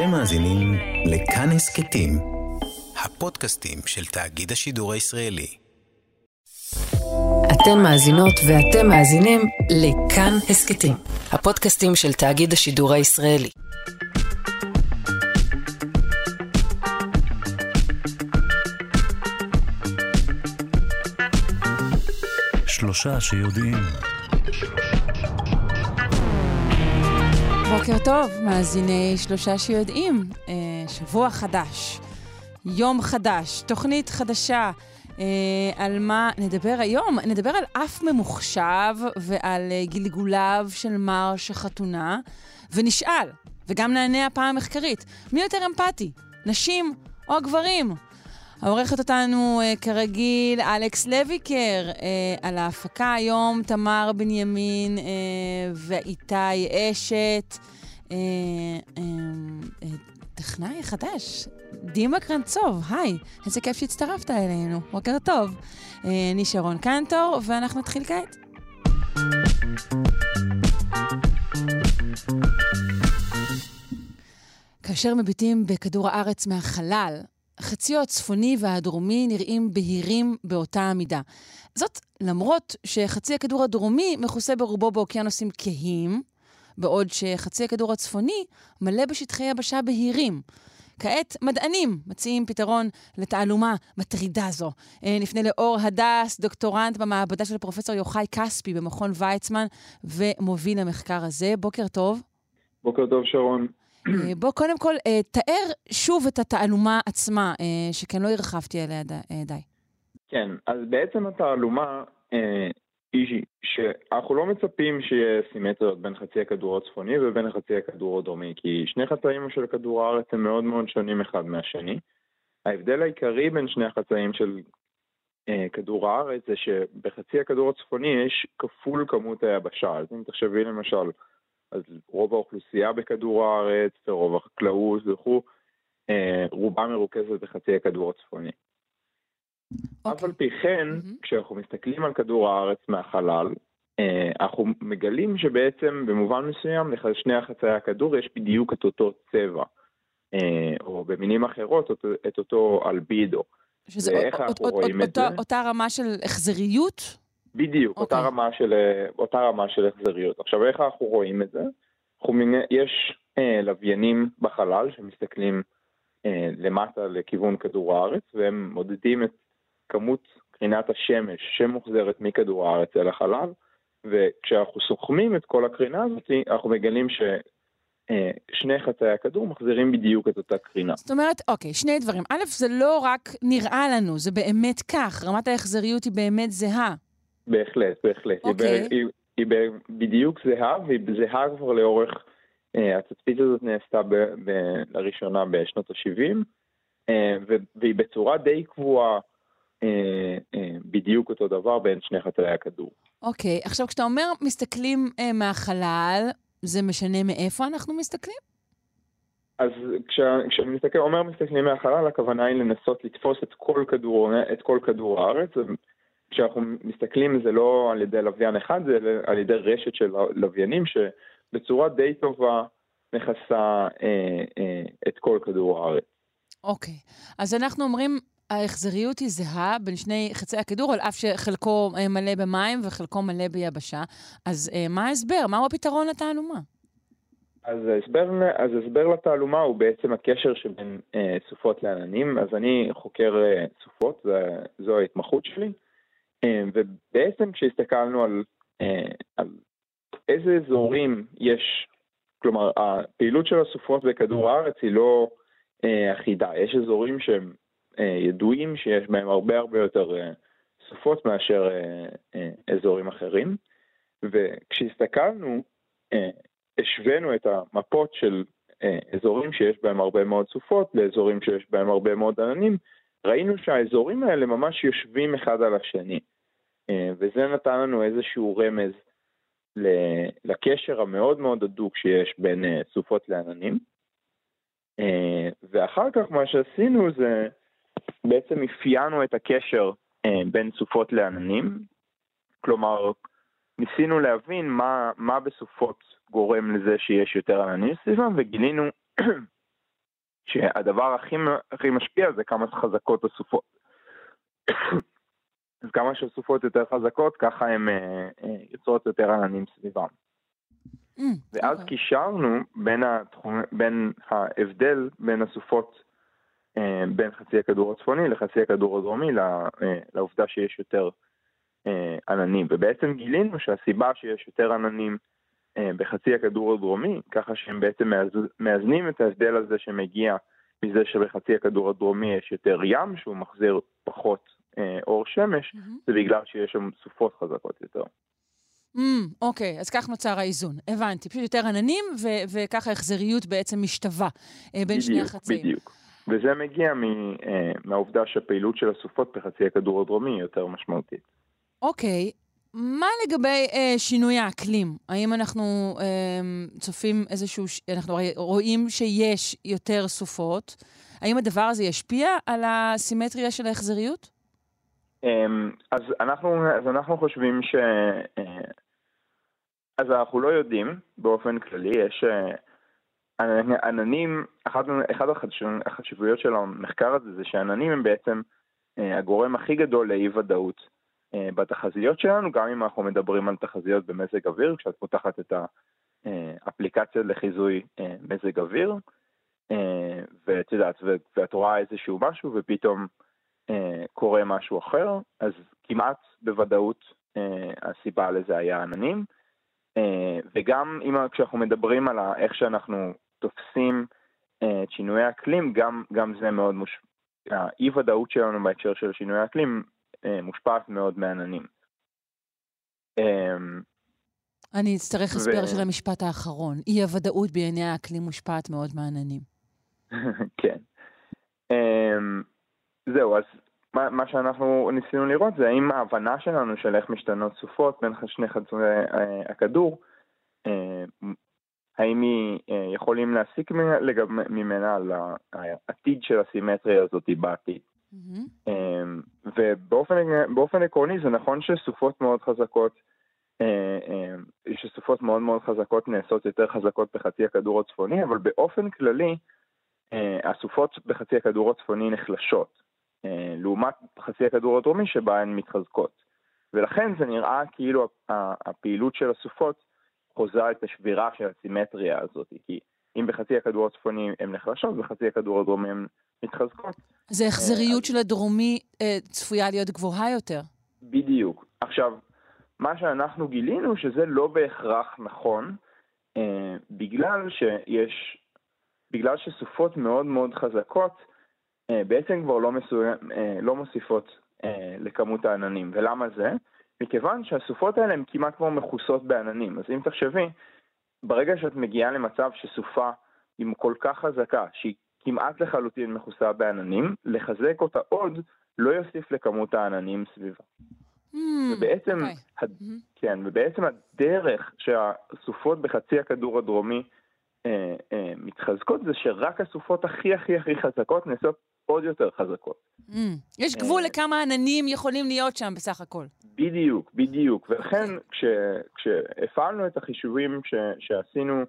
אתם מאזינים לכאן הסכתים, הפודקאסטים של תאגיד השידור הישראלי. אתן מאזינות ואתם מאזינים לכאן הסכתים, הפודקאסטים של תאגיד השידור הישראלי. שלושה שיודעים. בוקר טוב, מאזיני שלושה שיודעים. אה, שבוע חדש, יום חדש, תוכנית חדשה. אה, על מה נדבר היום? נדבר על אף ממוחשב ועל אה, גלגוליו של מרש החתונה, ונשאל, וגם נענה הפעם מחקרית, מי יותר אמפתי, נשים או הגברים? העורכת אותנו, אה, כרגיל, אלכס לויקר, אה, על ההפקה היום, תמר בנימין אה, ואיתי אשת. אה, אה, אה, טכנאי חדש, דימה קרנצוב, היי, איזה כיף שהצטרפת אלינו, בוקר טוב. אני שרון קנטור, ואנחנו נתחיל כעת. כאשר מביטים בכדור הארץ מהחלל, החציו הצפוני והדרומי נראים בהירים באותה המידה. זאת למרות שחצי הכדור הדרומי מכוסה ברובו באוקיינוסים כהים, בעוד שחצי הכדור הצפוני מלא בשטחי יבשה בהירים. כעת מדענים מציעים פתרון לתעלומה מטרידה זו. אה, נפנה לאור הדס, דוקטורנט במעבדה של פרופסור יוחאי כספי במכון ויצמן ומוביל המחקר הזה. בוקר טוב. בוקר טוב, שרון. אה, בוא קודם כל אה, תאר שוב את התעלומה עצמה, שכן לא הרחבתי עליה די. כן, אז בעצם התעלומה היא שאנחנו לא מצפים שיהיה סימטריות בין חצי הכדור הצפוני ובין חצי הכדור הדרומי, כי שני חצאים של כדור הארץ הם מאוד מאוד שונים אחד מהשני. ההבדל העיקרי בין שני החצאים של כדור הארץ זה שבחצי הכדור הצפוני יש כפול כמות היבשה. אז אם תחשבי למשל אז רוב האוכלוסייה בכדור הארץ ורוב החקלאות וכו', אה, רובה מרוכזת בחצי הכדור הצפוני. Okay. אף אוקיי. על פי כן, mm-hmm. כשאנחנו מסתכלים על כדור הארץ מהחלל, אה, אנחנו מגלים שבעצם במובן מסוים לשני החצאי הכדור יש בדיוק את אותו צבע, אה, או במינים אחרות את אותו אלבידו. שזה ואיך אנחנו רואים את זה? אותה רמה של החזריות? בדיוק, okay. אותה, אוקיי. רמה של, אותה רמה של החזריות. עכשיו, איך אנחנו רואים את זה? אנחנו, יש אה, לוויינים בחלל שמסתכלים אה, למטה לכיוון כדור הארץ, והם מודדים את כמות קרינת השמש שמוחזרת מכדור הארץ אל החלל, וכשאנחנו סוכמים את כל הקרינה הזאת, אנחנו מגלים ש... אה, שני חצאי הכדור מחזירים בדיוק את אותה קרינה. זאת אומרת, אוקיי, שני דברים. א', זה לא רק נראה לנו, זה באמת כך, רמת ההחזריות היא באמת זהה. בהחלט, בהחלט. אוקיי. היא, היא, היא בדיוק זהה, והיא זהה כבר לאורך, uh, התצפית הזאת נעשתה ב, ב, לראשונה בשנות ה-70, uh, והיא בצורה די קבועה בדיוק אותו דבר בין שני חצאי הכדור. אוקיי, עכשיו כשאתה אומר מסתכלים uh, מהחלל, זה משנה מאיפה אנחנו מסתכלים? אז כשאני מסתכל, אומר מסתכלים מהחלל, הכוונה היא לנסות לתפוס את כל כדור, את כל כדור הארץ, כשאנחנו מסתכלים זה לא על ידי לוויין אחד, זה על ידי רשת של לוויינים שבצורה די טובה מכסה אה, אה, את כל כדור הארץ. אוקיי, אז אנחנו אומרים ההחזריות היא זהה בין שני חצי הכדור, על אף שחלקו אה, מלא במים וחלקו מלא ביבשה. אז אה, מה ההסבר? מהו הפתרון לתעלומה? אז ההסבר, אז ההסבר לתעלומה הוא בעצם הקשר שבין אה, סופות לעננים. אז אני חוקר אה, סופות, זו ההתמחות שלי. אה, ובעצם כשהסתכלנו על, אה, על איזה אזורים יש, כלומר הפעילות של הסופות בכדור הארץ היא לא אה, אחידה, יש אזורים שהם ידועים שיש בהם הרבה הרבה יותר סופות מאשר אזורים אחרים, וכשהסתכלנו השווינו את המפות של אזורים שיש בהם הרבה מאוד סופות לאזורים שיש בהם הרבה מאוד עננים, ראינו שהאזורים האלה ממש יושבים אחד על השני. אה, וזה נתן לנו איזשהו רמז לקשר המאוד מאוד הדוק שיש בין אה, סופות לעננים. אה, ואחר כך מה שעשינו זה בעצם אפיינו את הקשר בין סופות לעננים, כלומר ניסינו להבין מה, מה בסופות גורם לזה שיש יותר עננים סביבם וגילינו שהדבר הכי, הכי משפיע זה כמה חזקות הסופות. אז כמה שהסופות יותר חזקות, ככה הן אה, אה, יוצרות יותר עננים סביבם. Mm, ואז okay. אוקיי. קישרנו בין, התחום, בין ההבדל בין הסופות אה, בין חצי הכדור הצפוני לחצי הכדור הדרומי אה, לעובדה שיש יותר אה, עננים. ובעצם גילינו שהסיבה שיש יותר עננים בחצי הכדור הדרומי, ככה שהם בעצם מאזנים את ההבדל הזה שמגיע מזה שבחצי הכדור הדרומי יש יותר ים, שהוא מחזיר פחות אור שמש, mm-hmm. זה בגלל שיש שם סופות חזקות יותר. אוקיי, mm, okay, אז כך נוצר האיזון. הבנתי. פשוט יותר עננים, ו- וככה החזריות בעצם משתווה בין בדיוק, שני החצאים. בדיוק. וזה מגיע אה, מהעובדה שהפעילות של הסופות בחצי הכדור הדרומי היא יותר משמעותית. אוקיי, מה לגבי אה, שינוי האקלים? האם אנחנו אה, צופים איזשהו, אנחנו רואים שיש יותר סופות? האם הדבר הזה ישפיע על הסימטריה של ההחזריות? אה, אז, אנחנו, אז אנחנו חושבים ש... אה, אז אנחנו לא יודעים באופן כללי, יש... אה, עננים, אחת, החשיבויות של המחקר הזה זה שעננים הם בעצם אה, הגורם הכי גדול לאי ודאות אה, בתחזיות שלנו, גם אם אנחנו מדברים על תחזיות במזג אוויר, כשאת פותחת את האפליקציה לחיזוי אה, מזג אוויר, ואת יודעת, ואת רואה איזשהו משהו ופתאום קורה משהו אחר, אז כמעט בוודאות הסיבה לזה היה עננים. וגם אם כשאנחנו מדברים על איך שאנחנו תופסים אה, את שינויי האקלים, גם, גם זה מאוד מושפע, האי ודאות שלנו בהקשר של שינויי האקלים אה, מושפעת מאוד מעננים. אמ, אני אצטרך הסבר ו... של המשפט האחרון. אי הוודאות בעיני האקלים מושפעת מאוד מעננים. כן. Um, זהו, אז מה, מה שאנחנו ניסינו לראות זה האם ההבנה שלנו של איך משתנות סופות בין שני חצי הכדור האם היא אה, יכולים להסיק ממנה על העתיד של הסימטריה הזאת בעתיד. Mm-hmm. ובאופן עקרוני זה נכון שסופות מאוד חזקות, אה, שסופות מאוד מאוד חזקות נעשות יותר חזקות בחצי הכדור הצפוני, אבל באופן כללי הסופות בחצי הכדור הצפוני נחלשות, לעומת חצי הכדור הדרומי שבה הן מתחזקות. ולכן זה נראה כאילו הפעילות של הסופות חוזה את השבירה של הסימטריה הזאת, כי אם בחצי הכדור הצפוני הן נחלשות, בחצי הכדור הדרומי הן מתחזקות. אז ההחזריות של הדרומי אה, צפויה להיות גבוהה יותר. בדיוק. עכשיו, מה שאנחנו גילינו שזה לא בהכרח נכון, אה, בגלל שיש, בגלל שסופות מאוד מאוד חזקות, אה, בעצם כבר לא, אה, לא מוסיפות אה, לכמות העננים. ולמה זה? מכיוון שהסופות האלה הן כמעט כמו מכוסות בעננים. אז אם תחשבי, ברגע שאת מגיעה למצב שסופה היא כל כך חזקה, שהיא כמעט לחלוטין מכוסה בעננים, לחזק אותה עוד לא יוסיף לכמות העננים סביבה. Mm, ובעצם, okay. הד... mm-hmm. כן, ובעצם הדרך שהסופות בחצי הכדור הדרומי אה, אה, מתחזקות זה שרק הסופות הכי הכי הכי חזקות נעשות עוד יותר חזקות. Mm, יש גבול אה, לכמה עננים יכולים להיות שם בסך הכל. בדיוק, בדיוק. ולכן כש, כשהפעלנו את החישובים ש, שעשינו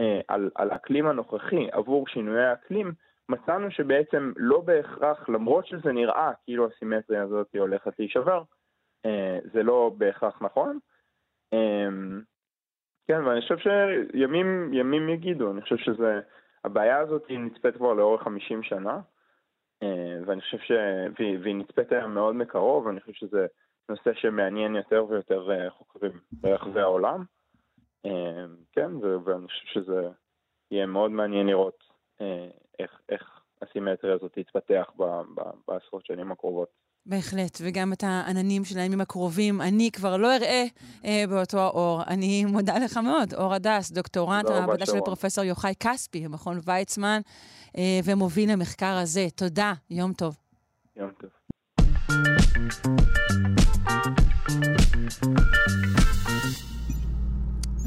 אה, על, על האקלים הנוכחי עבור שינויי האקלים, מצאנו שבעצם לא בהכרח, למרות שזה נראה כאילו הסימטריה הזאת הולכת להישבר, אה, זה לא בהכרח נכון. אה, כן, ואני חושב שימים ימים יגידו, אני חושב שזה, הבעיה הזאת היא נצפית כבר לאורך 50 שנה, ואני חושב ש... והיא, נצפית היום מאוד מקרוב, ואני חושב שזה נושא שמעניין יותר ויותר אה, חוקרים ברחבי העולם. אה, כן, ואני חושב שזה יהיה מאוד מעניין לראות איך, איך הסימטריה הזאת תתפתח בעשרות שנים הקרובות. בהחלט, וגם את העננים של הימים הקרובים, אני כבר לא אראה אה, באותו האור. אני מודה לך מאוד, אור הדס, דוקטורנט המעבדה של פרופסור יוחאי כספי, במכון ויצמן, אה, ומוביל המחקר הזה. תודה, יום טוב. יום טוב.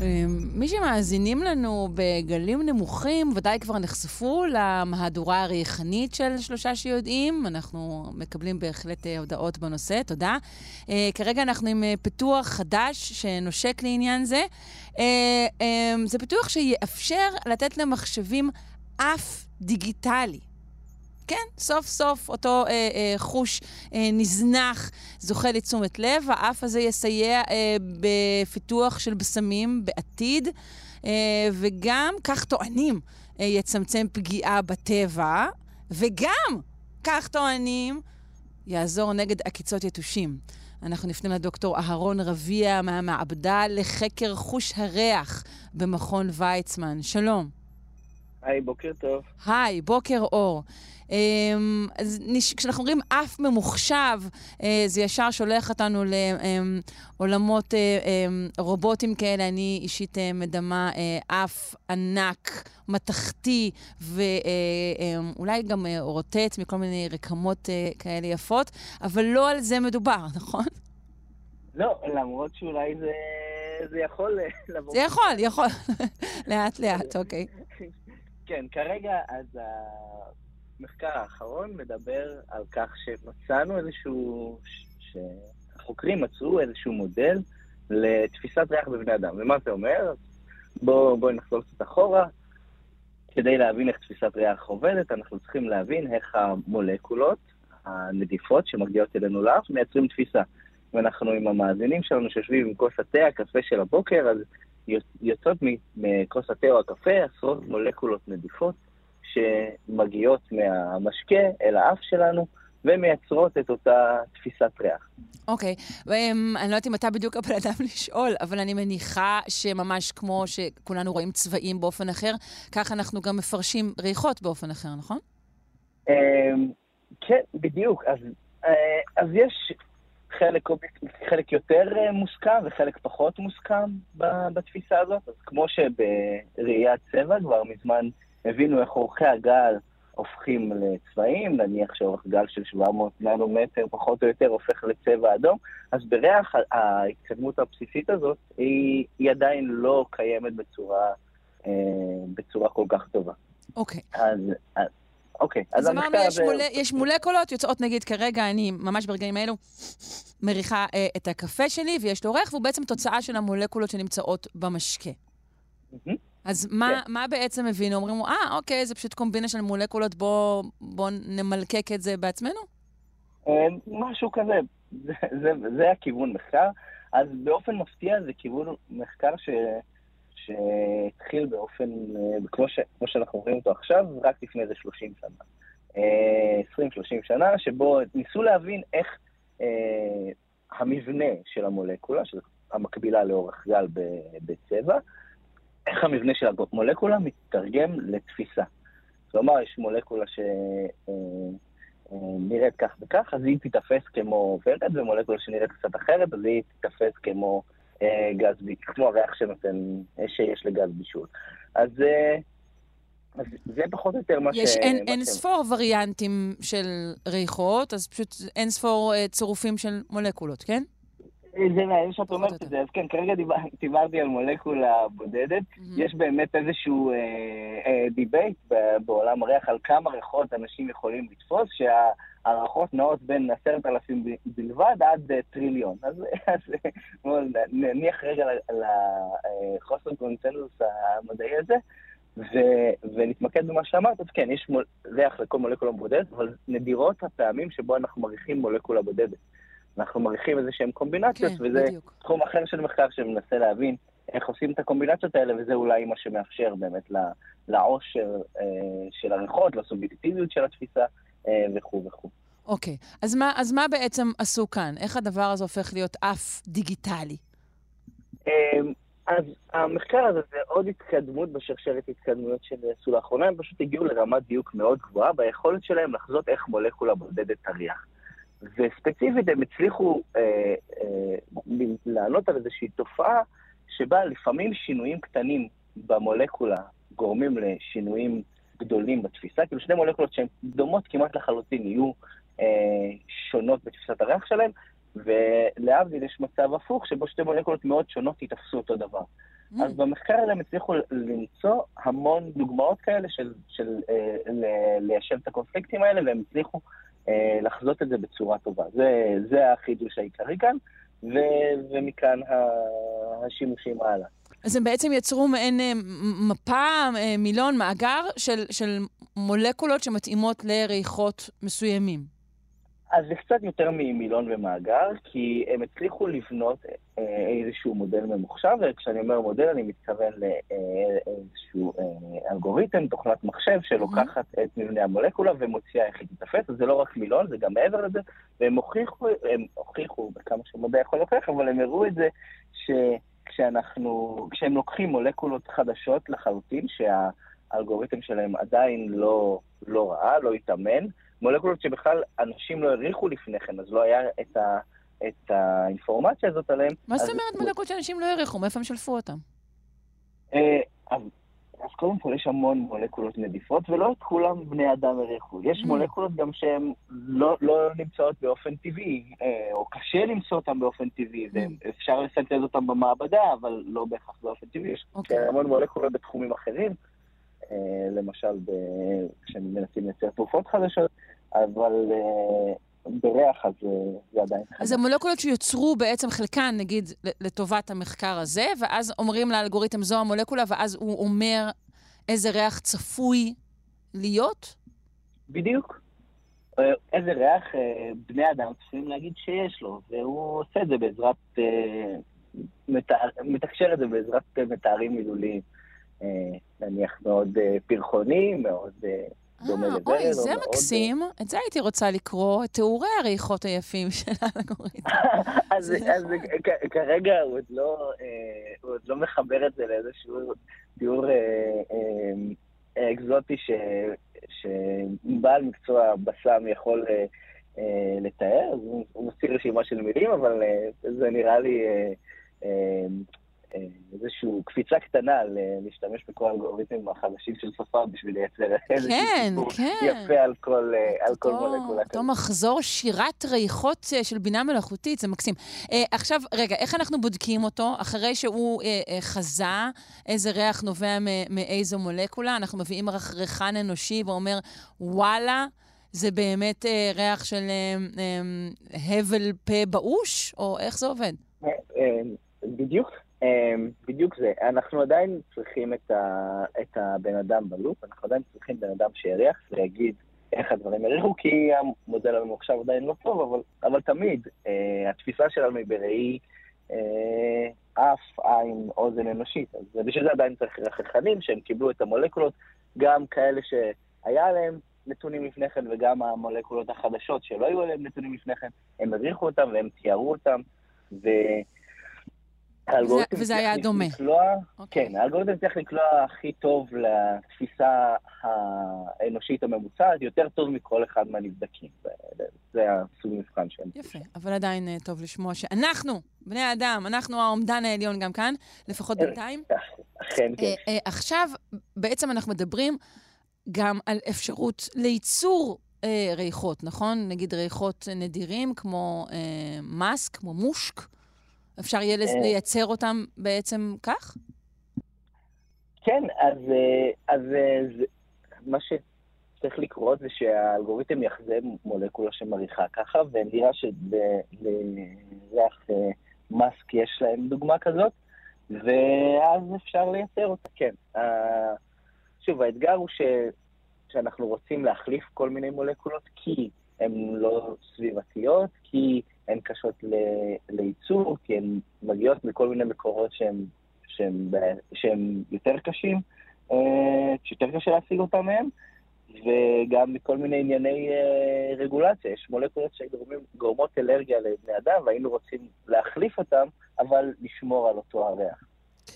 אמ, מי שמאזינים לנו בגלים נמוכים, ודאי כבר נחשפו למהדורה הריחנית של שלושה שיודעים. אנחנו מקבלים בהחלט אה, הודעות בנושא, תודה. Uh, כרגע אנחנו עם uh, פיתוח חדש שנושק לעניין זה. Um, זה פיתוח שיאפשר לתת למחשבים אף דיגיטלי. כן, סוף סוף אותו אה, אה, חוש אה, נזנח זוכה לתשומת לב. האף הזה יסייע אה, בפיתוח של בשמים בעתיד, אה, וגם, כך טוענים, אה, יצמצם פגיעה בטבע, וגם, כך טוענים, יעזור נגד עקיצות יתושים. אנחנו נפנה לדוקטור אהרון רביע מהמעבדה לחקר חוש הריח במכון ויצמן. שלום. היי, בוקר טוב. היי, בוקר אור. אמ, אז כשאנחנו אומרים אף ממוחשב, אה, זה ישר שולח אותנו לעולמות אה, אמ, רובוטים כאלה. אני אישית אה, מדמה אף ענק, מתכתי, ואולי גם רוטט מכל מיני רקמות כאלה יפות, אבל לא על זה מדובר, נכון? לא, למרות שאולי זה, זה יכול לבוא... זה יכול, יכול. לאט-לאט, אוקיי. כן, כרגע אז המחקר האחרון מדבר על כך שמצאנו איזשהו, שהחוקרים מצאו איזשהו מודל לתפיסת ריח בבני אדם. ומה זה אומר? בואו בוא נחזור קצת אחורה. כדי להבין איך תפיסת ריח עובדת, אנחנו צריכים להבין איך המולקולות הנדיפות שמגיעות אלינו לאף מייצרים תפיסה. ואנחנו עם המאזינים שלנו שיושבים עם כוס התה, הקפה של הבוקר, אז יוצאות מכוס התה או הקפה עשרות מולקולות נדיפות שמגיעות מהמשקה אל האף שלנו ומייצרות את אותה תפיסת ריח. אוקיי, okay. אני לא יודעת אם אתה בדיוק הבן אדם לשאול, אבל אני מניחה שממש כמו שכולנו רואים צבעים באופן אחר, כך אנחנו גם מפרשים ריחות באופן אחר, נכון? אמ, כן, בדיוק. אז, אה, אז יש חלק, חלק יותר אה, מוסכם וחלק פחות מוסכם בתפיסה הזאת. אז כמו שבראיית צבע כבר מזמן הבינו איך אורכי הגל הופכים לצבעים, נניח שאורך גל של 700 ננומטר פחות או יותר הופך לצבע אדום, אז בריח ההתקדמות הבסיסית הזאת היא, היא עדיין לא קיימת בצורה, אה, בצורה כל כך טובה. אוקיי. Okay. אז, אז אוקיי, אז, אז אמרנו, יש, מול... יש מולקולות, יוצאות נגיד כרגע, אני ממש ברגעים האלו מריחה אה, את הקפה שלי, ויש לו ריח, והוא בעצם תוצאה של המולקולות שנמצאות במשקה. Mm-hmm. אז מה, כן. מה בעצם הבינו? אומרים, אה, אוקיי, זה פשוט קומבינה של מולקולות, בואו בוא נמלקק את זה בעצמנו? אה, משהו כזה, זה, זה, זה הכיוון מחקר. אז באופן מפתיע זה כיוון מחקר ש... שהתחיל באופן, אה, כמו, ש, כמו שאנחנו רואים אותו עכשיו, רק לפני איזה 30 שנה. 20-30 אה, שנה, שבו ניסו להבין איך אה, המבנה של המולקולה, שזה המקבילה לאורך גל בצבע, איך המבנה של המולקולה מתרגם לתפיסה. כלומר, יש מולקולה שנראית אה, כך וכך, אז היא תיתפס כמו ורד, ומולקולה שנראית קצת אחרת, אז היא תיתפס כמו אה, גז, כמו הריח שנותן, שיש לגז בישול. אז, אה, אז זה פחות או יותר מה ש... יש אין, אין ספור וריאנטים של ריחות, אז פשוט אין ספור אה, צירופים של מולקולות, כן? זה מעניין שאת אומרת את זה, אז כן, כרגע דיבר, דיברתי על מולקולה בודדת. Mm-hmm. יש באמת איזשהו אה, אה, debate בעולם הריח על כמה ריחות אנשים יכולים לתפוס, שההערכות נעות בין עשרת אלפים בלבד עד אה, טריליון. אז, אז בואו נניח רגע לחוסר קונצנזוס המדעי הזה. ו- ונתמקד במה שאמרת, אז כן, יש מול, ריח לכל מולקולה בודדת, אבל נדירות הפעמים שבו אנחנו מריחים מולקולה בודדת. אנחנו מריחים איזה שהן קומבינציות, כן, וזה בדיוק. תחום אחר של מחקר שמנסה להבין איך עושים את הקומבינציות האלה, וזה אולי מה שמאפשר באמת לעושר אה, של הריחות, לסובייקטיביות של התפיסה אה, וכו' וכו'. אוקיי, אז מה, אז מה בעצם עשו כאן? איך הדבר הזה הופך להיות אף דיגיטלי? אה, אז המחקר הזה זה עוד התקדמות בשרשרת התקדמויות שנעשו לאחרונה, הם פשוט הגיעו לרמת דיוק מאוד גבוהה ביכולת שלהם לחזות איך מולקולה בודדת הריח. וספציפית הם הצליחו אה, אה, לענות על איזושהי תופעה שבה לפעמים שינויים קטנים במולקולה גורמים לשינויים גדולים בתפיסה, כאילו שני מולקולות שהן דומות כמעט לחלוטין יהיו אה, שונות בתפיסת הריח שלהם, ולהבדיל יש מצב הפוך שבו שתי מולקולות מאוד שונות יתפסו אותו דבר. Mm. אז במחקר הזה הם הצליחו למצוא המון דוגמאות כאלה של, של אה, ליישב את הקונפליקטים האלה, והם הצליחו לחזות את זה בצורה טובה. זה, זה החידוש העיקרי כאן, ו, ומכאן השימושים הלאה. אז הם בעצם יצרו מעין אה, מפה, אה, מילון, מאגר של, של מולקולות שמתאימות לריחות מסוימים. אז זה קצת יותר ממילון ומאגר, כי הם הצליחו לבנות אה, איזשהו מודל ממוחשב, וכשאני אומר מודל אני מתכוון לאיזשהו אה, אלגוריתם, תוכנת מחשב, שלוקחת את מבנה המולקולה ומוציאה איך היא תתפס, אז זה לא רק מילון, זה גם מעבר לזה, והם הוכיחו, הם הוכיחו, בכמה שמדע יכול להוכיח, אבל הם הראו את זה שכשאנחנו, כשהם לוקחים מולקולות חדשות לחלוטין, שהאלגוריתם שלהם עדיין לא, לא ראה, לא התאמן, מולקולות שבכלל אנשים לא העריכו לפני כן, אז לא היה את, ה, את האינפורמציה הזאת עליהם. מה זאת אומרת מולקולות שאנשים לא העריכו? מאיפה הם שלפו אותם? אה, אז, אז קודם כל יש המון מולקולות נדיפות, ולא את כולם בני אדם העריכו. יש mm. מולקולות גם שהן לא, לא נמצאות באופן טבעי, אה, או קשה למצוא אותן באופן טבעי, mm. ואפשר לסנטז אותן במעבדה, אבל לא בהכרח באופן טבעי. יש okay. אוקיי. המון מולקולות בתחומים אחרים. אה, למשל כשמנסים לייצר תרופות חדשות, אבל אה, בריח אז זה עדיין חדש. אז המולקולות שיוצרו בעצם חלקן, נגיד, לטובת המחקר הזה, ואז אומרים לאלגוריתם זו המולקולה, ואז הוא אומר איזה ריח צפוי להיות? בדיוק. אה, איזה ריח בני אדם צפויים להגיד שיש לו, והוא עושה את זה בעזרת, מתקשר את זה בעזרת מתארים מילוליים. אה, נניח מאוד אה, פרחוני, מאוד אה, דומה לברר. אוי, זה מקסים. את זה הייתי רוצה לקרוא, את תיאורי הריחות היפים של האלגוריתם. אז כרגע הוא עוד לא, הוא עוד לא מחבר את זה לאיזשהו תיאור אקזוטי שבעל מקצוע בסם יכול לתאר, הוא מסתיר רשימה של מילים, אבל זה נראה לי איזושהי קפיצה קטנה להשתמש בכל האלגוריתמים החדשים של שפה בשביל לייצר איזשהו כן, סיפור כן. יפה על כל, על כל מולקולה. אותו מחזור שירת ריחות אה, של בינה מלאכותית, זה מקסים. אה, עכשיו, רגע, איך אנחנו בודקים אותו? אחרי שהוא אה, אה, חזה איזה ריח נובע מאיזו מולקולה, אנחנו מביאים ריחן אנושי ואומר, וואלה, זה באמת אה, ריח של אה, אה, הבל פה באוש? או איך זה עובד? אה, אה, בדיוק. אמ, בדיוק זה. אנחנו עדיין צריכים את, ה, את הבן אדם בלופ, אנחנו עדיין צריכים בן אדם שיריח ויגיד איך הדברים יריחו, כי המודל הממוחשב עדיין לא טוב, אבל, אבל תמיד אה, התפיסה שלנו היא בראי אה, אף, עין, אוזן אנושית. אז בשביל זה עדיין צריך רחחנים שהם קיבלו את המולקולות, גם כאלה שהיה עליהם נתונים לפני כן, וגם המולקולות החדשות שלא היו עליהם נתונים לפני כן, הם הריחו אותם והם תיארו אותם. ו... האלגוריתם וזה היה דומה. לקלוע, okay. אוקיי. כן, האלגוריתם צריך לקלוע הכי טוב לתפיסה האנושית הממוצעת, יותר טוב מכל אחד מהנבדקים. זה הסוג מבחן שלנו. יפה, אבל עדיין אה, טוב לשמוע שאנחנו, בני האדם, אנחנו האומדן העליון גם כאן, לפחות אה, בינתיים. אכן, כן. אה, עכשיו, בעצם אנחנו מדברים גם על אפשרות לייצור ריחות, נכון? נגיד ריחות נדירים כמו מאסק, כמו מושק. אפשר יהיה אה. לייצר אותם בעצם כך? כן, אז, אה, אז אה, זה, מה שצריך לקרות זה שהאלגוריתם יחזה מולקולה שמריחה ככה, ונראה שלריח מאסק יש להם דוגמה כזאת, ואז אפשר לייצר אותה, כן. שוב, האתגר הוא ש, שאנחנו רוצים להחליף כל מיני מולקולות כי הן לא סביבתיות, כי הן קשות לייצור, כי הן מגיעות מכל מיני מקורות שהם, שהם, שהם יותר קשים, אה, שיותר קשה להשיג אותם מהם, וגם מכל מיני ענייני אה, רגולציה. יש מולקולות שגורמות אלרגיה לבני אדם, והיינו רוצים להחליף אותם, אבל לשמור על אותו הריח.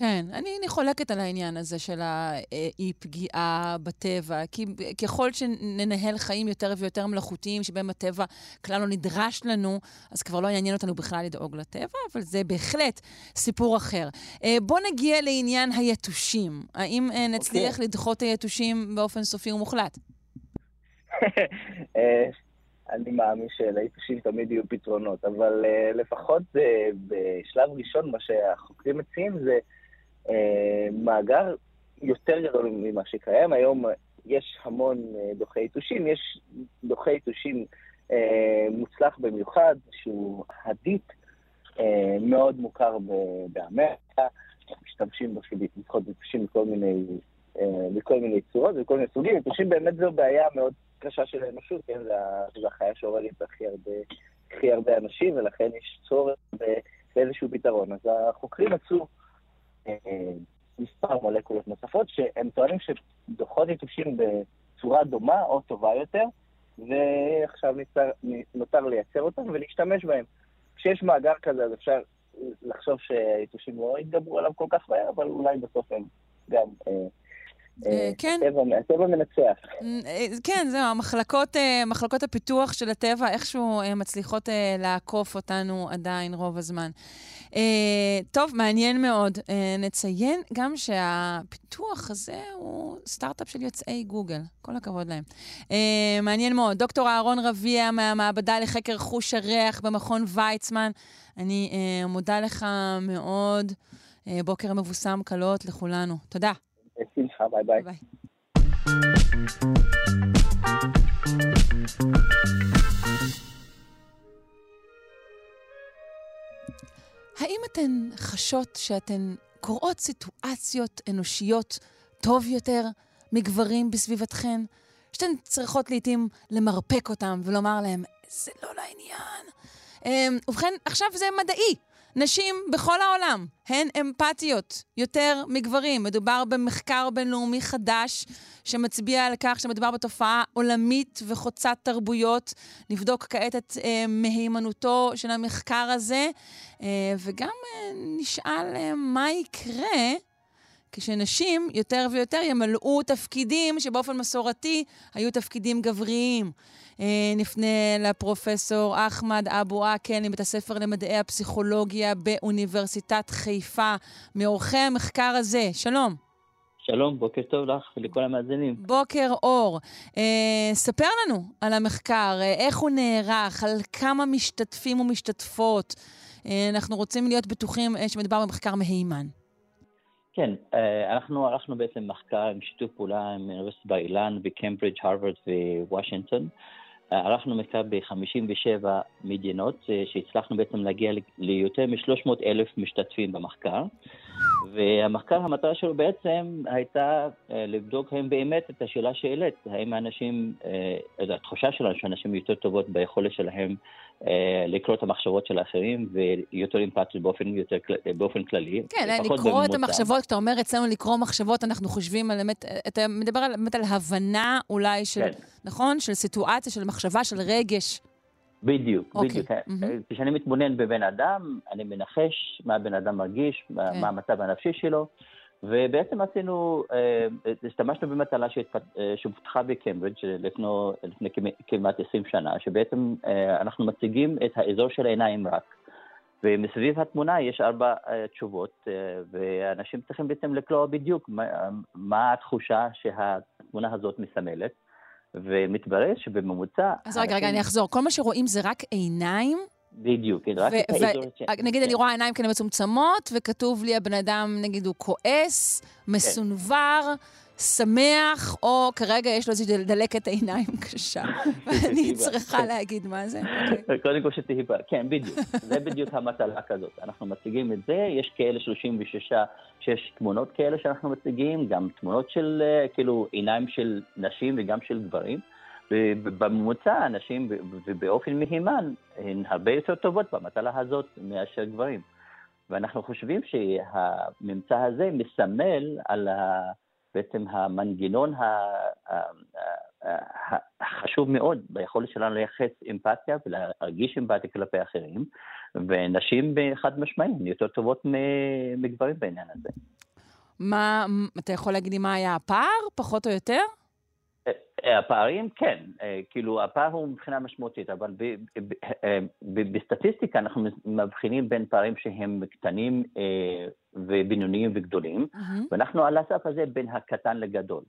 כן, אני, אני חולקת על העניין הזה של האי-פגיעה בטבע, כי ככל שננהל חיים יותר ויותר מלאכותיים, שבהם הטבע כלל לא נדרש לנו, אז כבר לא יעניין אותנו בכלל לדאוג לטבע, אבל זה בהחלט סיפור אחר. אה, בוא נגיע לעניין היתושים. האם אה, נצליח okay. אוקיי. לדחות היתושים באופן סופי ומוחלט? אה, אני מאמין שליתושים תמיד יהיו פתרונות, אבל לפחות בשלב ראשון, מה שהחוקרים מציעים זה... אה, מאגר יותר גדול ממה שקיים. היום יש המון אה, דוחי יתושים, יש דוחי יתושים אה, מוצלח במיוחד, שהוא הדיפ, מאוד מוכר באמריקה, משתמשים בו, לפחות יתושים בכל מיני, בכל מיני צורות ובכל מיני סוגים. יתושים באמת זו בעיה מאוד קשה של האנושות, כן? זו החיה שהורגת הכי הרבה, הכי הרבה אנשים, ולכן יש צורך באיזשהו פתרון. אז החוקרים מצאו מספר מולקולות נוספות, שהם טוענים שדוחות יתושים בצורה דומה או טובה יותר, ועכשיו נותר, נותר לייצר אותם ולהשתמש בהם. כשיש מאגר כזה, אז אפשר לחשוב שהיתושים לא יתגברו עליו כל כך מהר, אבל אולי בסוף הם גם... אה, אה, כן. הטבע מנצח. אה, כן, זהו, המחלקות, מחלקות הפיתוח של הטבע איכשהו מצליחות לעקוף אותנו עדיין רוב הזמן. טוב, מעניין מאוד. נציין גם שהפיתוח הזה הוא סטארט-אפ של יוצאי גוגל. כל הכבוד להם. מעניין מאוד. דוקטור אהרון רביע מהמעבדה לחקר חוש הריח במכון ויצמן. אני מודה לך מאוד. בוקר מבוסם קלות לכולנו. תודה. בשמחה, ביי ביי. ביי. האם אתן חשות שאתן קוראות סיטואציות אנושיות טוב יותר מגברים בסביבתכן? שאתן צריכות לעתים למרפק אותם ולומר להם, זה לא לעניין. אמ, ובכן, עכשיו זה מדעי. נשים בכל העולם הן אמפתיות יותר מגברים. מדובר במחקר בינלאומי חדש שמצביע על כך שמדובר בתופעה עולמית וחוצת תרבויות. נבדוק כעת את אה, מהימנותו של המחקר הזה, אה, וגם אה, נשאל אה, מה יקרה כשנשים יותר ויותר ימלאו תפקידים שבאופן מסורתי היו תפקידים גבריים. אה, נפנה לפרופסור אחמד אבו עקל מבית הספר למדעי הפסיכולוגיה באוניברסיטת חיפה, מעורכי המחקר הזה. שלום. שלום, בוקר טוב לך ולכל המאזינים. בוקר אור. אה, ספר לנו על המחקר, אה, איך הוא נערך, על כמה משתתפים ומשתתפות. אה, אנחנו רוצים להיות בטוחים אה, שמדובר במחקר מהימן. כן, אה, אנחנו ערכנו בעצם מחקר עם שיתוף פעולה עם אוניברסיטת בר אילן וקמברידג', הרווארד ווושינגטון. ערכנו מחקר ב-57 מדינות, אה, שהצלחנו בעצם להגיע ליותר מ-300 אלף משתתפים במחקר. והמחקר, המטרה שלו בעצם הייתה אה, לבדוק האם באמת את השאלה שהעלית, האם האנשים, אה, התחושה שלנו שאנשים יותר טובות ביכולת שלהם לקרוא את המחשבות של האחרים ויותר אמפתיות באופן, יותר, באופן כללי. כן, לקרוא בממוצע. את המחשבות, כשאתה אומר אצלנו לקרוא מחשבות, אנחנו חושבים על באמת, אתה מדבר באמת על הבנה אולי של, כן. נכון? של סיטואציה, של מחשבה, של רגש. בדיוק, okay. אוקיי, בדיוק. Mm-hmm. כשאני מתבונן בבן אדם, אני מנחש מה הבן אדם מרגיש, okay. מה המצב הנפשי שלו, ובעצם עשינו, אה, השתמשנו במטלה שפותחה בקיימברידג' לפני, לפני כמעט 20 שנה, שבעצם אנחנו מציגים את האזור של העיניים רק. ומסביב התמונה יש ארבע תשובות, ואנשים צריכים בעצם לקלוע בדיוק מה, מה התחושה שהתמונה הזאת מסמלת. ומתברר שבממוצע... אז רגע, רגע, אני אחזור. כל מה שרואים זה רק עיניים? בדיוק, כן, רק את האזור... נגיד, אני רואה עיניים כאלה מצומצמות, וכתוב לי, הבן אדם, נגיד, הוא כועס, מסונבר, שמח, או כרגע יש לו איזושהי דלקת עיניים קשה. ואני צריכה להגיד מה זה. קודם כל שתהיי... כן, בדיוק. זה בדיוק המטלה כזאת. אנחנו מציגים את זה, יש כאלה 36, שיש תמונות כאלה שאנחנו מציגים, גם תמונות של, אה, כאילו, עיניים של נשים וגם של גברים. ובממוצע הנשים, ובאופן מהימן, הן הרבה יותר טובות במטלה הזאת מאשר גברים. ואנחנו חושבים שהממצא הזה מסמל על ה... בעצם המנגנון החשוב מאוד ביכולת שלנו לייחס אמפתיה ולהרגיש אמפתיה כלפי אחרים, ונשים חד משמעית יותר טובות מגברים בעניין הזה. מה, אתה יכול להגיד לי מה היה הפער, פחות או יותר? אה, הפערים, כן, אה, כאילו הפער הוא מבחינה משמעותית, אבל אה, בסטטיסטיקה אנחנו מבחינים בין פערים שהם קטנים ובינוניים וגדולים. ואנחנו על הסף הזה בין הקטן לגדול.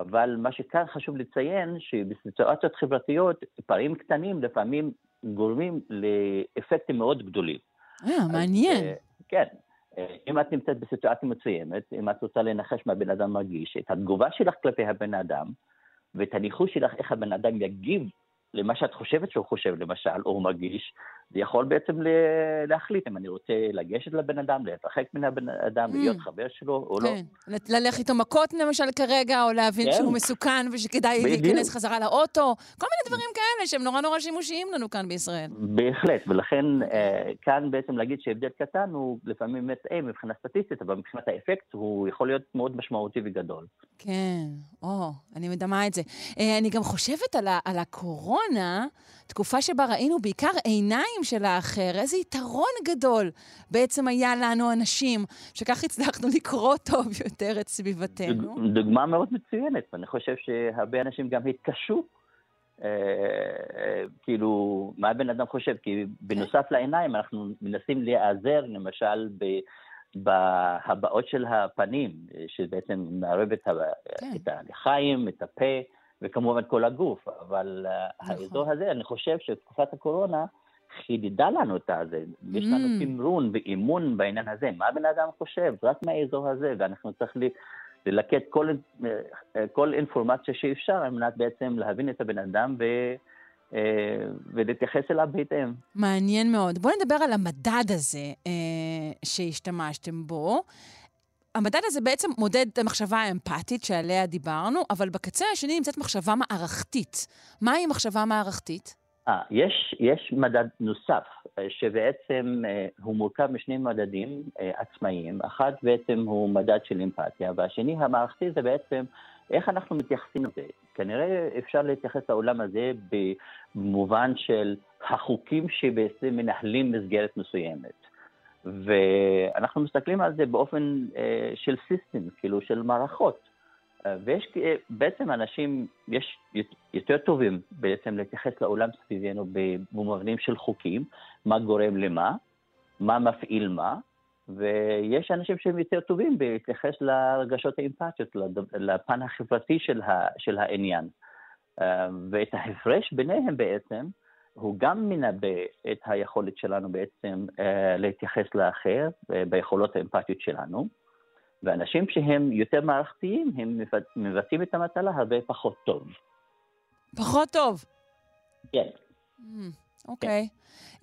אבל מה שכאן חשוב לציין, שבסיטואציות חברתיות, פערים קטנים לפעמים גורמים לאפקטים מאוד גדולים. אה, מעניין. כן, אם את נמצאת בסיטואציה מסוימת, אם את רוצה לנחש מה בן אדם מרגיש, את התגובה שלך כלפי הבן אדם, ואת הניחוש שלך איך הבן אדם יגיב למה שאת חושבת שהוא חושב, למשל, או מרגיש, זה יכול בעצם להחליט אם אני רוצה לגשת לבן אדם, להתרחק מן הבן אדם, mm. להיות חבר שלו או כן. לא. ללכת איתו מכות למשל כרגע, או להבין כן. שהוא מסוכן ושכדאי להיכנס חזרה לאוטו, כל מיני דברים כאלה שהם נורא נורא שימושיים לנו כאן בישראל. בהחלט, ולכן אה, כאן בעצם להגיד שהבדל קטן הוא לפעמים מטעה מבחינה סטטיסטית, אבל מבחינת האפקט הוא יכול להיות מאוד משמעותי וגדול. כן, או, אני מדמה את זה. אה, אני גם חושבת על, על הקורונה, תקופה שבה ראינו בעיקר עיניים של האחר, איזה יתרון גדול בעצם היה לנו אנשים, שכך הצלחנו לקרוא טוב יותר את סביבתנו. דוגמה מאוד מצוינת, ואני חושב שהרבה אנשים גם התקשו. אה, אה, כאילו, מה הבן אדם חושב? כי בנוסף לעיניים אנחנו מנסים להיעזר, למשל, ב... בהבעות של הפנים, שבעצם מערב את, כן. את הלחיים, את הפה, וכמובן כל הגוף. אבל אה, נכון. האזור הזה, אני חושב שתקופת הקורונה חידדה לנו את זה. Mm. יש לנו mm. תמרון ואימון בעניין הזה. מה הבן אדם חושב? רק מהאזור הזה, ואנחנו צריכים ללקט כל, אה, כל אינפורמציה שאפשר על מנת בעצם להבין את הבן אדם ו... אה, ולהתייחס אליו בהתאם. מעניין מאוד. בואו נדבר על המדד הזה אה, שהשתמשתם בו. המדד הזה בעצם מודד את המחשבה האמפתית שעליה דיברנו, אבל בקצה השני נמצאת מחשבה מערכתית. מהי מחשבה מערכתית? אה, יש, יש מדד נוסף, אה, שבעצם אה, הוא מורכב משני מדדים אה, עצמאיים. אחד בעצם הוא מדד של אמפתיה, והשני המערכתי זה בעצם איך אנחנו מתייחסים לזה. כנראה אפשר להתייחס לעולם הזה במובן של החוקים שבעצם מנהלים מסגרת מסוימת. ואנחנו מסתכלים על זה באופן אה, של סיסטם, כאילו של מערכות. אה, ויש אה, בעצם אנשים, יש יותר טובים בעצם להתייחס לעולם סביבנו במובנים של חוקים, מה גורם למה, מה מפעיל מה, ויש אנשים שהם יותר טובים בהתייחס לרגשות האמפתיות, לפן החברתי של, ה, של העניין. ואת ההפרש ביניהם בעצם, הוא גם מנבא את היכולת שלנו בעצם להתייחס לאחר ביכולות האמפתיות שלנו, ואנשים שהם יותר מערכתיים, הם מבצעים את המטלה הרבה פחות טוב. פחות טוב? כן. אוקיי.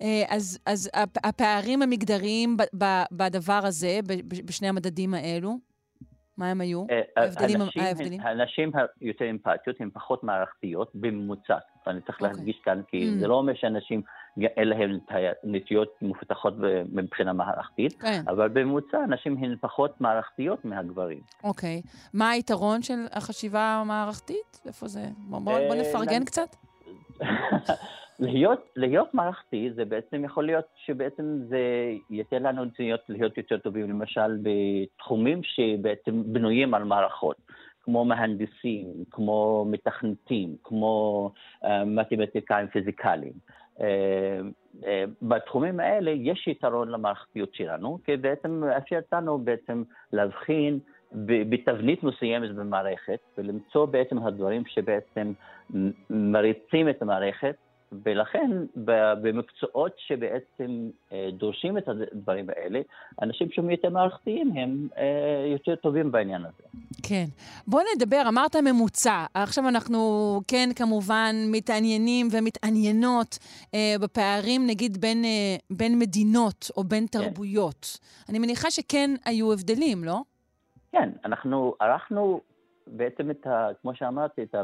אה, אז, אז הפערים המגדריים בדבר הזה, בשני המדדים האלו, מה הם היו? ההבדלים? האנשים, הנשים היותר אמפתיות הן פחות מערכתיות בממוצע. ואני צריך. אוקיי. להדגיש כאן, כי mm. זה לא אומר שאנשים, אין להם נטיות מפותחות מבחינה מערכתית. כן. אבל בממוצע נשים הן פחות מערכתיות מהגברים. אוקיי. מה היתרון של החשיבה המערכתית? איפה זה? בוא, בוא, בוא אה, נפרגן קצת. להיות, להיות מערכתי זה בעצם יכול להיות שבעצם זה ייתן לנו נטיות להיות יותר טובים, למשל בתחומים שבעצם בנויים על מערכות. כמו מהנדסים, כמו מתכנתים, כמו uh, מתמטיקאים פיזיקליים. Uh, uh, בתחומים האלה יש יתרון למערכתיות שלנו, כי בעצם מאפשר לנו בעצם להבחין בתבנית מסוימת במערכת ולמצוא בעצם הדברים שבעצם מריצים את המערכת ולכן במקצועות שבעצם אה, דורשים את הדברים האלה, אנשים שהם יותר מערכתיים הם אה, יותר טובים בעניין הזה. כן. בוא נדבר, אמרת ממוצע. עכשיו אנחנו כן כמובן מתעניינים ומתעניינות אה, בפערים נגיד בין, אה, בין מדינות או בין כן. תרבויות. כן. אני מניחה שכן היו הבדלים, לא? כן, אנחנו ערכנו בעצם, את ה, כמו שאמרתי, את, ה,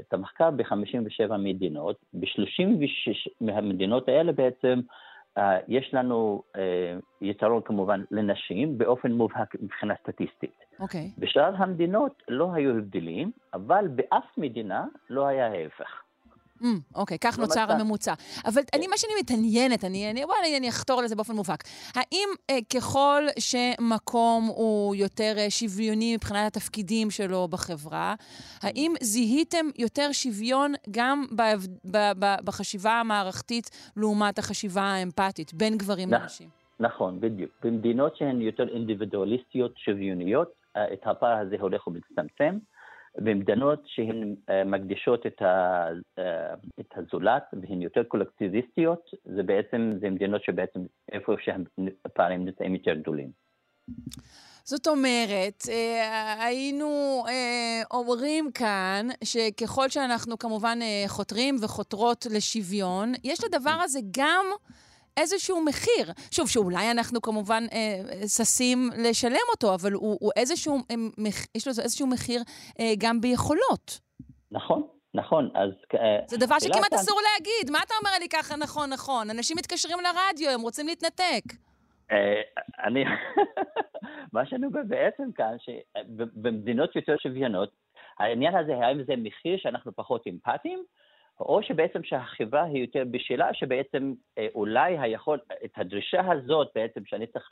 את המחקר ב-57 מדינות. ב-36 מהמדינות האלה בעצם אה, יש לנו אה, יתרון כמובן לנשים באופן מובהק מבחינה סטטיסטית. אוקיי. Okay. בשאר המדינות לא היו הבדלים, אבל באף מדינה לא היה ההפך. Mm, אוקיי, okay, כך נוצר הממוצע. אבל אני, מה שאני מתעניינת, אני, אני, בוא, אני, אני אחתור לזה באופן מובהק. האם אה, ככל שמקום הוא יותר אה, שוויוני מבחינת התפקידים שלו בחברה, האם זיהיתם יותר שוויון גם ב, ב, ב, בחשיבה המערכתית לעומת החשיבה האמפתית בין גברים לנשים? נכון, בדיוק. במדינות שהן יותר אינדיבידואליסטיות, שוויוניות, אה, את הפער הזה הולך ומצטמצם. במדינות שהן אה, מקדישות את, ה, אה, את הזולת והן יותר קולקטיביסטיות, זה בעצם, זה מדינות שבעצם איפה שהפערים נמצאים יותר גדולים. זאת אומרת, אה, היינו אומרים כאן שככל שאנחנו כמובן חותרים וחותרות לשוויון, יש לדבר הזה גם איזשהו מחיר. שוב, שאולי אנחנו כמובן אה, ששים לשלם אותו, אבל הוא, הוא איזשהו, אה, מח, יש לו איזשהו מחיר אה, גם ביכולות. נכון. נכון, אז... אה, זה דבר שכמעט אסור להגיד. מה אתה אומר לי ככה נכון, נכון? אנשים מתקשרים לרדיו, הם רוצים להתנתק. אה, אני... מה שאני אומר בעצם כאן, שבמדינות יותר שוויונות, העניין הזה, האם זה מחיר שאנחנו פחות אמפתיים, או שבעצם שהחברה היא יותר בשלה, שבעצם אה, אולי היכול, את הדרישה הזאת בעצם שאני צריך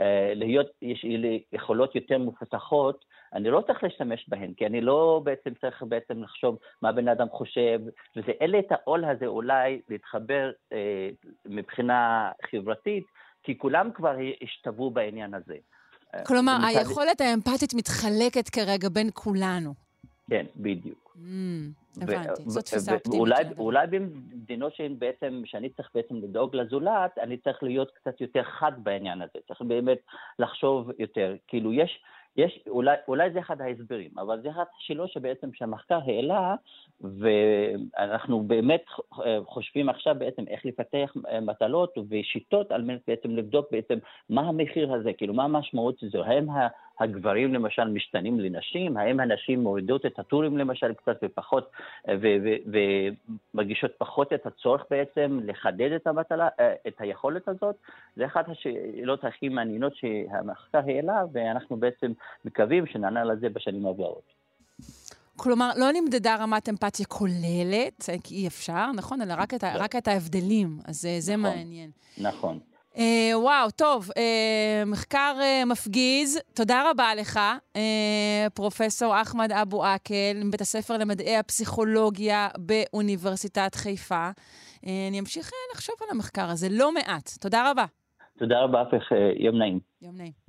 אה, להיות, יש לי יכולות יותר מפותחות, אני לא צריך להשתמש בהן, כי אני לא בעצם צריך בעצם לחשוב מה בן אדם חושב, וזה אין לי את העול הזה אולי להתחבר אה, מבחינה חברתית, כי כולם כבר השתוו בעניין הזה. כלומר, היכולת האמפתית מתחלקת כרגע בין כולנו. כן, בדיוק. Mm, הבנתי, זו תפיסה אופטימית. אולי במדינות שהן בעצם, שאני צריך בעצם לדאוג לזולת, אני צריך להיות קצת יותר חד בעניין הזה, צריך באמת לחשוב יותר. כאילו, יש, יש, אולי, אולי זה אחד ההסברים, אבל זה אחת השאלות שבעצם שהמחקר העלה, ואנחנו באמת חושבים עכשיו בעצם איך לפתח מטלות ושיטות על מנת בעצם לבדוק בעצם מה המחיר הזה, כאילו מה המשמעות של זה, האם הגברים למשל משתנים לנשים, האם הנשים מורידות את הטורים למשל קצת ופחות, ומרגישות פחות את הצורך בעצם לחדד את המטלה, את היכולת הזאת, זה אחת השאלות הכי מעניינות שהמחקר העלה, ואנחנו בעצם מקווים שנענה לזה בשנים הבאות. כלומר, לא נמדדה רמת אמפתיה כוללת, כי אי אפשר, נכון? אלא רק את, לא. רק את ההבדלים, אז זה נכון, מעניין. נכון. אה, וואו, טוב, אה, מחקר אה, מפגיז. תודה רבה לך, אה, פרופסור אחמד אבו עקל, מבית הספר למדעי הפסיכולוגיה באוניברסיטת חיפה. אה, אני אמשיך אה, לחשוב על המחקר הזה לא מעט. תודה רבה. תודה רבה, אפך, אה, יום נעים. יום נעים.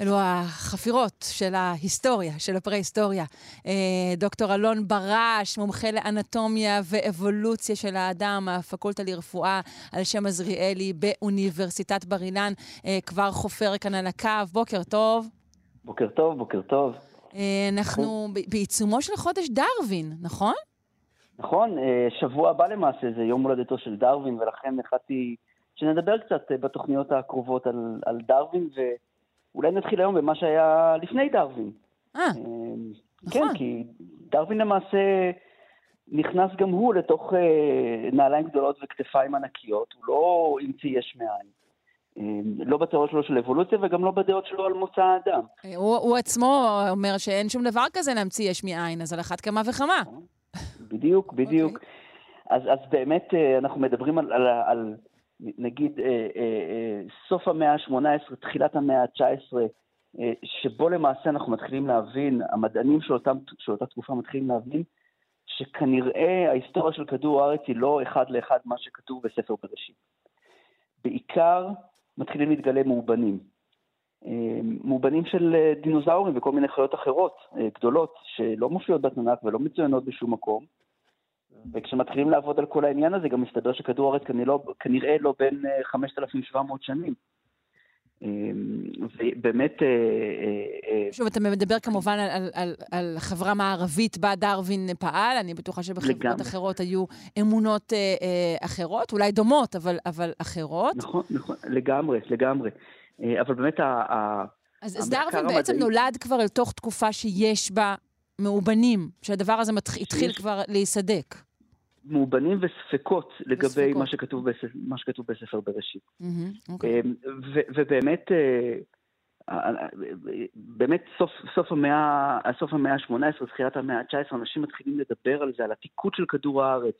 אלו החפירות של ההיסטוריה, של הפרה-היסטוריה. אה, דוקטור אלון ברש, מומחה לאנטומיה ואבולוציה של האדם, הפקולטה לרפואה על שם עזריאלי באוניברסיטת בר אילן, אה, כבר חופר כאן על הקו. בוקר טוב. בוקר טוב, בוקר טוב. אה, אנחנו בעיצומו של חודש דרווין, נכון? נכון, שבוע הבא למעשה זה יום הולדתו של דרווין, ולכן החלטתי שנדבר קצת בתוכניות הקרובות על, על דרווין, ו... אולי נתחיל היום במה שהיה לפני דרווין. אה, כן, נכון. כי דרווין למעשה נכנס גם הוא לתוך אה, נעליים גדולות וכתפיים ענקיות, הוא לא המציא יש מאין. אמ, לא בתיאוריות שלו של אבולוציה וגם לא בדעות שלו על מוצא האדם. אה, הוא, הוא עצמו אומר שאין שום דבר כזה להמציא יש מאין, אז על אחת כמה וכמה. בדיוק, בדיוק. Okay. אוקיי. אז, אז באמת אה, אנחנו מדברים על, על, על נגיד אה, אה, אה, סוף המאה ה-18, תחילת המאה ה-19, אה, שבו למעשה אנחנו מתחילים להבין, המדענים של, אותם, של אותה תקופה מתחילים להבין, שכנראה ההיסטוריה של כדור הארץ היא לא אחד לאחד מה שכתוב בספר בראשית. בעיקר מתחילים להתגלה מאובנים. מאובנים של דינוזאורים וכל מיני חיות אחרות גדולות שלא מופיעות בתנ"ך ולא מצוינות בשום מקום, וכשמתחילים לעבוד על כל העניין הזה, גם מסתבר שכדור הארץ כנראה לא, כנראה לא בין 5,700 אה, שנים. אמ, ובאמת... אה, אה, שוב, אתה מדבר כמובן על, על, על, על החברה המערבית בה דרווין פעל, אני בטוחה שבחברות לגמרי. אחרות היו אמונות אה, אה, אחרות, אולי דומות, אבל, אבל אחרות. נכון, נכון, לגמרי, לגמרי. אבל באמת ה... אז, אז דרווין בעצם נולד כבר אל תוך תקופה שיש בה מאובנים, שהדבר הזה מתח... התחיל כבר להיסדק. מאובנים וספקות לגבי וספקות. מה שכתוב, בספר, מה שכתוב בספר בראשית. Mm-hmm, okay. אוקיי. ו- ובאמת, אה, אה, באמת סוף, סוף המאה, סוף המאה ה-18, תחילת המאה ה-19, אנשים מתחילים לדבר על זה, על עתיקות של כדור הארץ,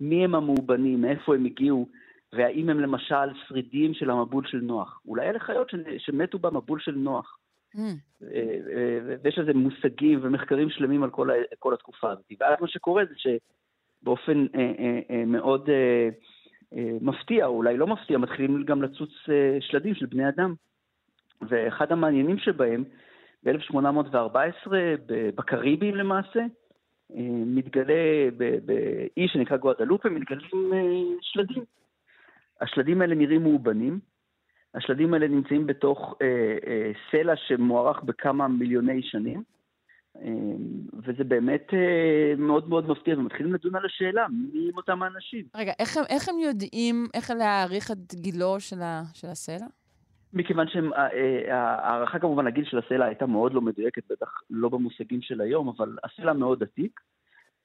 מי הם המאובנים, מאיפה הם הגיעו, והאם הם למשל שרידים של המבול של נוח. אולי אלה חיות שמתו במבול של נוח. Mm. ויש לזה מושגים ומחקרים שלמים על כל, כל התקופה הזאת. ואז מה שקורה זה שבאופן אה, אה, אה, מאוד אה, אה, מפתיע, או אולי לא מפתיע, מתחילים גם לצוץ אה, שלדים של בני אדם. ואחד המעניינים שבהם, ב-1814, בקריבים למעשה, מתגלה באי שנקרא גואדלופה, מתגלים שלדים. השלדים האלה נראים מאובנים. השלדים האלה נמצאים בתוך אה, אה, סלע שמוארך בכמה מיליוני שנים, אה, וזה באמת אה, מאוד מאוד מפתיע, ומתחילים לדון על השאלה, מי הם אותם האנשים. רגע, איך, איך הם יודעים איך להעריך את גילו של, ה, של הסלע? מכיוון שההערכה אה, כמובן הגיל של הסלע הייתה מאוד לא מדויקת, בטח לא במושגים של היום, אבל הסלע מאוד עתיק.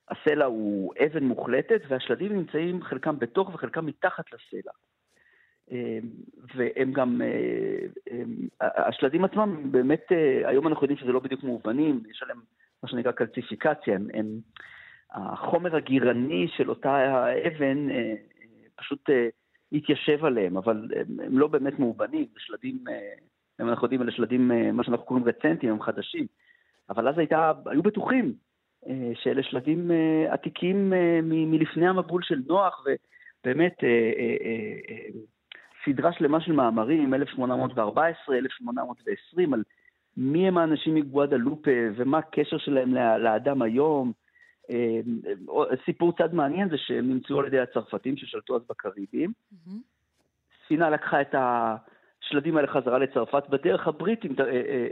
הסלע הוא אבן מוחלטת, והשלדים נמצאים חלקם בתוך וחלקם מתחת לסלע. אמ, והם גם, אה, הם, השלדים עצמם, באמת, אה, היום אנחנו יודעים שזה לא בדיוק מאובנים, יש עליהם מה שנקרא קלציפיקציה, הם, הם, החומר הגירני של אותה אבן אה, פשוט התיישב עליהם, אבל הם, הם לא באמת מאובנים, זה שלדים, אם אנחנו יודעים, אלה שלדים, מה שאנחנו קוראים רצנטים, הם חדשים, אבל אז הייתה, היו בטוחים שאלה שלדים עתיקים מלפני המבול של נוח, ובאמת, סדרה שלמה של מאמרים, 1814, 1820, על מי הם האנשים מגואדלופה ומה הקשר שלהם לאדם היום. אה, סיפור צד מעניין זה שהם נמצאו על ידי הצרפתים ששלטו אז בקריבים. ספינה לקחה את השלדים האלה חזרה לצרפת. בדרך הבריטים, אה,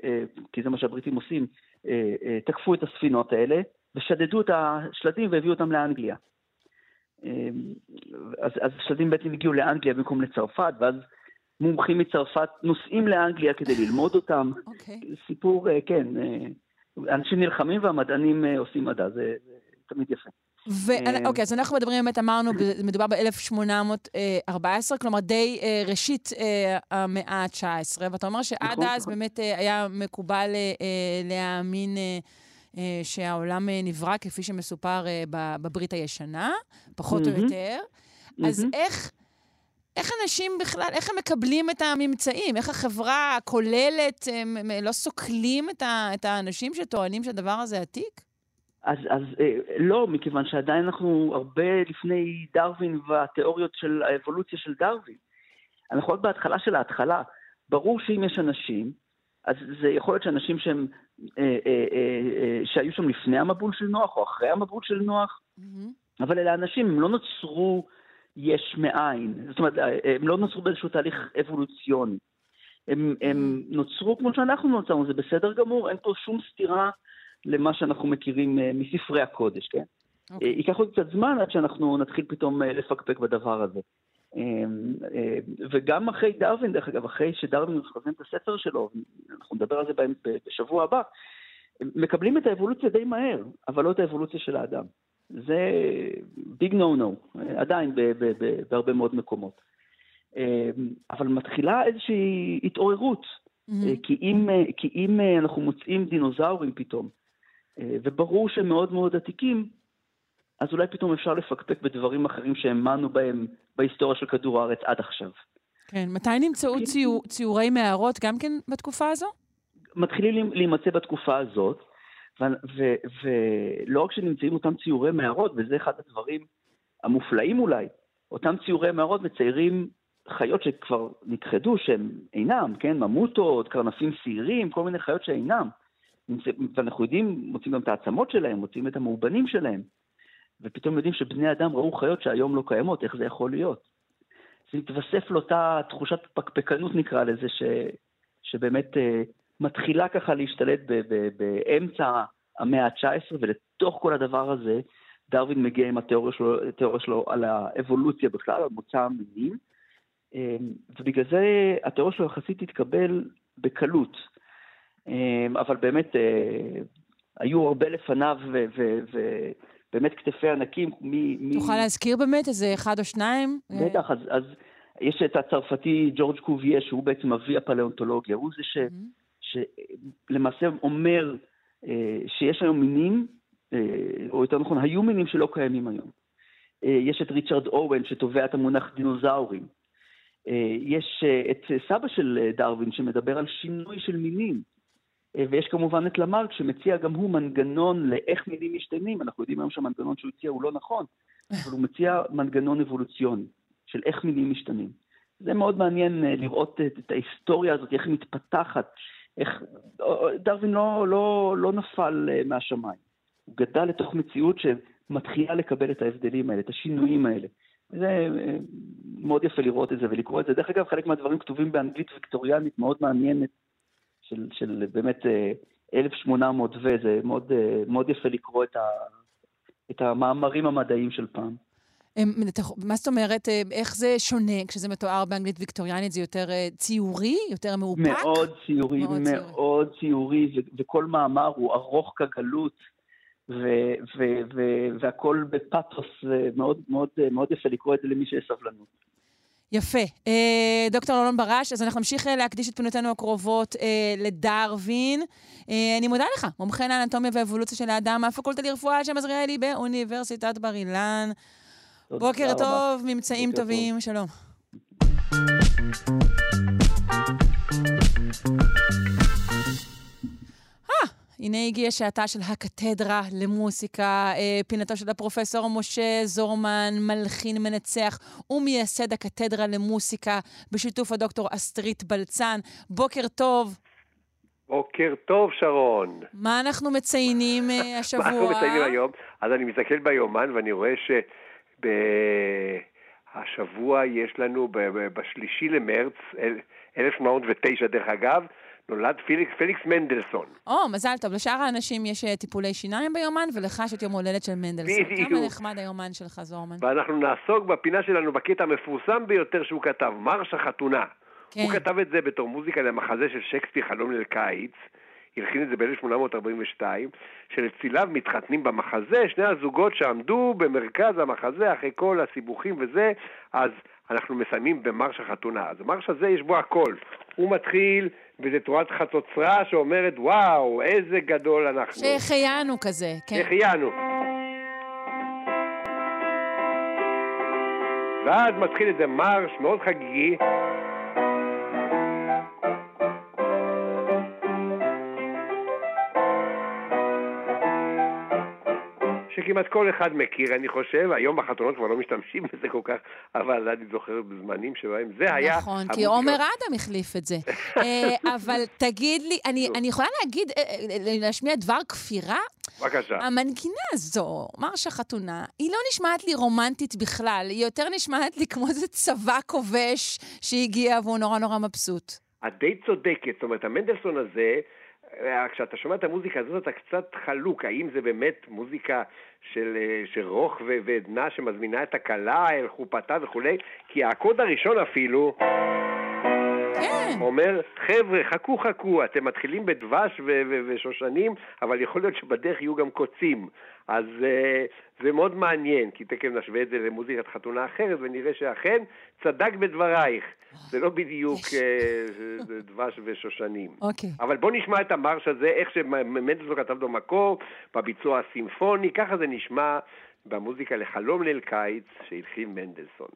אה, כי זה מה שהבריטים עושים, תקפו את הספינות האלה ושדדו את השלדים והביאו אותם לאנגליה. אמ, אז, אז השלדים בעצם הגיעו לאנגליה במקום לצרפת, ואז מומחים מצרפת נוסעים לאנגליה כדי ללמוד אותם. Okay. אוקיי. סיפור, אה, כן, אה, אנשים נלחמים והמדענים אה, עושים מדע, זה, זה תמיד יפה. ואוקיי, אז אנחנו מדברים, באמת אמרנו, מדובר ב-1814, כלומר די ראשית המאה ה-19, ואתה אומר שעד נכון, אז נכון. באמת היה מקובל להאמין אה, שהעולם אה, נברא כפי שמסופר אה, בברית הישנה, פחות mm-hmm. או יותר. Mm-hmm. אז איך... איך אנשים בכלל, איך הם מקבלים את הממצאים? איך החברה הכוללת, הם, הם לא סוקלים את, ה, את האנשים שטוענים שהדבר הזה עתיק? אז, אז לא, מכיוון שעדיין אנחנו הרבה לפני דרווין והתיאוריות של האבולוציה של דרווין. אנחנו רק בהתחלה של ההתחלה. ברור שאם יש אנשים, אז זה יכול להיות שאנשים שהם אה, אה, אה, שהיו שם לפני המבול של נוח או אחרי המבול של נוח, mm-hmm. אבל אלה אנשים, הם לא נוצרו יש מאין, זאת אומרת, הם לא נוצרו באיזשהו תהליך אבולוציוני. הם, הם נוצרו כמו שאנחנו נוצרנו, זה בסדר גמור, אין פה שום סתירה למה שאנחנו מכירים מספרי הקודש, כן? Okay. אוקיי. ייקח עוד קצת זמן עד שאנחנו נתחיל פתאום לפקפק בדבר הזה. אמ, אה, וגם אחרי דרווין, דרך אגב, אחרי שדרווין מפרסם את הספר שלו, אנחנו נדבר על זה בשבוע הבא, מקבלים את האבולוציה די מהר, אבל לא את האבולוציה של האדם. זה ביג נו נו, עדיין בהרבה מאוד מקומות. אמ, אבל מתחילה איזושהי התעוררות, mm-hmm. כי, אם, כי אם אנחנו מוצאים דינוזאורים פתאום, וברור שהם מאוד מאוד עתיקים, אז אולי פתאום אפשר לפקפק בדברים אחרים שהאמנו בהם בהיסטוריה של כדור הארץ עד עכשיו. כן, מתי נמצאו כן. ציור, ציורי מערות גם כן בתקופה הזו? מתחילים להימצא בתקופה הזאת, ולא רק שנמצאים אותם ציורי מערות, וזה אחד הדברים המופלאים אולי, אותם ציורי מערות מציירים חיות שכבר נכחדו, שהם אינם, כן? ממוטות, קרנפים שעירים, כל מיני חיות שאינם. ואנחנו יודעים, מוצאים גם את העצמות שלהם, מוצאים את המאובנים שלהם. ופתאום יודעים שבני אדם ראו חיות שהיום לא קיימות, איך זה יכול להיות? זה מתווסף לאותה תחושת פקפקנות נקרא לזה, ש, שבאמת uh, מתחילה ככה להשתלט ב, ב, באמצע המאה ה-19, ולתוך כל הדבר הזה, דרווין מגיע עם התיאוריה שלו, התיאוריה שלו על האבולוציה בכלל, על מוצא המינים, um, ובגלל זה התיאוריה שלו יחסית תתקבל בקלות. Um, אבל באמת, uh, היו הרבה לפניו. ו, ו באמת כתפי ענקים. מ, תוכל. להזכיר באמת איזה אחד או שניים? בטח, אז, אז יש את הצרפתי ג'ורג' קוביה, שהוא בעצם אבי הפלאונטולוגיה, הוא זה ש, mm-hmm. שלמעשה אומר אה, שיש היום מינים, אה, או יותר נכון, היו מינים שלא קיימים היום. אה, יש את ריצ'רד אורן שתובע את המונח דינוזאורים. אה, יש אה, את סבא של אה, דרווין שמדבר על שינוי של מינים. אה, ויש כמובן את למרק שמציע גם הוא מנגנון לאיך מינים משתנים, אנחנו יודעים היום שהמנגנון שהוא הציע הוא לא נכון, אבל הוא מציע מנגנון אבולוציוני של איך מינים משתנים. זה מאוד מעניין אה, לראות את, את ההיסטוריה הזאת, איך היא מתפתחת, איך... דרווין לא, לא, לא נפל אה, מהשמיים. הוא גדל לתוך מציאות שמתחילה לקבל את ההבדלים האלה, את השינויים האלה. זה אה, מאוד יפה לראות את זה ולקרוא את זה. דרך אגב, חלק מהדברים כתובים באנגלית ויקטוריאנית מאוד מעניינת, של, של באמת 1800 אה, וזה מאוד, אה, מאוד יפה לקרוא את, ה, את המאמרים המדעיים של פעם. מה זאת אומרת, איך זה שונה כשזה מתואר באנגלית ויקטוריאנית? זה יותר ציורי? יותר מאופק? מאוד ציורי, מאוד, מאוד ציורי, ציורי וכל מאמר הוא ארוך כגלות. ו- ו- ו- והכל בפתוס, מאוד, מאוד, מאוד יפה לקרוא את זה למי שיש סבלנות. יפה. אה, דוקטור אלון ברש, אז אנחנו נמשיך אה, להקדיש את פינותינו הקרובות אה, לדרווין. אה, אני מודה לך, מומחה לאנטומיה ואבולוציה של האדם מהפקולטה לרפואה שם עזריאלי באוניברסיטת בר אילן. בוקר טוב, ממצאים טובים, טוב. שלום. הנה הגיעה שעתה של הקתדרה למוסיקה, אה, פינתו של הפרופסור משה זורמן, מלחין מנצח ומייסד הקתדרה למוסיקה, בשיתוף הדוקטור אסטרית בלצן. בוקר טוב. בוקר טוב, שרון. מה אנחנו מציינים השבוע? מה אנחנו מציינים היום? אז אני מסתכל ביומן ואני רואה שבשבוע יש לנו, בשלישי למרץ, 1809 דרך אגב, נולד פליקס, פליקס מנדלסון. או, oh, מזל טוב. לשאר האנשים יש אה, טיפולי שיניים ביומן, ולך יש את יום הולדת של מנדלסון. בדיוק. כמה נחמד היומן שלך, זורמן. ואנחנו נעסוק בפינה שלנו בקטע המפורסם ביותר שהוא כתב, מרש החתונה. כן. הוא כתב את זה בתור מוזיקה למחזה של שייקספיר חלום ליל קיץ. הלחין את זה ב-1842, שלצליליו מתחתנים במחזה, שני הזוגות שעמדו במרכז המחזה אחרי כל הסיבוכים וזה, אז אנחנו מסיימים במרש החתונה. אז המרש הזה יש בו הכל. הוא מתחיל וזו תורת חצוצרה שאומרת, וואו, איזה גדול אנחנו. שהחיינו כזה, כן. שהחיינו. ואז מתחיל איזה מרש מאוד חגיגי, שכמעט כל אחד מכיר, אני חושב, היום בחתונות כבר לא משתמשים בזה כל כך, אבל אני זוכר בזמנים שבהם זה היה... נכון, כי עומר אדם החליף את זה. אה, אבל תגיד לי, אני יכולה להגיד, אה, אה, להשמיע דבר כפירה? בבקשה. המנגינה הזו, מרש החתונה, היא לא נשמעת לי רומנטית בכלל, היא יותר נשמעת לי כמו איזה צבא כובש שהגיע והוא נורא נורא מבסוט. את די צודקת, זאת אומרת, המנדלסון הזה... כשאתה שומע את המוזיקה הזאת אתה קצת חלוק, האם זה באמת מוזיקה של, אה, של רוך ועדנה שמזמינה את הכלה אל חופתה וכולי? כי הקוד הראשון אפילו... כן. אומר, חבר'ה, חכו חכו, אתם מתחילים בדבש ושושנים, אבל יכול להיות שבדרך יהיו גם קוצים. אז uh, זה מאוד מעניין, כי תכף נשווה את זה למוזיקת חתונה אחרת, ונראה שאכן צדק בדברייך. זה לא בדיוק uh, דבש ושושנים. אוקיי. אבל בוא נשמע את המרש הזה, איך שמנדלסון כתב לו מקור, בביצוע הסימפוני, ככה זה נשמע במוזיקה לחלום ליל קיץ שהלחין מנדלסון.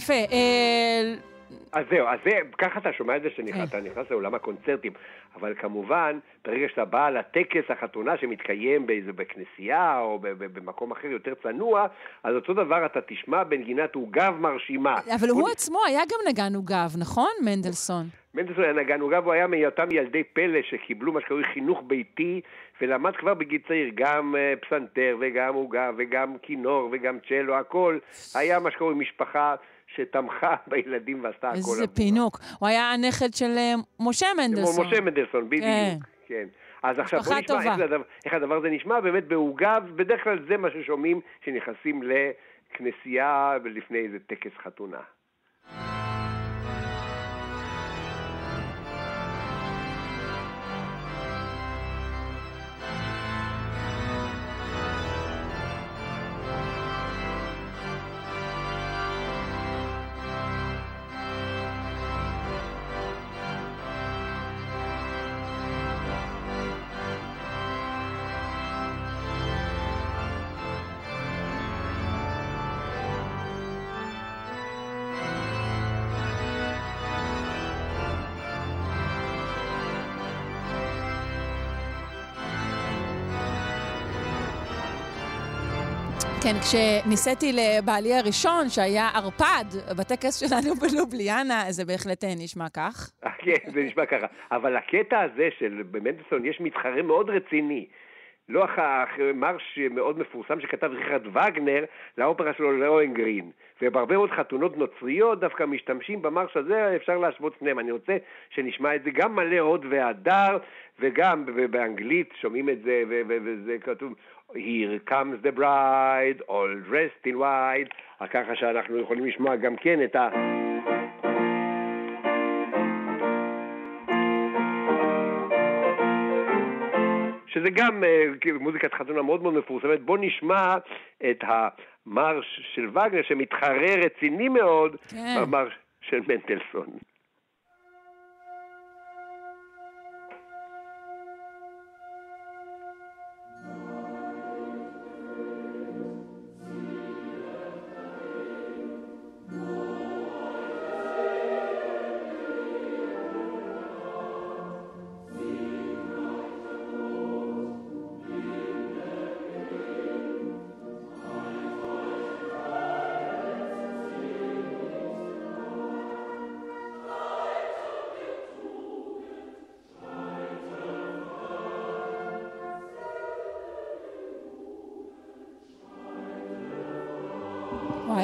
יפה. אה, אז זהו, אז זה, ככה אתה שומע את זה שאתה כן. נכנס לעולם הקונצרטים, אבל כמובן, ברגע שאתה בא לטקס החתונה שמתקיים באיזה בכנסייה או במקום אחר יותר צנוע, אז אותו דבר אתה תשמע בנגינת עוגב מרשימה. אבל הוא, הוא עצמו היה גם נגן עוגב, נכון, מנדלסון? מנדלסון היה נגן עוגב, הוא היה מאותם ילדי פלא שקיבלו מה שקרוי חינוך ביתי, ולמד כבר בגיל צעיר גם uh, פסנתר וגם עוגב וגם כינור וגם צ'לו, הכל. היה מה שקרוי משפחה. שתמכה בילדים ועשתה הכל. איזה פינוק. הוא היה הנכד של uh, משה מנדלסון. משה מנדלסון, בדיוק, כן. כן. אז עכשיו בוא נשמע איך, הדבר, איך הדבר הזה נשמע, באמת בעוגה, בדרך כלל זה מה ששומעים כשנכנסים לכנסייה ולפני איזה טקס חתונה. כן, כשניסיתי לבעלי הראשון, שהיה ערפד, בטקס שלנו בלובליאנה, זה בהחלט אה, נשמע כך. כן, זה נשמע ככה. אבל הקטע הזה של במנדלסון יש מתחרה מאוד רציני. לא אחר מרש מאוד מפורסם שכתב ריכרד וגנר לאופרה שלו לאוהנגרין. ובהרבה מאוד חתונות נוצריות דווקא משתמשים במרש הזה, אפשר להשוות שניהם. אני רוצה שנשמע את זה גם מלא הוד והדר, וגם באנגלית שומעים את זה, וזה כתוב Here comes the bride, all dressed in white, ככה שאנחנו יכולים לשמוע גם כן את ה... שזה גם uh, מוזיקת חתונה מאוד מאוד מפורסמת. בואו נשמע את המרש של וגנר שמתחרה רציני מאוד כן. במרש של מנטלסון.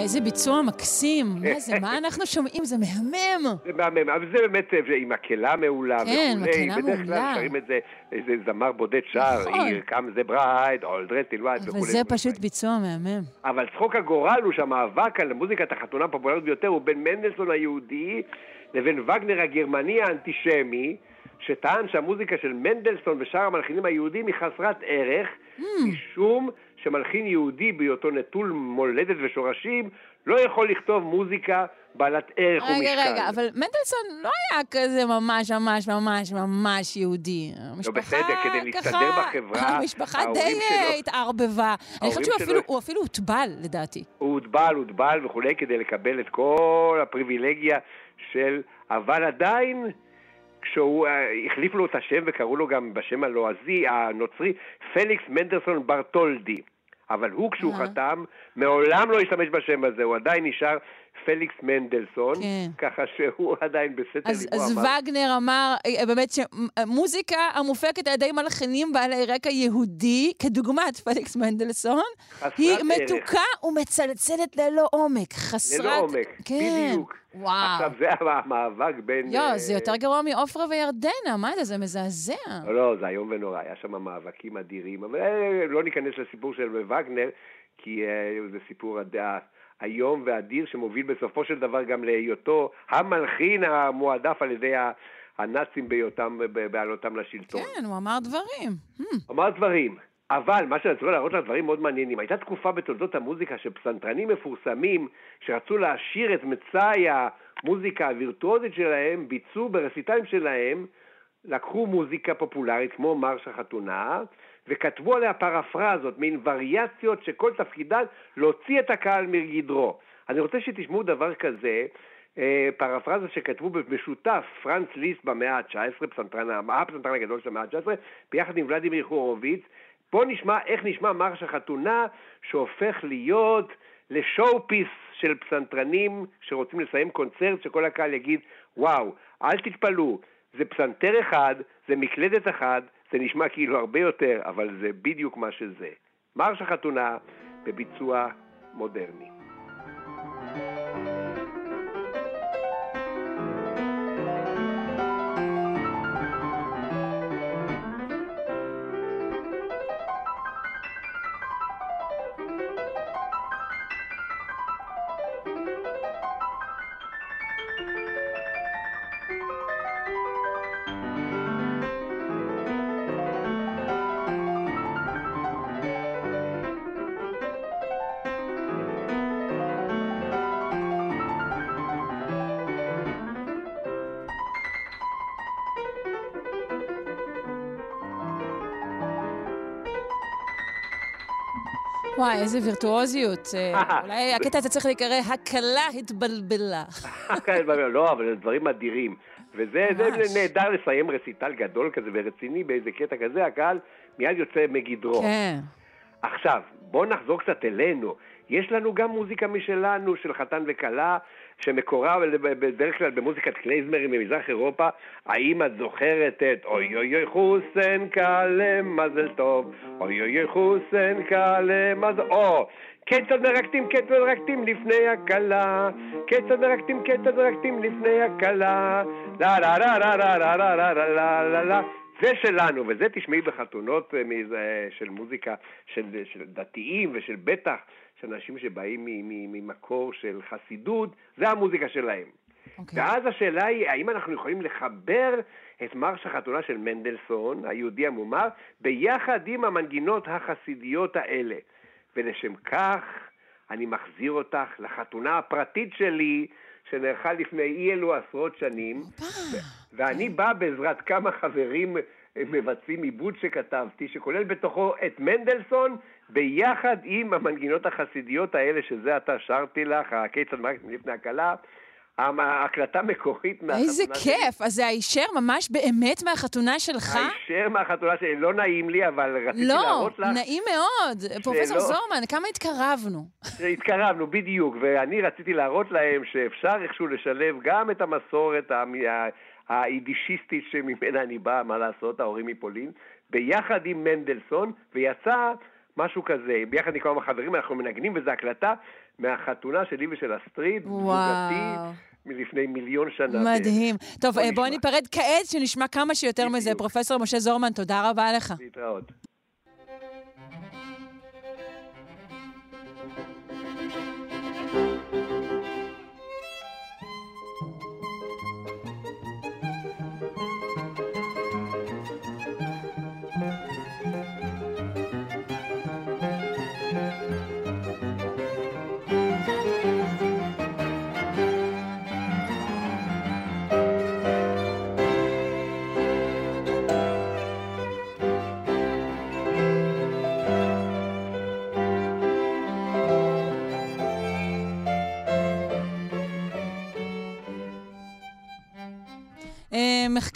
איזה ביצוע מקסים. מה זה, מה אנחנו שומעים? זה מהמם. זה מהמם, אבל זה באמת עם מקהלה מעולה כן, מקהלה מעולה. בדרך כלל שרים את זה, איזה זמר בודד שר, נכון. here comes the bride, all dressed in white וכולי. אבל זה פשוט ביצוע מהמם. אבל צחוק הגורל הוא שהמאבק על מוזיקת החתונה הפופולרית ביותר הוא בין מנדלסון היהודי לבין וגנר הגרמני האנטישמי. שטען שהמוזיקה של מנדלסון ושאר המלחינים היהודים היא חסרת ערך, mm. שמלחין יהודי בהיותו נטול מולדת ושורשים, לא יכול לכתוב מוזיקה בעלת ערך רגע, ומשקל. רגע, רגע, אבל מנדלסון לא היה כזה ממש ממש ממש ממש יהודי. לא בסדר, כדי להסתדר בחברה, המשפחה די התערבבה. אני חושבת שהוא אפילו, הוא אפילו הוטבל, לדעתי. הוא הוטבל, הוטבל וכולי, כדי לקבל את כל הפריבילגיה של... אבל עדיין... כשהוא, אה, החליפו לו את השם וקראו לו גם בשם הלועזי, הנוצרי, פליקס מנדלסון ברתולדי. אבל הוא, כשהוא. חתם, מעולם לא השתמש בשם הזה, הוא עדיין נשאר פליקס מנדלסון, כן. ככה שהוא עדיין בסתר ליבו אז אמר. אז וגנר אמר אה, באמת שמוזיקה המופקת על ידי מלחינים בעלי רקע יהודי, כדוגמת פליקס מנדלסון, חסרת ערך. מתוקה ומצלצלת ללא עומק, חסרת... ללא עומק, כן. בדיוק. וואו. עכשיו, זה המאבק בין... יו, uh, זה יותר גרוע מעופרה וירדנה, מה זה? זה מזעזע. לא, לא, זה איום ונורא, היה שם מאבקים אדירים, אבל לא ניכנס לסיפור של וגנר, כי זה סיפור הדעה. איום ואדיר שמוביל בסופו של דבר גם להיותו המלחין המועדף על ידי הנאצים בהיותם, בעלותם לשלטון. כן, הוא אמר דברים. Hmm. אמר דברים. אבל מה שאני רוצה להראות לך דברים מאוד מעניינים. הייתה תקופה בתולדות המוזיקה שפסנתרנים מפורסמים שרצו להעשיר את מצאי המוזיקה הווירטואוזית שלהם, ביצעו ברסיטיים שלהם, לקחו מוזיקה פופולרית כמו מרש החתונה, וכתבו עליה פרפרזות, מין וריאציות שכל תפקידן להוציא את הקהל מגדרו. אני רוצה שתשמעו דבר כזה, אה, פרפרזה שכתבו במשותף פרנץ ליסט במאה ה-19, פסנתרן, הפסנתרן הגדול של המאה ה-19, ביחד עם ולדימיר חורוביץ. בואו נשמע איך נשמע מרש החתונה שהופך להיות לשואו פיס של פסנתרנים שרוצים לסיים קונצרט שכל הקהל יגיד, וואו, אל תתפלאו, זה פסנתר אחד, זה מקלדת אחת, זה נשמע כאילו הרבה יותר, אבל זה בדיוק מה שזה. מרש החתונה בביצוע מודרני. וואי, איזה וירטואוזיות. אה, אולי הקטע הזה צריך להיקרא הקלה התבלבלה. לא, אבל זה דברים אדירים. וזה נהדר לסיים רסיטל גדול כזה ורציני באיזה קטע כזה, הקהל מיד יוצא מגדרו. כן. עכשיו, בואו נחזור קצת אלינו. יש לנו גם מוזיקה משלנו, של חתן וכלה, שמקורה בדרך כלל במוזיקת קלייזמרים ממזרח אירופה. האם את זוכרת את אוי אוי אוי חוסן קלה מזל טוב, אוי אוי אוי חוסן קלה מזל... או, כיצד מרקטים, כיצד מרקטים לפני הכלה, כיצד מרקטים, כיצד מרקטים לפני הכלה, לה לה לה לה לה לה לה לה לה לה לה זה שלנו, וזה תשמעי בחתונות של מוזיקה של, של דתיים ושל בטח של אנשים שבאים ממקור של חסידות, זה המוזיקה שלהם. Okay. אוקיי. ואז השאלה היא, האם אנחנו יכולים לחבר את מרש החתונה של מנדלסון, היהודי המומר, ביחד עם המנגינות החסידיות האלה. ולשם כך, אני מחזיר אותך לחתונה הפרטית שלי, שנערכה לפני אי אלו עשרות שנים, ואני בא בעזרת כמה חברים מבצעים עיבוד שכתבתי, שכולל בתוכו את מנדלסון, ביחד עם המנגינות החסידיות האלה, שזה עתה שרתי לך, הכיצד מערכת מלפני הכלה. ההקלטה מקורית מהחתונה שלי. איזה כיף, אז זה הישר ממש באמת מהחתונה שלך? הישר מהחתונה שלי, לא נעים לי, אבל רציתי לא, להראות לך... לא, נעים מאוד. פרופסור זורמן, כמה התקרבנו. התקרבנו, בדיוק, ואני רציתי להראות להם שאפשר איכשהו לשלב גם את המסורת היידישיסטית שממנה אני בא, מה לעשות, ההורים מפולין, ביחד עם מנדלסון, ויצא משהו כזה, ביחד עם כמה חברים אנחנו מנגנים, וזו הקלטה מהחתונה שלי ושל אסטריד, זוגתי. מלפני מיליון שנה. מדהים. טוב, בואו ניפרד כעת, שנשמע כמה שיותר מזה. פרופסור משה זורמן, תודה רבה לך. להתראות.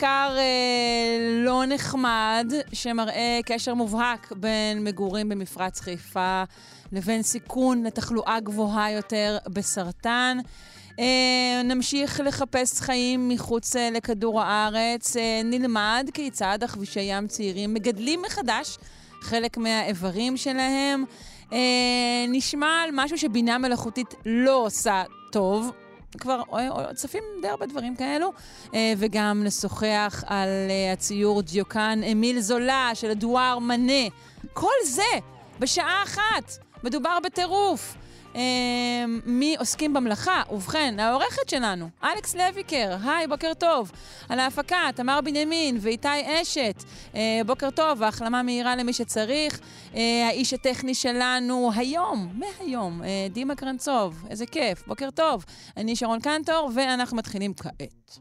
מחקר אה, לא נחמד שמראה קשר מובהק בין מגורים במפרץ חיפה לבין סיכון לתחלואה גבוהה יותר בסרטן. אה, נמשיך לחפש חיים מחוץ אה, לכדור הארץ. אה, נלמד כיצד הכבישי ים צעירים מגדלים מחדש חלק מהאיברים שלהם. אה, נשמע על משהו שבינה מלאכותית לא עושה טוב, כבר אה, צפים די הרבה דברים כאלו, אה, וגם נשוחח על אה, הציור דיוקן אמיל זולה של אדואר מנה. כל זה בשעה אחת. מדובר בטירוף. אמ, מי עוסקים במלאכה? ובכן, העורכת שלנו, אלכס לויקר, היי, בוקר טוב. על ההפקה, תמר בנימין ואיתי אשת, אה, בוקר טוב, והחלמה מהירה למי שצריך. אה, האיש הטכני שלנו היום, מהיום, אה, דימה קרנצוב, איזה כיף, בוקר טוב. אני שרון קנטור, ואנחנו מתחילים כעת.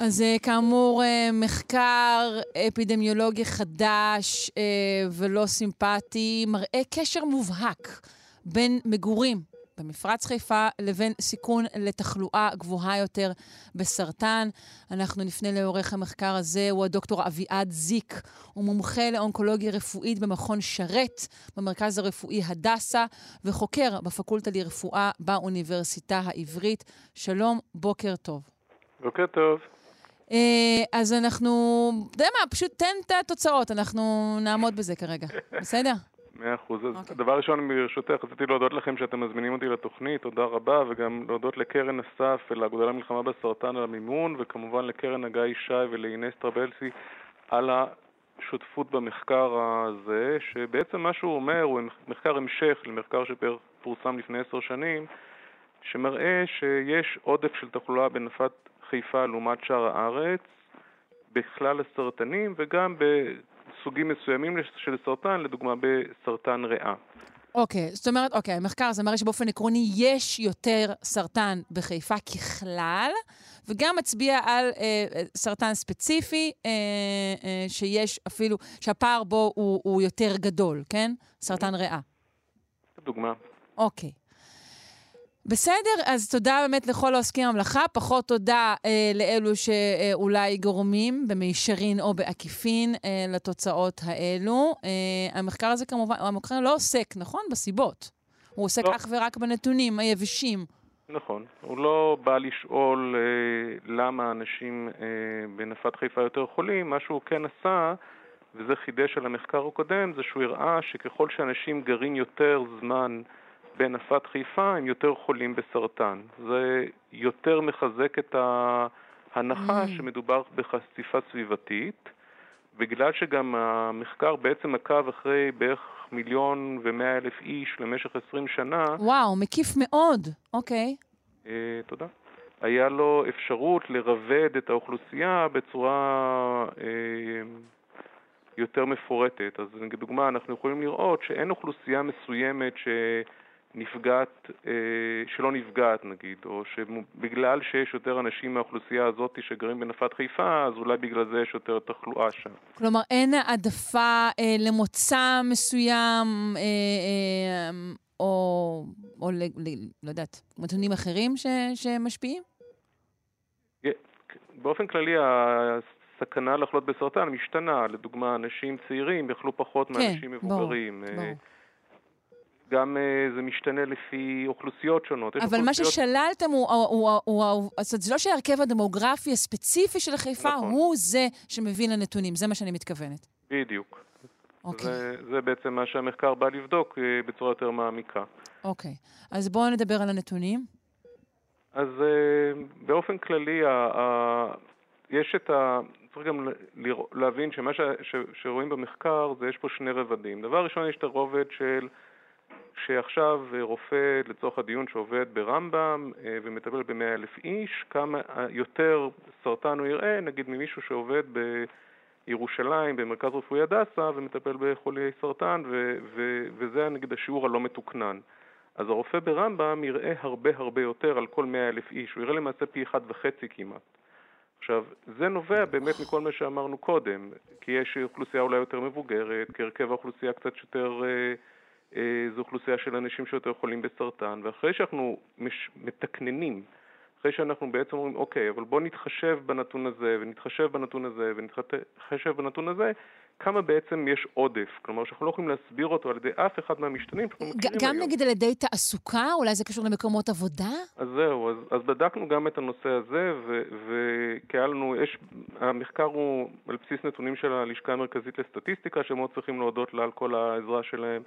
אז אה, כאמור, אה, מחקר אפידמיולוגי חדש אה, ולא סימפטי מראה קשר מובהק בין מגורים במפרץ חיפה לבין סיכון לתחלואה גבוהה יותר בסרטן. אנחנו נפנה לעורך המחקר הזה, הוא הדוקטור אביעד זיק. הוא מומחה לאונקולוגיה רפואית במכון שרת, במרכז הרפואי הדסה, וחוקר בפקולטה לרפואה באוניברסיטה העברית. שלום, בוקר טוב. בוקר טוב. אה, אז אנחנו, אתה יודע מה, פשוט תן את התוצאות, אנחנו נעמוד בזה כרגע, בסדר? מאה אחוז. אז okay. אוקיי. דבר ראשון, ברשותך, רציתי להודות לכם שאתם מזמינים אותי לתוכנית, תודה רבה, וגם להודות לקרן אסף ולאגודה למלחמה בסרטן על המימון, וכמובן לקרן הגיא ישי ולאינס טרבלסי על השותפות במחקר הזה, שבעצם מה שהוא אומר הוא מחקר המשך למחקר שפורסם לפני עשר שנים, שמראה שיש עודף של תחלואה בנפת חיפה לעומת שאר הארץ, בכלל הסרטנים וגם בסוגים מסוימים של סרטן, לדוגמה בסרטן ריאה. אוקיי, זאת אומרת, אוקיי, המחקר הזה מראה שבאופן עקרוני יש יותר סרטן בחיפה ככלל, וגם מצביע על אה, אה סרטן ספציפי אה, אה, שיש אפילו, שהפער בו הוא, הוא יותר גדול, כן? סרטן ריאה. דוגמה. אוקיי. בסדר, אז תודה באמת לכל העוסקים במלאכה, פחות תודה אה, לאלו שאולי גורמים במישרין או בעקיפין אה, לתוצאות האלו. אה, המחקר הזה כמובן, המחקר לא עוסק, נכון? בסיבות. הוא עוסק לא. אך ורק בנתונים היבשים. נכון. הוא לא בא לשאול אה, למה אנשים אה, בנפת חיפה יותר חולים, מה שהוא כן עשה, וזה חידש על המחקר הקודם, זה שהוא הראה שככל שאנשים גרים יותר זמן בנפת חיפה הם יותר חולים בסרטן. זה יותר מחזק את ההנחה mm. שמדובר בחשיפה סביבתית, בגלל שגם המחקר בעצם עקב אחרי בערך מיליון ומאה אלף איש למשך עשרים שנה. וואו, מקיף מאוד, אוקיי. Uh, תודה. היה לו אפשרות לרבד את האוכלוסייה בצורה uh, יותר מפורטת. אז לדוגמה, אנחנו יכולים לראות שאין אוכלוסייה מסוימת ש... נפגעת, אה, שלא נפגעת נגיד, או שבגלל שיש יותר אנשים מהאוכלוסייה הזאת שגרים בנפת חיפה, אז אולי בגלל זה יש יותר תחלואה שם. כלומר, אין העדפה אה, למוצא מסוים, אה, אה, או, או ל, ל, לא יודעת, נתונים אחרים ש, שמשפיעים? באופן כללי, הסכנה לחלות בסרטן משתנה. לדוגמה, אנשים צעירים יאכלו פחות כן, מאנשים מבוגרים. ברור, ברור. גם uh, זה משתנה לפי אוכלוסיות שונות. אבל אוכלוסיות... מה ששללתם הוא, הוא, הוא, הוא, הוא, זאת זה לא שההרכב הדמוגרפי הספציפי של חיפה נכון. הוא זה שמביא לנתונים, זה מה שאני מתכוונת. בדיוק. אוקיי. זה, זה בעצם מה שהמחקר בא לבדוק uh, בצורה יותר מעמיקה. אוקיי, אז בואו נדבר על הנתונים. אז uh, באופן כללי, ה, ה, יש את ה... צריך גם להבין שמה ש, ש, שרואים במחקר זה יש פה שני רבדים. דבר ראשון, יש את הרובד של שעכשיו אה, רופא, לצורך הדיון, שעובד ברמב"ם אה, ומטפל ב אלף איש, כמה אה, יותר סרטן הוא יראה, נגיד ממישהו שעובד בירושלים, במרכז רפואי הדסה, ומטפל בחולי סרטן, ו- ו- וזה נגיד השיעור הלא מתוקנן. אז הרופא ברמב"ם יראה הרבה הרבה יותר על כל מאה אלף איש, הוא יראה למעשה פי אחד וחצי כמעט. עכשיו, זה נובע באמת מכל מה שאמרנו קודם, כי יש אוכלוסייה אולי יותר מבוגרת, כי הרכב האוכלוסייה קצת יותר... אה, זו אוכלוסייה של אנשים שיותר חולים בסרטן, ואחרי שאנחנו מש... מתקננים, אחרי שאנחנו בעצם אומרים, אוקיי, אבל בואו נתחשב בנתון הזה, ונתחשב בנתון הזה, ונתחשב בנתון הזה, כמה בעצם יש עודף. כלומר, שאנחנו לא יכולים להסביר אותו על ידי אף אחד מהמשתנים שאנחנו מכירים גם היום. נגיד על ידי תעסוקה? אולי זה קשור למקומות עבודה? אז זהו, אז, אז בדקנו גם את הנושא הזה, וכי היה לנו, יש, המחקר הוא על בסיס נתונים של הלשכה המרכזית לסטטיסטיקה, שמאוד צריכים להודות לה על כל העזרה שלהם.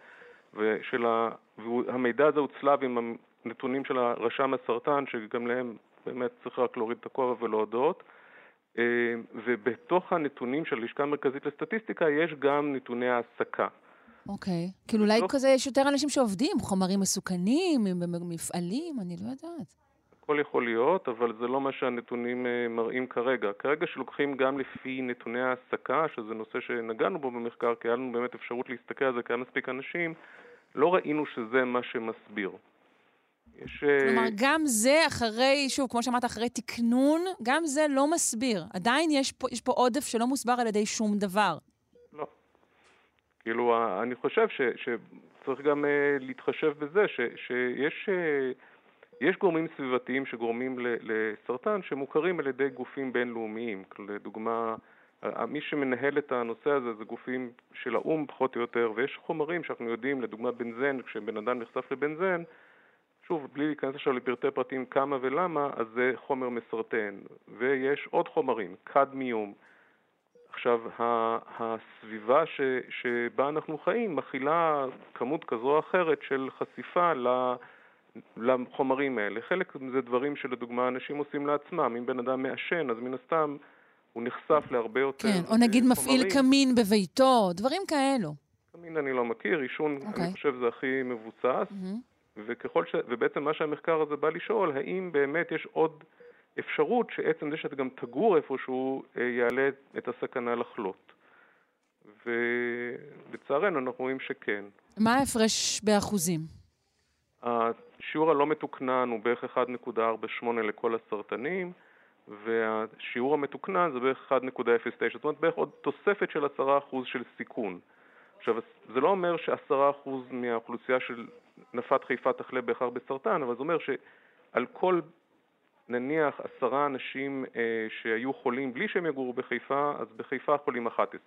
והמידע הזה הוצלב עם הנתונים של הרשם הסרטן, שגם להם באמת צריך רק להוריד את הכובע ולהודות. אה, ובתוך הנתונים של הלשכה המרכזית לסטטיסטיקה יש גם נתוני העסקה. אוקיי. Okay. כאילו אולי כזה יש יותר אנשים שעובדים, חומרים מסוכנים, מפעלים, אני לא יודעת. הכל יכול להיות, אבל זה לא מה שהנתונים אה, מראים כרגע. כרגע שלוקחים גם לפי נתוני העסקה, שזה נושא שנגענו בו במחקר, כי היה לנו באמת אפשרות להסתכל על זה, כי היה מספיק אנשים, לא ראינו שזה מה שמסביר. יש... אה, כלומר, גם זה אחרי, שוב, כמו שאמרת, אחרי תקנון, גם זה לא מסביר. עדיין יש פה, יש פה עודף שלא מוסבר על ידי שום דבר. לא. כאילו, אני חושב ש, שצריך גם uh, להתחשב בזה ש, שיש... Uh, יש גורמים סביבתיים שגורמים לסרטן שמוכרים על ידי גופים בינלאומיים. לדוגמה, מי שמנהל את הנושא הזה זה גופים של האו"ם פחות או יותר, ויש חומרים שאנחנו יודעים, לדוגמה בנזן, כשבן אדם נחשף לבנזן, שוב, בלי להיכנס עכשיו לפרטי פרטים כמה ולמה, אז זה חומר מסרטן. ויש עוד חומרים, קדמיום. עכשיו, הסביבה ש, שבה אנחנו חיים מכילה כמות כזו או אחרת של חשיפה ל... לחומרים האלה. חלק זה דברים שלדוגמה אנשים עושים לעצמם. אם בן אדם מעשן, אז מן הסתם הוא נחשף להרבה יותר כן, או נגיד חומרים. מפעיל קמין בביתו, דברים כאלו. קמין אני לא מכיר, עישון, okay. אני אוקיי. חושב זה הכי מבוסס. Mm-hmm. וככל ש... ובעצם מה שהמחקר הזה בא לשאול, האם באמת יש עוד אפשרות שעצם זה שאתה גם תגור איפשהו אה, יעלה את הסכנה לחלות. ולצערנו אנחנו רואים שכן. מה ההפרש באחוזים? השיעור הלא מתוקנן הוא בערך 1.48 לכל הסרטנים, והשיעור המתוקנן זה בערך 1.09, זאת אומרת בערך עוד תוספת של 10% של סיכון. עכשיו, זה לא אומר ש-10% מהאוכלוסייה של נפת חיפה תחלה בהכרח בסרטן, אבל זה אומר שעל כל נניח עשרה אנשים אה, שהיו חולים בלי שהם יגורו בחיפה, אז בחיפה חולים 11.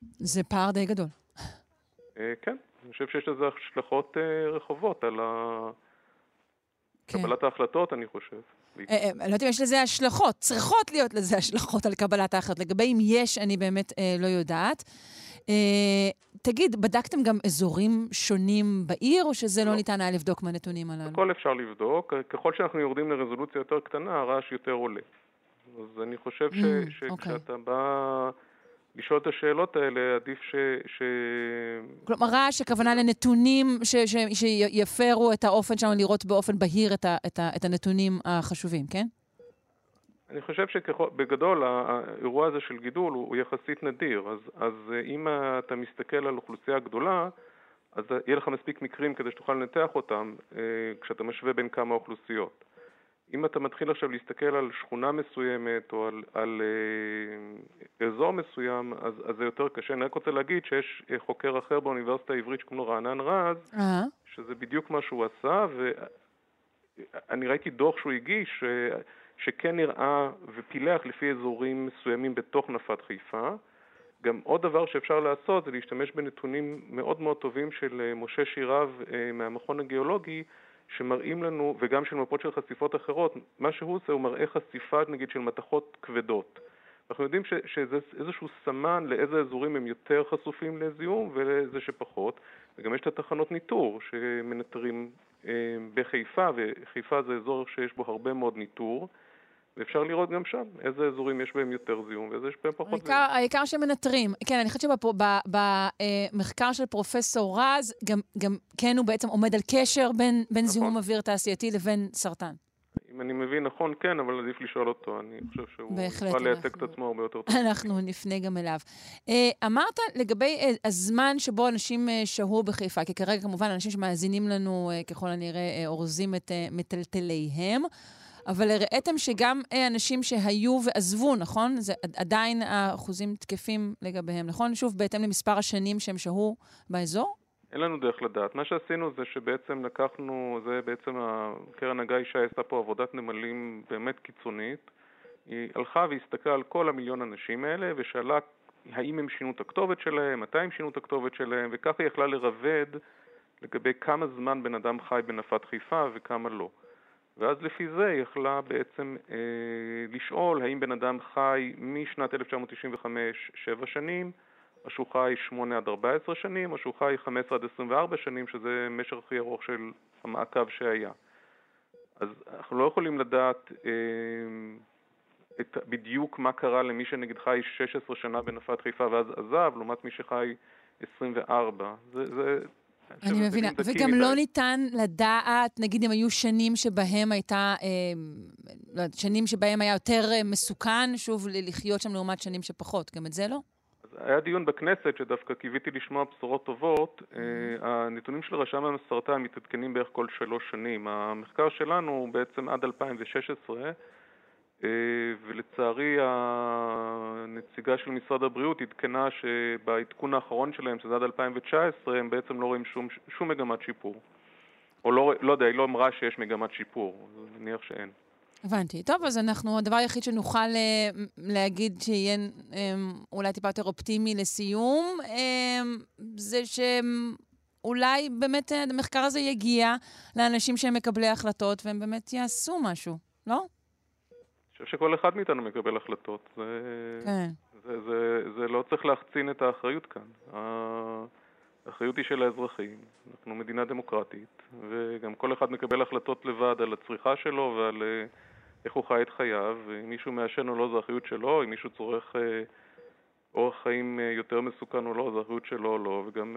זה פער די גדול. אה, כן, אני חושב שיש לזה השלכות אה, רחובות על. כן. קבלת ההחלטות, אני חושב. אה, אה, אני לא יודעת אם יש לזה השלכות, צריכות להיות לזה השלכות על קבלת ההחלטות. לגבי אם יש, אני באמת אה, לא יודעת. אה, תגיד, בדקתם גם אזורים שונים בעיר, או שזה לא, לא ניתן היה לבדוק מהנתונים הללו? הכל אפשר לבדוק. ככל שאנחנו יורדים לרזולוציה יותר קטנה, הרעש יותר עולה. אז אני חושב ש, mm, שכשאתה אוקיי. בא לשאול את השאלות האלה, עדיף ש... ש... כלומר, רעש הכוונה לנתונים ש, ש, שיפרו את האופן שלנו לראות באופן בהיר את, ה, את, ה, את הנתונים החשובים, כן? אני חושב שבגדול האירוע הזה של גידול הוא, יחסית נדיר, אז, אז אה, אם אתה מסתכל על אוכלוסייה גדולה, אז יהיה לך מספיק מקרים כדי שתוכל לנתח אותם אה, כשאתה משווה בין כמה אוכלוסיות. אם אתה מתחיל עכשיו להסתכל על שכונה מסוימת או על, על אה, אזור מסוים, אז, אז זה יותר קשה. אני רק רוצה להגיד שיש אה, חוקר אחר באוניברסיטה העברית שקוראים לו רענן רז, uh-huh. שזה בדיוק מה שהוא עשה, ואני ראיתי דוח שהוא הגיש, אה, שכן נראה ופילח לפי אזורים מסוימים בתוך נפת חיפה. גם עוד דבר שאפשר לעשות זה להשתמש בנתונים מאוד מאוד טובים של משה שירב מהמכון הגיאולוגי, שמראים לנו, וגם של מפות של חשיפות אחרות, מה שהוא עושה הוא מראה חשיפה נגיד של מתכות כבדות. אנחנו יודעים ש, שזה איזשהו סמן לאיזה אזורים הם יותר חשופים לזיהום ולאיזה שפחות, וגם יש את התחנות ניטור שמנטרים אה, בחיפה, וחיפה זה אזור שיש בו הרבה מאוד ניטור. ואפשר לראות גם שם איזה אזורים יש בהם יותר זיהום ואיזה יש בהם פחות זיהום. העיקר שמנטרים. כן, אני חושבת שבמחקר של פרופסור רז, גם, גם כן הוא בעצם עומד על קשר בין, בין נכון. זיהום אוויר תעשייתי לבין סרטן. אם אני מבין נכון, כן, אבל עדיף לשאול אותו. אני חושב שהוא יוכל לייצג את עצמו הרבה יותר טוב. אנחנו נפנה גם אליו. אה, אמרת לגבי אה, הזמן שבו אנשים אה, שהו בחיפה, כי כרגע כמובן אנשים שמאזינים לנו ככל הנראה אורזים את מטלטליהם. אבל הראיתם שגם אה, אנשים שהיו ועזבו, נכון? זה עדיין האחוזים תקפים לגביהם, נכון? שוב, בהתאם למספר השנים שהם שהו באזור? אין לנו דרך לדעת. מה שעשינו זה שבעצם לקחנו, זה בעצם קרן הגיא שי עשתה פה עבודת נמלים באמת קיצונית. היא הלכה והסתכלה על כל המיליון אנשים האלה ושאלה האם הם שינו את הכתובת שלהם, מתי הם שינו את הכתובת שלהם, וככה היא יכלה לרבד לגבי כמה זמן בן אדם חי בנפת חיפה וכמה לא. ואז לפי זה היא יכלה בעצם אה, לשאול האם בן אדם חי משנת 1995 7 שנים, או שהוא חי 8 עד 14 שנים, או שהוא חי 15 עד 24 שנים, שזה משך הכי ארוך של המעקב שהיה. אז אנחנו לא יכולים לדעת אה, את, בדיוק מה קרה למי שנגיד חי 16 שנה בנפת חיפה ואז עזב, לעומת מי שחי 24. זה, זה אני מבינה, וגם לא ניתן לדעת, נגיד אם היו שנים שבהם הייתה, אה, לא שנים שבהם היה יותר אה, מסוכן, שוב, לחיות שם לעומת שנים שפחות, גם את זה לא? היה דיון בכנסת שדווקא קיוויתי לשמוע בשורות טובות. Mm-hmm. הנתונים של רשם הסרטן מתעדכנים בערך כל שלוש שנים. המחקר שלנו הוא בעצם עד 2016, אה, ולצערי הנציגה של משרד הבריאות עדכנה שבעדכון האחרון שלהם, שזה עד 2019, הם בעצם לא רואים שום, שום מגמת שיפור. או לא, לא יודע, היא לא אמרה שיש מגמת שיפור, אז אני מניח שאין. הבנתי. טוב, אז אנחנו, הדבר היחיד שנוכל uh, להגיד שיהיה um, אולי טיפה יותר אופטימי לסיום, um, זה שאולי באמת המחקר הזה יגיע לאנשים שהם מקבלי החלטות והם באמת יעשו משהו, לא? חושב שכל אחד מאיתנו מקבל החלטות. זה, כן. זה, זה, זה לא צריך להחצין את האחריות כאן. האחריות היא של האזרחים. אנחנו מדינה דמוקרטית, וגם כל אחד מקבל החלטות לבד על הצריכה שלו ועל אה, איך הוא חי את חייו. אם מישהו מעשן או לא, זו אחריות שלו, אם מישהו צורך אה, אורח חיים אה, יותר מסוכן או לא, זו אחריות שלו או לא, וגם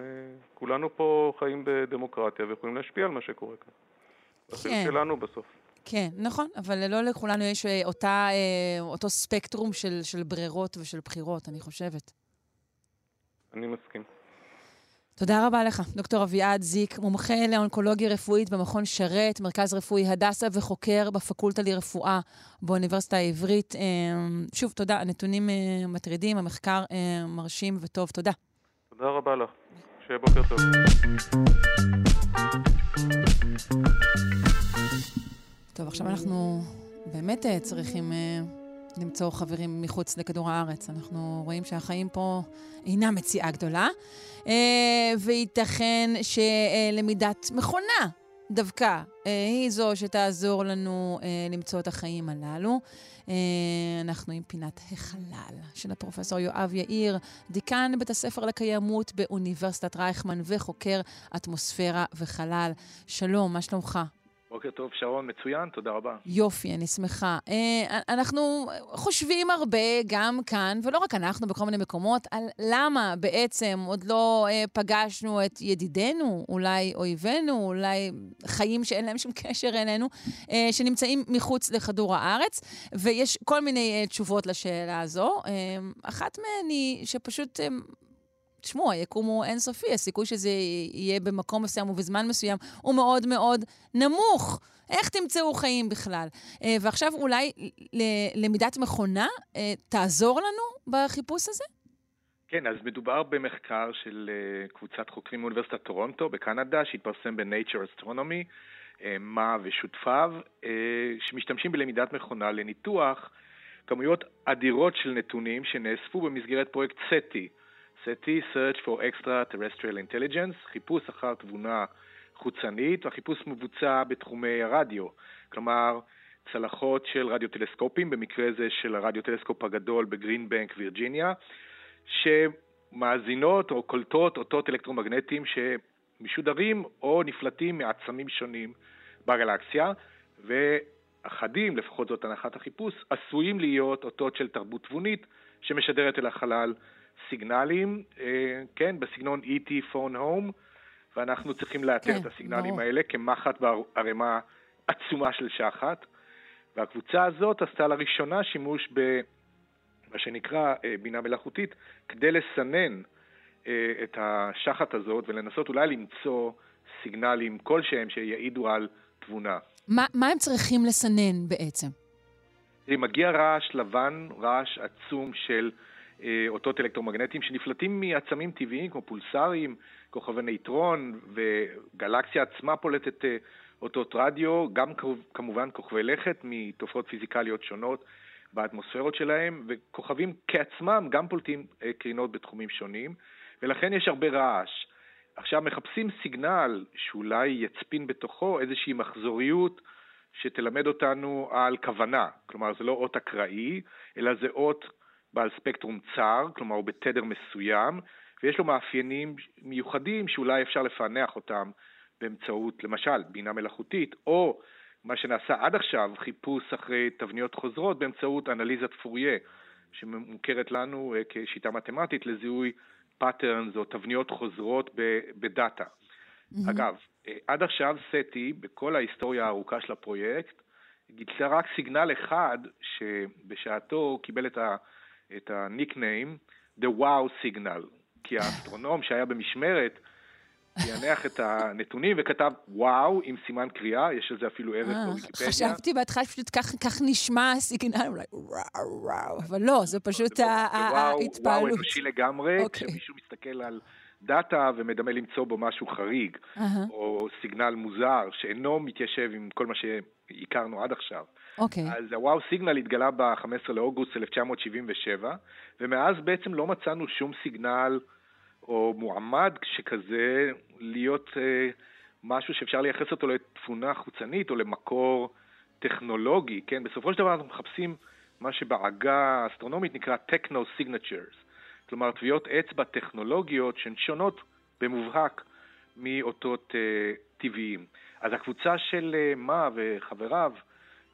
כולנו פה חיים בדמוקרטיה ויכולים להשפיע על מה שקורה כאן. כן. אחריות שלנו בסוף. כן, נכון, אבל לא לכולנו יש אה, אותה, אה, אותו ספקטרום של, של ברירות ושל בחירות, אני חושבת. אני מסכים. תודה רבה לך, דוקטור אביעד זיק, מומחה לאונקולוגיה רפואית במכון שרת, מרכז רפואי הדסה וחוקר בפקולטה לרפואה באוניברסיטה העברית. שוב, תודה, הנתונים מטרידים, המחקר מרשים וטוב, תודה. תודה רבה לך, שיהיה בוקר טוב. טוב, עכשיו אנחנו באמת צריכים למצוא חברים מחוץ לכדור הארץ. אנחנו רואים שהחיים פה אינם מציאה גדולה, אה, וייתכן שלמידת מכונה דווקא אה, היא זו שתעזור לנו אה, למצוא את החיים הללו. אנחנו עם פינת החלל של הפרופסור יואב יאיר, דיקן בית הספר לקיימות באוניברסיטת רייכמן וחוקר אטמוספירה וחלל. שלום, מה שלומך? בוקר טוב, שרון, מצוין, תודה רבה. יופי, אני שמחה. אה, אנחנו חושבים הרבה, גם כאן, ולא רק אנחנו, בכל מיני מקומות, על למה בעצם עוד לא אה, פגשנו את ידידינו, אולי אויבינו, אולי חיים שאין להם שום קשר אלינו, אה, שנמצאים מחוץ לכדור הארץ, ויש כל מיני תשובות לשאלה הזו. אחת מהן היא שפשוט תשמעו, היקום הוא אינסופי, הסיכוי שזה יהיה במקום מסוים ובזמן מסוים הוא מאוד מאוד נמוך. איך תמצאו חיים בכלל? אה, ועכשיו אולי למידת מכונה אה, תעזור לנו בחיפוש הזה? כן, אז מדובר במחקר של אה, קבוצת חוקרים מאוניברסיטת טורונטו בקנדה, שהתפרסם ב-Nature Astronomy, מה ושותפיו, שמשתמשים בלמידת מכונה לניתוח כמויות אדירות של נתונים שנאספו במסגרת פרויקט SETI, SETI, Search for Extraterrestrial Intelligence, חיפוש אחר תבונה חוצנית, והחיפוש מבוצע בתחומי הרדיו, כלומר צלחות של רדיוטלסקופים, במקרה זה של הרדיוטלסקופ הגדול בגרינבנק, וירג'יניה, שמאזינות או קולטות אותות אלקטרומגנטיים שמשודרים או נפלטים מעצמים שונים בגלקסיה, ואחדים, לפחות זאת הנחת החיפוש, עשויים להיות אותות של תרבות תבונית שמשדרת אל החלל סיגנלים, אה, כן, בסגנון ET Phone Home, ואנחנו צריכים לאתר כן, את הסיגנלים ברור. האלה כמחט בערימה עצומה של שחת. והקבוצה הזאת עשתה לראשונה שימוש במה שנקרא אה, בינה מלאכותית כדי לסנן אה, את השחת הזאת ולנסות אולי למצוא סיגנלים כלשהם שיעידו על תבונה. מה, מה הם צריכים לסנן בעצם? מגיע רעש לבן, רעש עצום של אותות אלקטרומגנטיים שנפלטים מעצמים טבעיים כמו פולסרים, כוכבי נייטרון, וגלקסיה עצמה פולטת אה, אותות רדיו, גם כמובן כוכבי לכת מתופעות פיזיקליות שונות באטמוספירות שלהם, וכוכבים כעצמם גם פולטים אה, קרינות בתחומים שונים, ולכן יש הרבה רעש. עכשיו מחפשים סיגנל שאולי יצפין בתוכו איזושהי מחזוריות שתלמד אותנו על כוונה. כלומר, זה לא אות אקראי, אלא זה אות בעל ספקטרום צר, כלומר הוא בתדר מסוים, ויש לו מאפיינים מיוחדים שאולי אפשר לפענח אותם באמצעות, למשל, בינה מלאכותית, או מה שנעשה עד עכשיו, חיפוש אחרי תבניות חוזרות באמצעות אנליזת פורייה, שמוכרת לנו אה, כשיטה מתמטית לזיהוי patterns או תבניות חוזרות ב data. Mm-hmm. אגב, אה, עד עכשיו סטי, בכל ההיסטוריה הארוכה של הפרויקט, גיצה רק סיגנל אחד שבשעתו קיבל את ה... את הניקניים The Wow Signal, כי האסטרונום שהיה במשמרת פענח את הנתונים וכתב וואו עם סימן קריאה, יש לזה אפילו ערך אה, בוויקיפדיה. חשבתי בהתחלה שפשוט כך נשמע הסיגנל, אולי וואו וואו, אבל לא, זה פשוט ההתפעלות. וואו אנושי לגמרי, אוקיי. כשמישהו מסתכל על דאטה ומדמה למצוא בו משהו חריג, או סיגנל מוזר שאינו מתיישב עם כל מה שהכרנו עד עכשיו. אוקיי. Okay. אז הוואו סיגנל התגלה ב-15 לאוגוסט 1977, ומאז בעצם לא מצאנו שום סיגנל או מועמד שכזה להיות אה, משהו שאפשר לייחס אותו לתפונה חוצנית או למקור טכנולוגי, כן? בסופו של דבר אנחנו מחפשים מה שבעגה האסטרונומית נקרא techno signatures, כלומר טביעות אצבע טכנולוגיות שהן שונות במובהק מאותות אה, טבעיים. אז הקבוצה של אה, מה וחבריו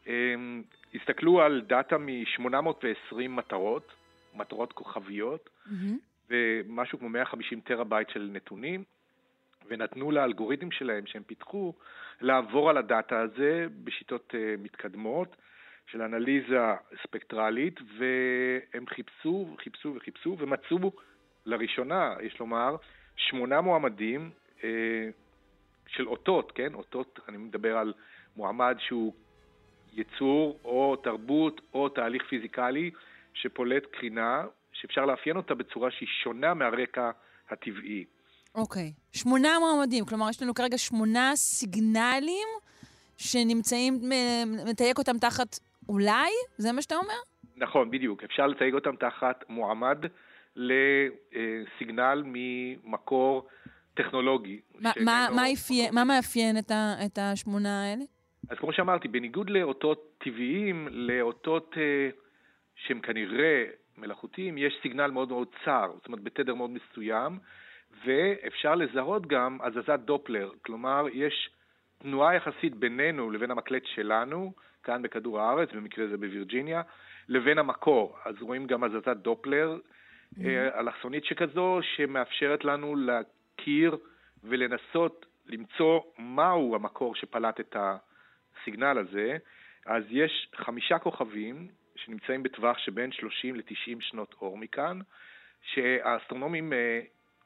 הם הסתכלו על data מ-820 מטרות, מטרות כוכביות, mm-hmm. ומשהו כמו 150 טראבייט של נתונים, ונתנו לאלגוריתם שלהם שהם פיתחו לעבור על ה data הזה בשיטות uh, מתקדמות של אנליזה ספקטרלית, והם חיפשו, חיפשו וחיפשו, ומצאו לראשונה, יש לומר, שמונה מועמדים של אותות, כן? אותות, אני מדבר על מועמד שהוא יצור או תרבות או תהליך פיזיקלי שפולט קרינה, שאפשר לאפיין אותה בצורה שהיא שונה מהרקע הטבעי. אוקיי. Okay. שמונה מועמדים, כלומר יש לנו כרגע שמונה סיגנלים שנמצאים, מתייק אותם תחת אולי? זה מה שאתה אומר? נכון, בדיוק. אפשר לתייג אותם תחת מועמד לסיגנל ממקור טכנולוגי. מה. מה מאפיין את, ה, את השמונה האלה? אז כמו שאמרתי, בניגוד לאותות טבעיים, לאותות אה, שהם כנראה מלאכותיים, יש סיגנל מאוד מאוד צר, זאת אומרת בתדר מאוד מסוים, ואפשר לזהות גם הזזת דופלר, כלומר יש תנועה יחסית בינינו לבין המקלט שלנו, כאן בכדור הארץ, במקרה זה בווירג'יניה, לבין המקור. אז רואים גם הזזת דופלר mm-hmm. אה, אלכסונית שכזו, שמאפשרת לנו להכיר ולנסות למצוא מהו המקור שפלט את הסיגנל הזה. אז יש חמישה כוכבים שנמצאים בטווח שבין 30 ל-90 שנות אור מכאן, שהאסטרונומים אה,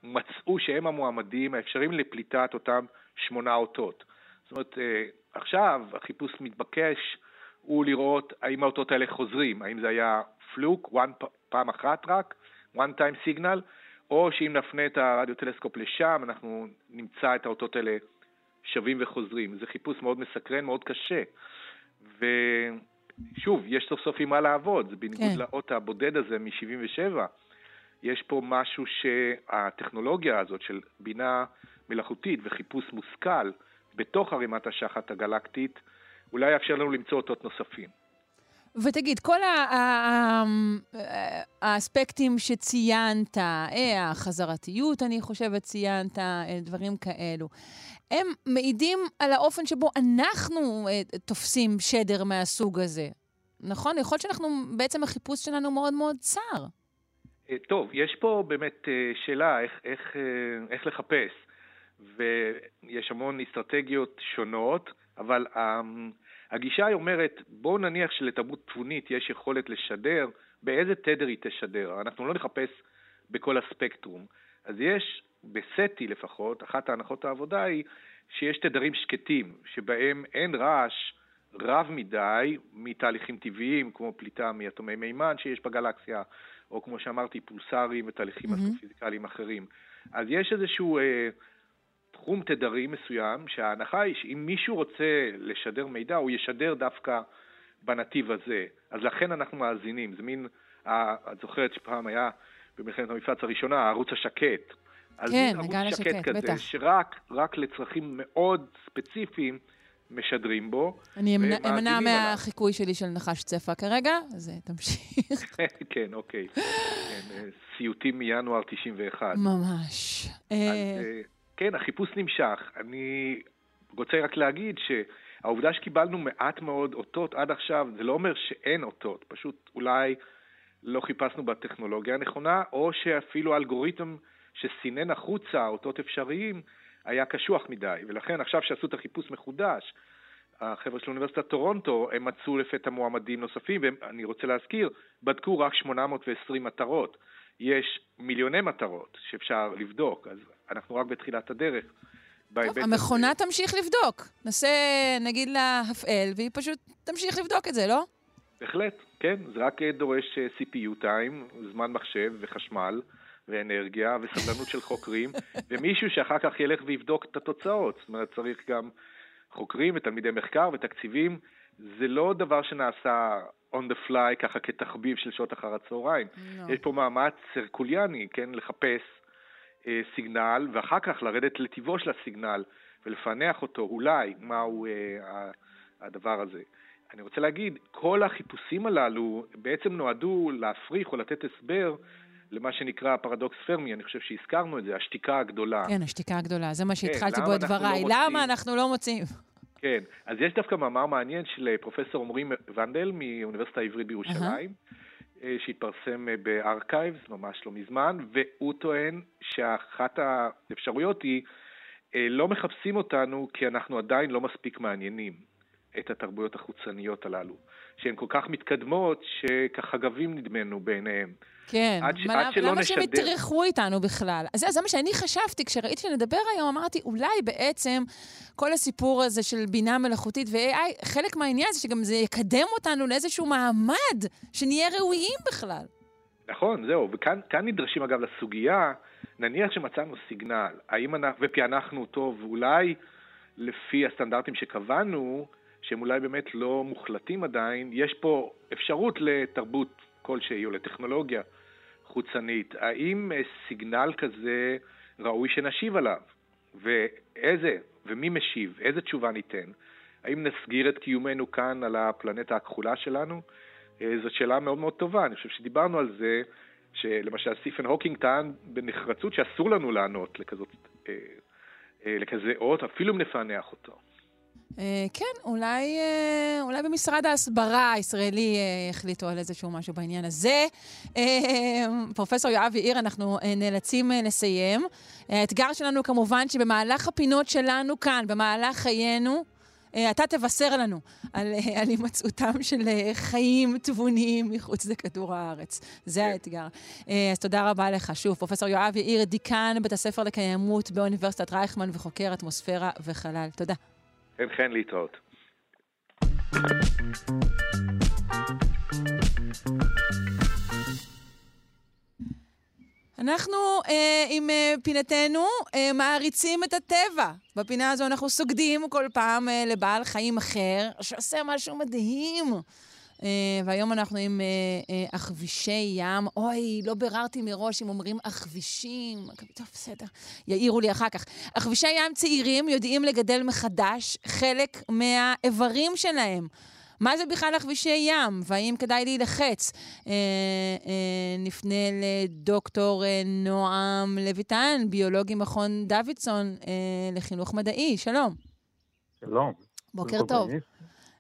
מצאו שהם המועמדים האפשריים לפליטת אותם שמונה אותות. זאת אומרת, אה, עכשיו החיפוש מתבקש הוא לראות האם האותות האלה חוזרים, האם זה היה פלוק, one, פעם אחת רק, one time signal, או שאם נפנה את הרדיוטלסקופ לשם, אנחנו נמצא את האותות האלה שווים וחוזרים. זה חיפוש מאוד מסקרן, מאוד קשה. ושוב, יש סוף סוף עם מה לעבוד, זה בניגוד כן. לאות הבודד הזה מ-77. יש פה משהו שהטכנולוגיה הזאת של בינה מלאכותית וחיפוש מושכל בתוך ערימת השחת הגלקטית, אולי יאפשר לנו למצוא אותות נוספים. ותגיד, כל האספקטים שציינת, אה, החזרתיות, אני חושבת, ציינת, אה, דברים כאלו, הם מעידים על האופן שבו אנחנו אה, תופסים שדר מהסוג הזה. נכון? יכול להיות שאנחנו, בעצם החיפוש שלנו מאוד מאוד צר. טוב, יש פה באמת שאלה איך, איך, איך לחפש, ויש המון אסטרטגיות שונות, אבל הגישה היא אומרת, בואו נניח שלתרבות תבונית יש יכולת לשדר, באיזה תדר היא תשדר. אנחנו לא נחפש בכל הספקטרום. אז יש, בסטי לפחות, אחת ההנחות העבודה היא שיש תדרים שקטים, שבהם אין רעש רב מדי מתהליכים טבעיים, כמו פליטה מאטומי מימן שיש בגלקסיה, או כמו שאמרתי, פולסרים ותהליכים mm-hmm. אסטרופיזיקליים אחרים. אז יש איזשהו... אה, תחום תדרים מסוים, שההנחה היא שאם מישהו רוצה לשדר מידע, הוא ישדר דווקא בנתיב הזה. אז לכן אנחנו מאזינים. זה מין, את זוכרת שפעם היה במלחמת המפרץ הראשונה, הערוץ השקט. כן, הגל השקט, כזה, בטח. שרק רק לצרכים מאוד ספציפיים משדרים בו. אני אמנע מהחיקוי שלי של נחש צפה כרגע, אז תמשיך. כן, אוקיי. כן, אה, סיוטים מינואר 91. ממש. כן, החיפוש נמשך. אני רוצה רק להגיד שהעובדה שקיבלנו מעט מאוד אותות עד עכשיו, זה לא אומר שאין אותות, פשוט אולי לא חיפשנו בטכנולוגיה הנכונה, או שאפילו האלגוריתם שסינן החוצה אותות אפשריים היה קשוח מדי, ולכן עכשיו שעשו את החיפוש מחודש, החבר'ה של אוניברסיטת טורונטו, הם מצאו לפתע מועמדים נוספים, ואני רוצה להזכיר, בדקו רק 820 מטרות. יש מיליוני מטרות שאפשר לבדוק, אז אנחנו רק בתחילת הדרך. טוב, המכונה הזה. תמשיך לבדוק. נסה, נגיד לה, הפעל, והיא פשוט תמשיך לבדוק את זה, לא? בהחלט, כן. זה רק דורש אה, CPU time, זמן מחשב וחשמל ואנרגיה וסבלנות של חוקרים, ומישהו שאחר כך ילך ויבדוק את התוצאות. זאת אומרת, צריך גם חוקרים ותלמידי מחקר ותקציבים. זה לא דבר שנעשה on the fly, ככה כתחביב של שעות אחר הצהריים. No. יש פה מאמץ סרקוליאני, כן, לחפש אה, סיגנל, ואחר כך לרדת לטיבו של הסיגנל ולפענח אותו, אולי, מהו אה, הדבר הזה. אני רוצה להגיד, כל החיפושים הללו בעצם נועדו להפריך או לתת הסבר למה שנקרא פרדוקס פרמי, אני חושב שהזכרנו את זה, השתיקה הגדולה. כן, השתיקה הגדולה, זה מה כן, שהתחלתי כן, בו את דבריי. לא למה אנחנו לא מוצאים? כן, אז יש דווקא מאמר מעניין של אה, פרופסור עמרי ונדל מאוניברסיטה העברית בירושלים, uh-huh. שהתפרסם ב archives ממש לא מזמן, והוא טוען שאחת האפשרויות היא, לא מחפשים אותנו כי אנחנו עדיין לא מספיק מעניינים. את התרבויות החוצניות הללו, שהן כל כך מתקדמות, שככה גבים נדמנו בעיניהם. כן, עד, ש... עד שלא למה נשדר... שהם יטרחו איתנו בכלל? אז זה, זה מה שאני חשבתי, כשראיתי שנדבר היום, אמרתי, אולי בעצם כל הסיפור הזה של בינה מלאכותית ו-AI, חלק מהעניין זה שגם זה יקדם אותנו לאיזשהו מעמד, שנהיה ראויים בכלל. נכון, זהו, וכאן נדרשים אגב לסוגיה, נניח שמצאנו סיגנל, האם אנחנו, ופענחנו אותו, ואולי לפי הסטנדרטים שקבענו, שהם אולי באמת לא מוחלטים עדיין, יש פה אפשרות לתרבות כלשהי או לטכנולוגיה חוצנית. האם signal כזה ראוי שנשיב עליו? ואיזה, ומי משיב? איזה תשובה ניתן? האם נסגיר את קיומנו כאן על הפלנטה הכחולה שלנו? אה, זאת שאלה מאוד מאוד טובה. אני חושב שדיברנו על זה, שלמשל סטיפן הוקינג טען בנחרצות שאסור לנו לענות לכזאת, אה, אה, לכזה אות, אפילו אם נפענח אותו. אה, כן, אולי, אה, אולי במשרד ההסברה הישראלי אה, החליטו על איזשהו משהו בעניין הזה. פרופסור יואב יאיר, אנחנו נאלצים לסיים. האתגר שלנו כמובן שבמהלך הפינות שלנו כאן, במהלך חיינו, אתה תבשר לנו על, על הימצאותם של חיים תבוניים מחוץ לכדור הארץ. זה כן. האתגר. אז תודה רבה לך. שוב, פרופסור יואב יאיר, דיקן בית הספר לקיימות באוניברסיטת רייכמן וחוקר אטמוספירה וחלל. תודה. חן חן להתראות. אנחנו אה, עם אה, פינתנו אה, מעריצים את הטבע. בפינה הזו אנחנו סוגדים כל פעם אה, לבעל חיים אחר, שעושה משהו מדהים. אה, והיום אנחנו עם עכבישי אה, אה, ים. אוי, לא ביררתי מראש אם אומרים עכבישים. טוב, בסדר, יעירו לי אחר כך. עכבישי ים צעירים יודעים לגדל מחדש חלק מהאיברים שלהם. מה זה בכלל עכבישי ים, והאם כדאי להילחץ? אה, אה, נפנה לדוקטור אה, נועם לויטן, ביולוגי מכון דוידסון לחינוך מדעי. שלום. שלום. בוקר טוב.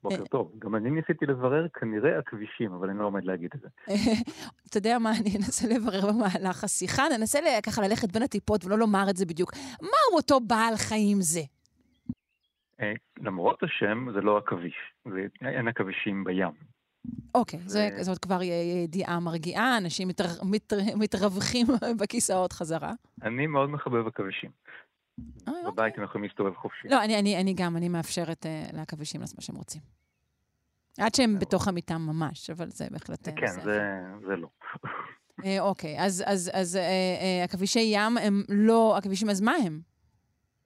בוקר אה, טוב. גם אני ניסיתי לברר כנראה הכבישים, אבל אני לא עומד להגיד את זה. אתה יודע מה, אני אנסה לברר במהלך השיחה, ננסה ככה ללכת בין הטיפות ולא לומר את זה בדיוק. מהו אותו בעל חיים זה? אה, למרות השם, זה לא עכביש. אין עכבישים בים. אוקיי, זאת כבר ידיעה מרגיעה, אנשים מתרווחים בכיסאות חזרה. אני מאוד מחבב עכבישים. אה, בבית אוקיי. הם יכולים להסתובב חופשי. לא, אני, אני, אני גם, אני מאפשרת uh, לעכבישים לעשות מה שהם רוצים. עד שהם בתוך המיטה ממש, אבל זה בהחלט... אה, כן, זה, זה לא. אוקיי, אז, אז, אז עכבישי ים הם לא עכבישים, אז מה הם?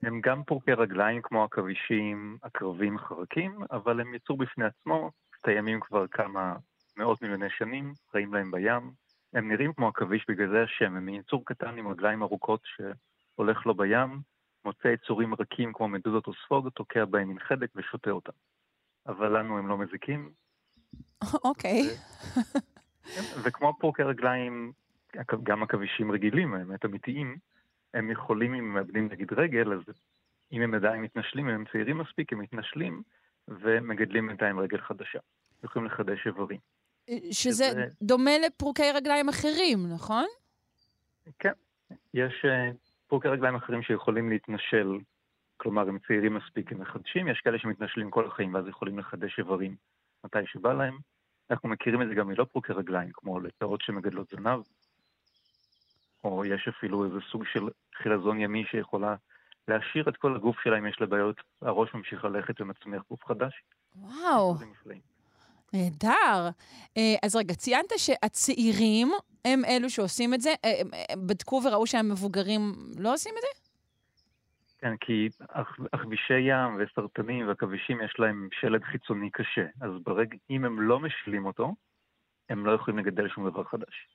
הם גם פורקי רגליים כמו עכבישים, עקרבים חרקים, אבל הם יצור בפני עצמו, קיימים כבר כמה מאות מיליוני שנים, חיים להם בים. הם נראים כמו עכביש בגלל זה השם, הם יצור קטן עם רגליים ארוכות שהולך לו בים, מוצא יצורים רכים כמו מדוזות או ספוג, תוקע בהם עם חדק ושותה אותם. אבל לנו הם לא מזיקים. אוקיי. וכמו פורקי רגליים, גם עכבישים רגילים, האמת אמיתיים, הם יכולים, אם הם מאבדים נגיד רגל, אז אם הם עדיין מתנשלים, אם הם צעירים מספיק, הם מתנשלים ומגדלים בינתיים רגל חדשה. יכולים לחדש איברים. שזה, שזה דומה לפורקי רגליים אחרים, נכון? כן. יש פורקי רגליים אחרים שיכולים להתנשל, כלומר הם צעירים מספיק, הם מחדשים, יש כאלה שמתנשלים כל החיים ואז יכולים לחדש איברים מתי שבא להם. אנחנו מכירים את זה גם מלא פורקי רגליים, כמו לטאות שמגדלות זנב, או יש אפילו איזה סוג של חילזון ימי שיכולה להשאיר את כל הגוף שלה אם יש לה בעיות, הראש ממשיך ללכת ומצמיח גוף חדש. וואו. נהדר. אה, אז רגע, ציינת שהצעירים הם אלו שעושים את זה? אה, הם בדקו וראו שהמבוגרים לא עושים את זה? כן, כי עכבישי ים וסרטנים ועכבישים יש להם שלד חיצוני קשה, אז ברגע, אם הם לא משלים אותו, הם לא יכולים לגדל שום דבר חדש.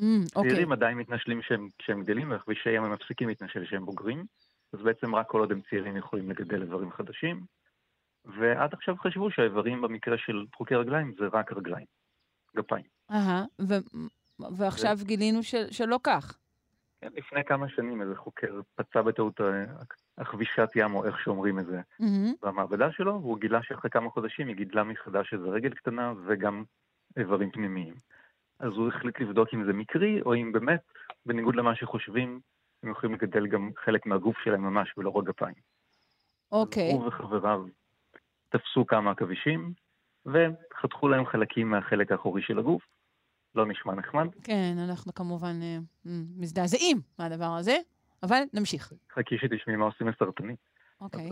Mm, אוקיי. צעירים עדיין מתנשלים כשהם גדלים, ועכבישי ים הם מפסיקים להתנשל כשהם בוגרים, אז בעצם רק כל עוד הם צעירים יכולים לגדל איברים חדשים. ועד עכשיו חשבו שהאיברים במקרה של חוקי רגליים זה רק רגליים, גפיים. אהה, ועכשיו ו... גילינו ש... שלא כך. כן, לפני כמה שנים איזה חוקר פצע בטעות הכבישת אה, ים, או איך שאומרים את זה, mm-hmm. במעבדה שלו, והוא גילה שאחרי כמה חודשים היא גידלה מחדש איזה רגל קטנה וגם איברים פנימיים. אז הוא החליט לבדוק אם זה מקרי, או אם באמת, בניגוד למה שחושבים, הם יכולים לגדל גם חלק מהגוף שלהם ממש, ולא רק גפיים. אוקיי. הוא וחבריו תפסו כמה עכבישים וחתכו להם חלקים מהחלק האחורי של הגוף. לא נשמע נחמד. כן, אנחנו כמובן אה, מזדעזעים מהדבר הזה, אבל נמשיך. חכי שתשמעי מה עושים לסרטנים. אוקיי.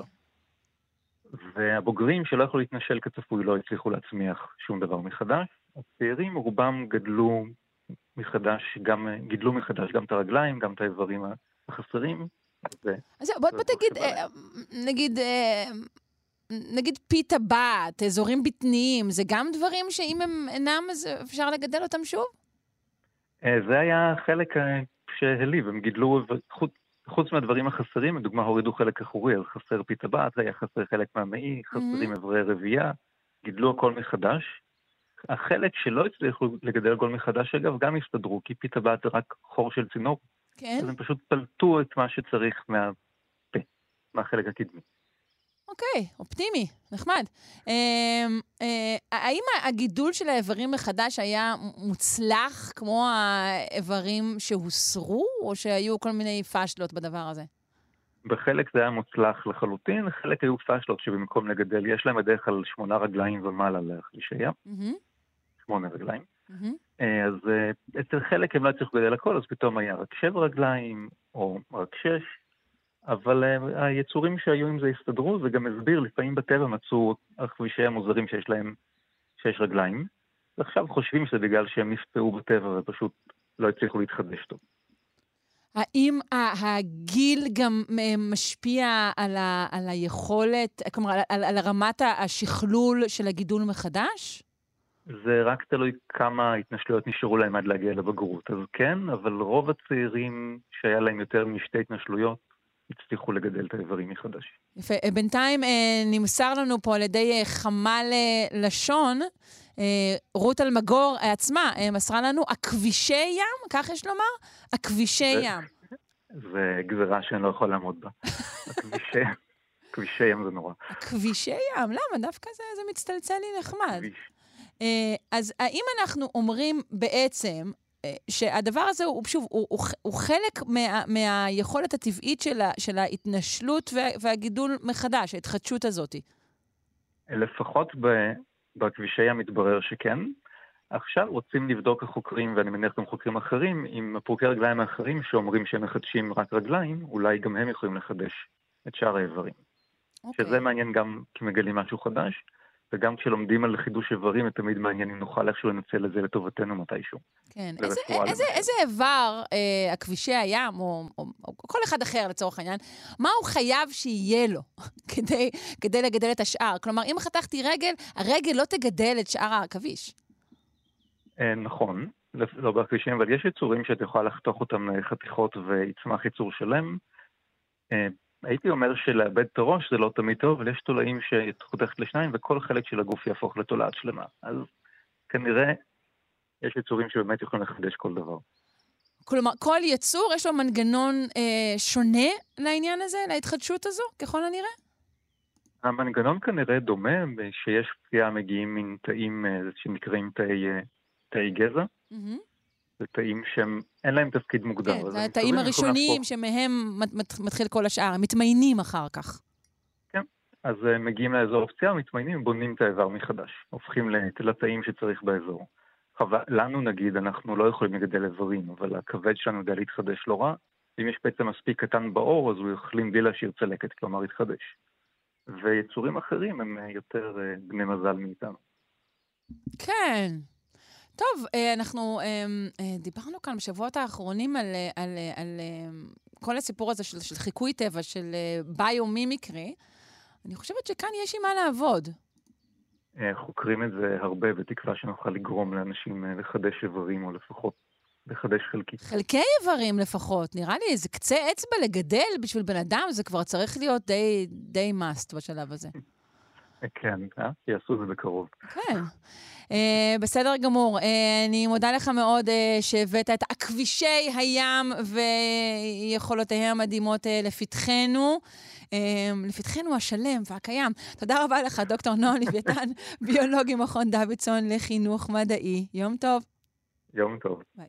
והבוגרים שלא יכלו להתנשל כצפוי לא הצליחו להצמיח שום דבר מחדש. הצעירים רובם גדלו מחדש, גם, גידלו מחדש גם את הרגליים, גם את האיברים החסרים. אז בוא, בוא תגיד, אה, נגיד, אה, נגיד פיתה בת, אזורים בטניים, זה גם דברים שאם הם אינם, אז אפשר לגדל אותם שוב? אה, זה היה חלק שהעליב, הם גידלו, חוץ, חוץ מהדברים החסרים, לדוגמה הורידו חלק אחורי, אז חסר פיתה בת, היה חסר חלק מהמעי, חסרים mm-hmm. אברי רבייה, גידלו הכל מחדש. החלק שלא הצליחו לגדל הכל מחדש, אגב, גם הסתדרו, כי פיתה בת זה רק חור של צינור. כן. אז הם פשוט פלטו את מה שצריך מהפה, מהחלק הקדמי. אוקיי, אופטימי, נחמד. אה, אה, האם הגידול של האיברים מחדש היה מוצלח כמו האיברים שהוסרו, או שהיו כל מיני פאשלות בדבר הזה? בחלק זה היה מוצלח לחלוטין, חלק היו פאשלות שבמקום לגדל, יש להם בדרך כלל שמונה רגליים ומעלה להחלישיה, mm-hmm. שמונה רגליים. Mm-hmm. אז uh, אצל חלק הם לא הצליחו לגדל הכל, אז פתאום היה רק שבע רגליים, או רק שש, אבל uh, היצורים שהיו עם זה הסתדרו, זה גם הסביר, לפעמים בטבע מצאו הכבישי המוזרים שיש להם שש רגליים, ועכשיו חושבים שזה בגלל שהם נספאו בטבע ופשוט לא הצליחו להתחדש טוב. האם הגיל גם משפיע על, ה, על היכולת, כלומר, על, על רמת השכלול של הגידול מחדש? זה רק תלוי כמה התנשלויות נשארו להם עד להגיע לבגרות. אז כן, אבל רוב הצעירים שהיה להם יותר משתי התנשלויות, הצליחו לגדל את האיברים מחדש. יפה. אה, בינתיים אה, נמסר לנו פה על ידי אה, חמ"ל לשון, רות אלמגור עצמה מסרה לנו, הכבישי ים, כך יש לומר? הכבישי ים. זה גזירה שאני לא יכול לעמוד בה. הכבישי... כבישי ים זה נורא. כבישי ים? למה? דווקא זה, זה מצטלצל לי נחמד. כביש. אז האם אנחנו אומרים בעצם שהדבר הזה הוא שוב, הוא, הוא, הוא חלק מה, מהיכולת הטבעית של, ה, של ההתנשלות וה, והגידול מחדש, ההתחדשות הזאת. לפחות ב, בכבישי ים מתברר שכן. עכשיו רוצים לבדוק החוקרים, ואני מניח גם חוקרים אחרים, עם הפורקי רגליים האחרים שאומרים שהם מחדשים רק רגליים, אולי גם הם יכולים לחדש את שאר האיברים. Okay. אוקיי. שזה מעניין גם כי מגלים משהו חדש. וגם כשלומדים על חידוש איברים, זה תמיד מעניין אם נוכל איכשהו לנצל את זה לטובתנו מתישהו. כן. איזה, איזה, איזה איבר, אה, הכבישי הים, או, או, או כל אחד אחר לצורך העניין, מה הוא חייב שיהיה לו כדי, כדי לגדל את השאר? כלומר, אם חתכתי רגל, הרגל לא תגדל את שאר העכביש. אה, נכון, לא בכבישים, אבל יש יצורים שאת יכולה לחתוך אותם לחתיכות ויצמח יצור שלם. הייתי אומר שלאבד את הראש זה לא תמיד טוב, אבל יש תולעים שחותכת לשניים וכל חלק של הגוף יהפוך לתולעת שלמה. אז כנראה יש יצורים שבאמת יכולים לחדש כל דבר. כלומר, כל יצור יש לו מנגנון אה, שונה לעניין הזה, להתחדשות הזו, ככל הנראה? המנגנון כנראה דומה, שיש פציעה מגיעים מן תאים אה, שנקראים תאי, אה, תאי גזע. Mm-hmm. זה תאים שהם, אין להם תפקיד מוגדר. כן, זה התאים הראשוניים שמהם מתחיל כל השאר, הם מתמיינים אחר כך. כן, אז אה, מגיעים לאזור הפציעה, מתמיינים, בונים את האיבר מחדש. הופכים לתאים שצריך באזור. לנו נגיד, אנחנו לא יכולים לגדל איברים, אבל הכבד שלנו יודע להתחדש לא רע. אם יש פצע מספיק קטן בעור, אז הוא יחלים בלי להשאיר צלקת, כלומר יתחדש. ויצורים אחרים הם אה, יותר אה, בני מזל מאיתנו. כן, טוב, אה, אנחנו אה, אה, דיברנו כאן בשבועות האחרונים על, על, על כל הסיפור הזה של, של חיקוי טבע, של ביומימיקרי. אני חושבת שכאן יש עם מה לעבוד. חוקרים את זה הרבה, בתקווה שנוכל לגרום לאנשים לחדש איברים, או לפחות לחדש חלקי. חלקי איברים לפחות. נראה לי איזה קצה אצבע לגדל בשביל בן אדם, זה כבר צריך להיות די, די must בשלב הזה. כן, אה? יעשו את זה בקרוב. כן. Uh, בסדר גמור. Uh, אני מודה לך מאוד uh, שהבאת את הכבישי הים ויכולותיהם המדהימות uh, לפתחנו. Uh, לפתחנו השלם והקיים. תודה רבה לך, דוקטור נועה לוויתן, ביולוגי מכון דוידסון לחינוך מדעי. יום טוב. יום טוב. ביי.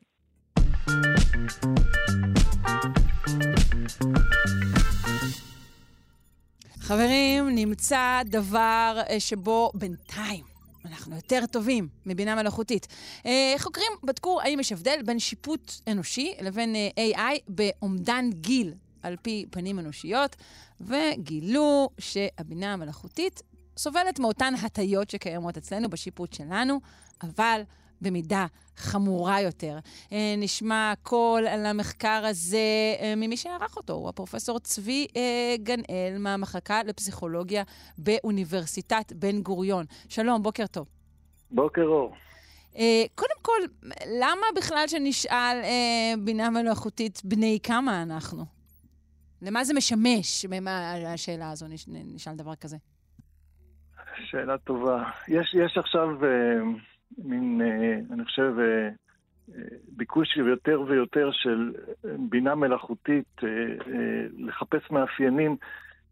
חברים, נמצא דבר אה, שבו בינתיים אנחנו יותר טובים מבינה מלאכותית. אה, חוקרים בדקו האם יש הבדל בין שיפוט אנושי לבין AI באומדן גיל על פי פנים אנושיות, וגילו שהבינה המלאכותית סובלת מאותן הטיות שקיימות אצלנו בשיפוט שלנו, אבל במידה חמורה יותר. אה, נשמע קול על המחקר הזה אה, ממי שערך אותו, הוא הפרופסור צבי אה, גנאל מהמחלקה לפסיכולוגיה באוניברסיטת בן גוריון. שלום, בוקר טוב. בוקר אור. קודם כל, למה בכלל שנשאל בינה מלאכותית בני כמה אנחנו? למה זה משמש? השאלה הזו, נשאל דבר כזה. שאלה טובה. יש, יש עכשיו מין, אה, אני חושב, אה, אה, ביקוש יותר ויותר של בינה מלאכותית לחפש מאפיינים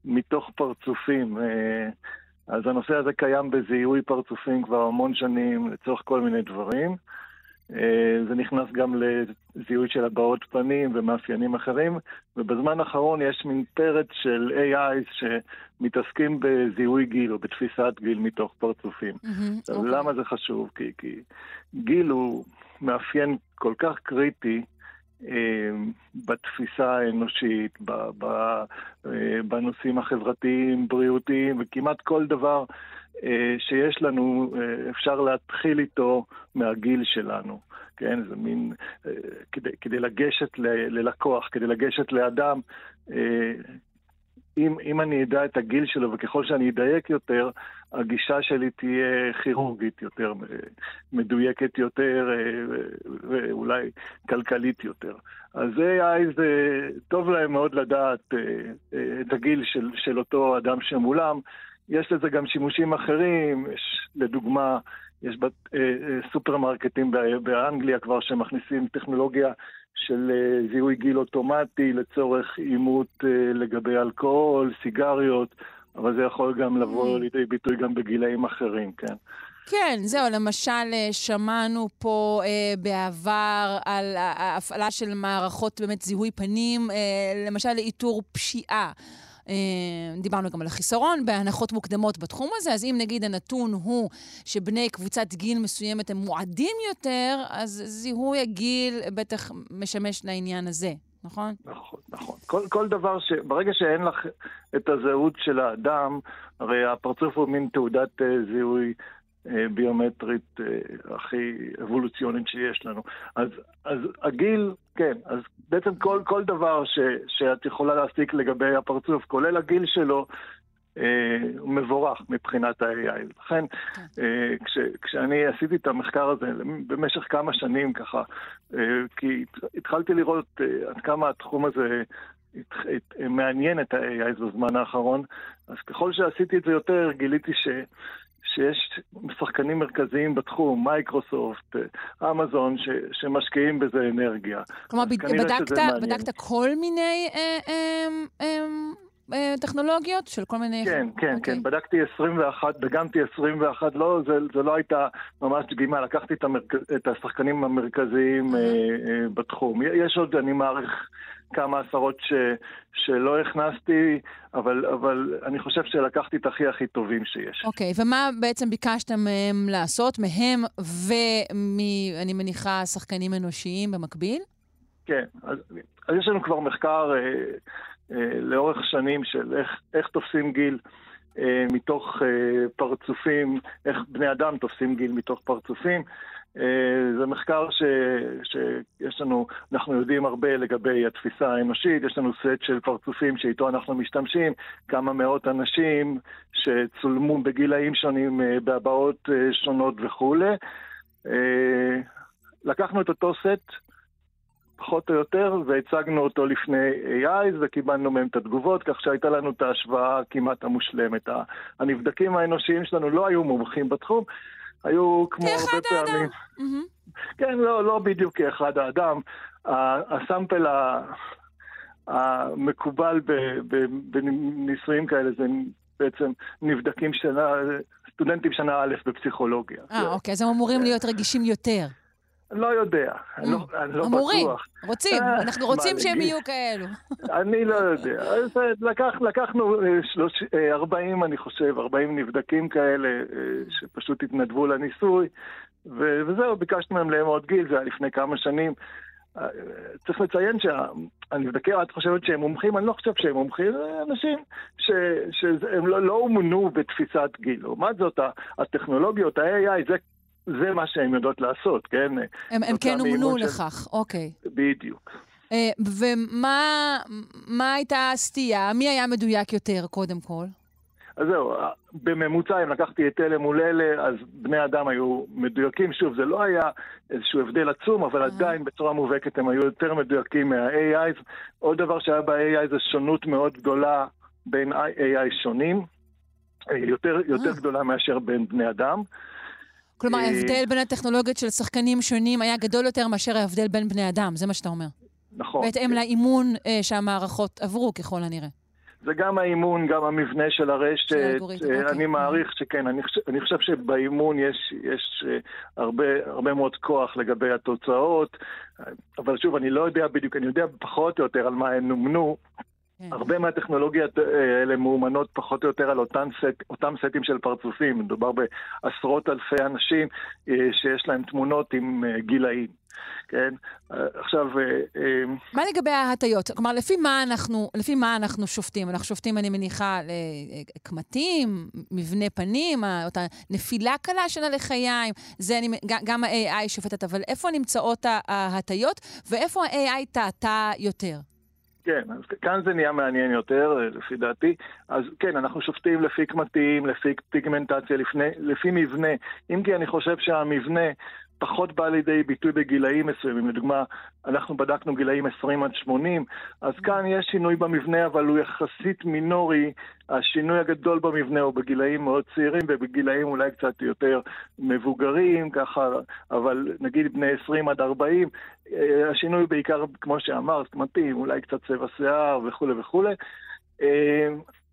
מתוך פרצופים. אז הנושא הזה קיים בזיהוי פרצופים כבר המון שנים לצורך כל מיני דברים. זה נכנס גם לזיהוי של הבעות פנים ומאפיינים אחרים, ובזמן האחרון יש מין פרץ של AI שמתעסקים בזיהוי גיל או בתפיסת גיל מתוך פרצופים. Mm-hmm, okay. למה זה חשוב? כי, כי גיל הוא מאפיין כל כך קריטי אה, בתפיסה האנושית, ב, ב, אה, בנושאים החברתיים, בריאותיים, וכמעט כל דבר אה, שיש לנו, אה, אפשר להתחיל איתו מהגיל שלנו. כן, זה מין, אה, כדי, כדי לגשת ל, ללקוח, כדי לגשת לאדם, אם, אם אני אדע את הגיל שלו, וככל שאני אדייק יותר, הגישה שלי תהיה כירורגית יותר, מדויקת יותר, ואולי כלכלית יותר. אז AI זה טוב להם מאוד לדעת את הגיל של, של אותו אדם שמולם. יש לזה גם שימושים אחרים, יש לדוגמה, יש בת, אה, אה, סופרמרקטים באנגליה כבר שמכניסים טכנולוגיה של אה, זיהוי גיל אוטומטי לצורך אימות אה, לגבי אלכוהול, סיגריות, אבל זה יכול גם לבוא mm. לידי ביטוי גם בגילאים אחרים, כן. כן, זהו, למשל, אה, שמענו פה אה, בעבר על ההפעלה של מערכות באמת זיהוי פנים, אה, למשל לאיתור פשיעה. אה, דיברנו גם על החיסרון בהנחות מוקדמות בתחום הזה, אז אם נגיד הנתון הוא שבני קבוצת גיל מסוימת הם מועדים יותר, אז זיהוי הגיל בטח משמש לעניין הזה. נכון? נכון, נכון. כל, כל דבר ש... ברגע שאין לך את הזהות של האדם, הרי הפרצוף הוא מין תעודת uh, זיהוי אה, ביומטרית אה, הכי אבולוציונית שיש לנו. אז, אז הגיל, כן, אז בעצם כל, כל דבר ש, שאת יכולה להסיק לגבי הפרצוף, כולל הגיל שלו, אה, הוא מבורך מבחינת ה-AI. לכן, כן. כש, כשאני עשיתי את המחקר הזה במשך כמה שנים ככה, כי התחלתי לראות עד כמה התחום הזה מעניין את ה-AI בזמן האחרון, אז ככל שעשיתי את זה יותר, גיליתי ש... שיש שחקנים מרכזיים בתחום, מייקרוסופט, אמזון, ש, שמשקיעים בזה אנרגיה. כלומר, בדקת, בדקת כל מיני אה, אה, אה, אה, טכנולוגיות של כל מיני... כן, כן, okay. אוקיי. כן, בדקתי 21, דגמתי 21, לא, זה, זה לא הייתה ממש דגימה, לקחתי את, המרכ... את השחקנים המרכזיים mm-hmm. אה, אה, בתחום. יש עוד, אני מעריך, כמה עשרות ש, שלא הכנסתי, אבל, אבל אני חושב שלקחתי את הכי הכי טובים שיש. אוקיי, okay, ומה בעצם ביקשת מהם לעשות, מהם ומ... אני מניחה, שחקנים אנושיים במקביל? כן, אז, אז יש לנו כבר מחקר אה, אה, לאורך שנים של איך, איך תופסים גיל. אה, מתוך אה, פרצופים, איך בני אדם תופסים גיל מתוך פרצופים. אה, זה מחקר ש, שיש לנו, אנחנו יודעים הרבה לגבי התפיסה האנושית, יש לנו סט של פרצופים שאיתו אנחנו משתמשים, כמה מאות אנשים שצולמו בגילאים שונים בהבעות שונות וכולי. לקחנו את אותו סט, פחות או יותר, והצגנו אותו לפני AI וקיבלנו מהם את התגובות, כך שהייתה לנו את ההשוואה כמעט המושלמת. הנבדקים האנושיים שלנו לא היו מומחים בתחום, היו כמו הרבה פעמים... כן, לא, לא בדיוק כאחד האדם. הסאמפל המקובל בניסויים כאלה זה בעצם נבדקים שנה, סטודנטים שנה א' בפסיכולוגיה. אה, אוקיי, אז הם אמורים להיות רגישים יותר. לא יודע, אני לא, אני לא אמורים, בטוח. רוצים, אה, אנחנו רוצים שהם? יהיו כאלו. אני לא יודע. אז אה, לקח, לקחנו אה, שלוש, אה, 40, אני חושב, 40 נבדקים כאלה, שפשוט התנדבו לניסוי, וזהו, ביקשנו מהם לאמוד גיל, זה היה לפני כמה שנים. צריך לציין שהנבדקים, את חושבת שהם מומחים? אני לא חושב שהם מומחים, זה אנשים ש- שהם לא, לא אומנו בתפיסת גיל. לעומת זאת, הטכנולוגיות, ה-AI, זה, זה מה שהם יודעות לעשות, כן? הם, הם כן אומנו של- לכך, אוקיי. בדיוק. אה, ומה מה הייתה הסטייה? מי היה מדויק יותר, קודם כל? אז זהו, בממוצע, אם לקחתי את אלה מול אלה, אז בני אדם היו מדויקים. שוב, זה לא היה איזשהו הבדל עצום, אבל עדיין בצורה מובהקת הם היו יותר מדויקים מה-AIs. עוד דבר שהיה ב-AI זה שונות מאוד גדולה בין AI שונים, אה, יותר, יותר גדולה מאשר בין בני אדם. כלומר, אה, ההבדל בין הטכנולוגיות של שחקנים שונים היה גדול יותר מאשר ההבדל בין בני אדם, זה מה שאתה אומר. נכון. בהתאם לאימון אה, שהמערכות עברו, ככל הנראה. זה גם האימון, גם המבנה של הרשת. של אה, אוקיי. אני מעריך שכן, אני חושב, אני חושב שבאימון יש, יש אה, הרבה, הרבה מאוד כוח לגבי התוצאות, אה, אבל שוב, אני לא יודע בדיוק, אני יודע פחות או יותר על מה הם נומנו. כן. הרבה מהטכנולוגיות אה, האלה מאומנות פחות או יותר על אותם, סט, אותם סטים של פרצופים. מדובר בעשרות אלפי אנשים אה, שיש להם תמונות עם אה, גילאים. כן? עכשיו... מה לגבי ההטיות? כלומר, לפי מה אנחנו, לפי מה אנחנו שופטים? אנחנו שופטים, אני מניחה, לקמטים, מבנה פנים, אותה נפילה קלה של הלחיים, זה אני, גם- ה-AI שופטת, אבל איפה נמצאות ההטיות, ואיפה ה-AI טעתה יותר? כן, אז כאן זה נהיה מעניין יותר, אה, לפי דעתי. אז כן, אנחנו שופטים לפי קמטים, לפי פיגמנטציה, לפני, לפי מבנה. אם כי אני חושב שהמבנה פחות בא לידי ביטוי בגילאים מסוימים. לדוגמה, אנחנו בדקנו גילאים 20 עד 80, אז כאן יש שינוי במבנה, אבל הוא יחסית מינורי. השינוי הגדול במבנה הוא בגילאים מאוד צעירים ובגילאים אולי קצת יותר מבוגרים, ככה, אבל נגיד בני 20 עד 40, אה, השינוי בעיקר, כמו שאמרת, קמטים, אולי קצת צבע שיער וכולי וכולי.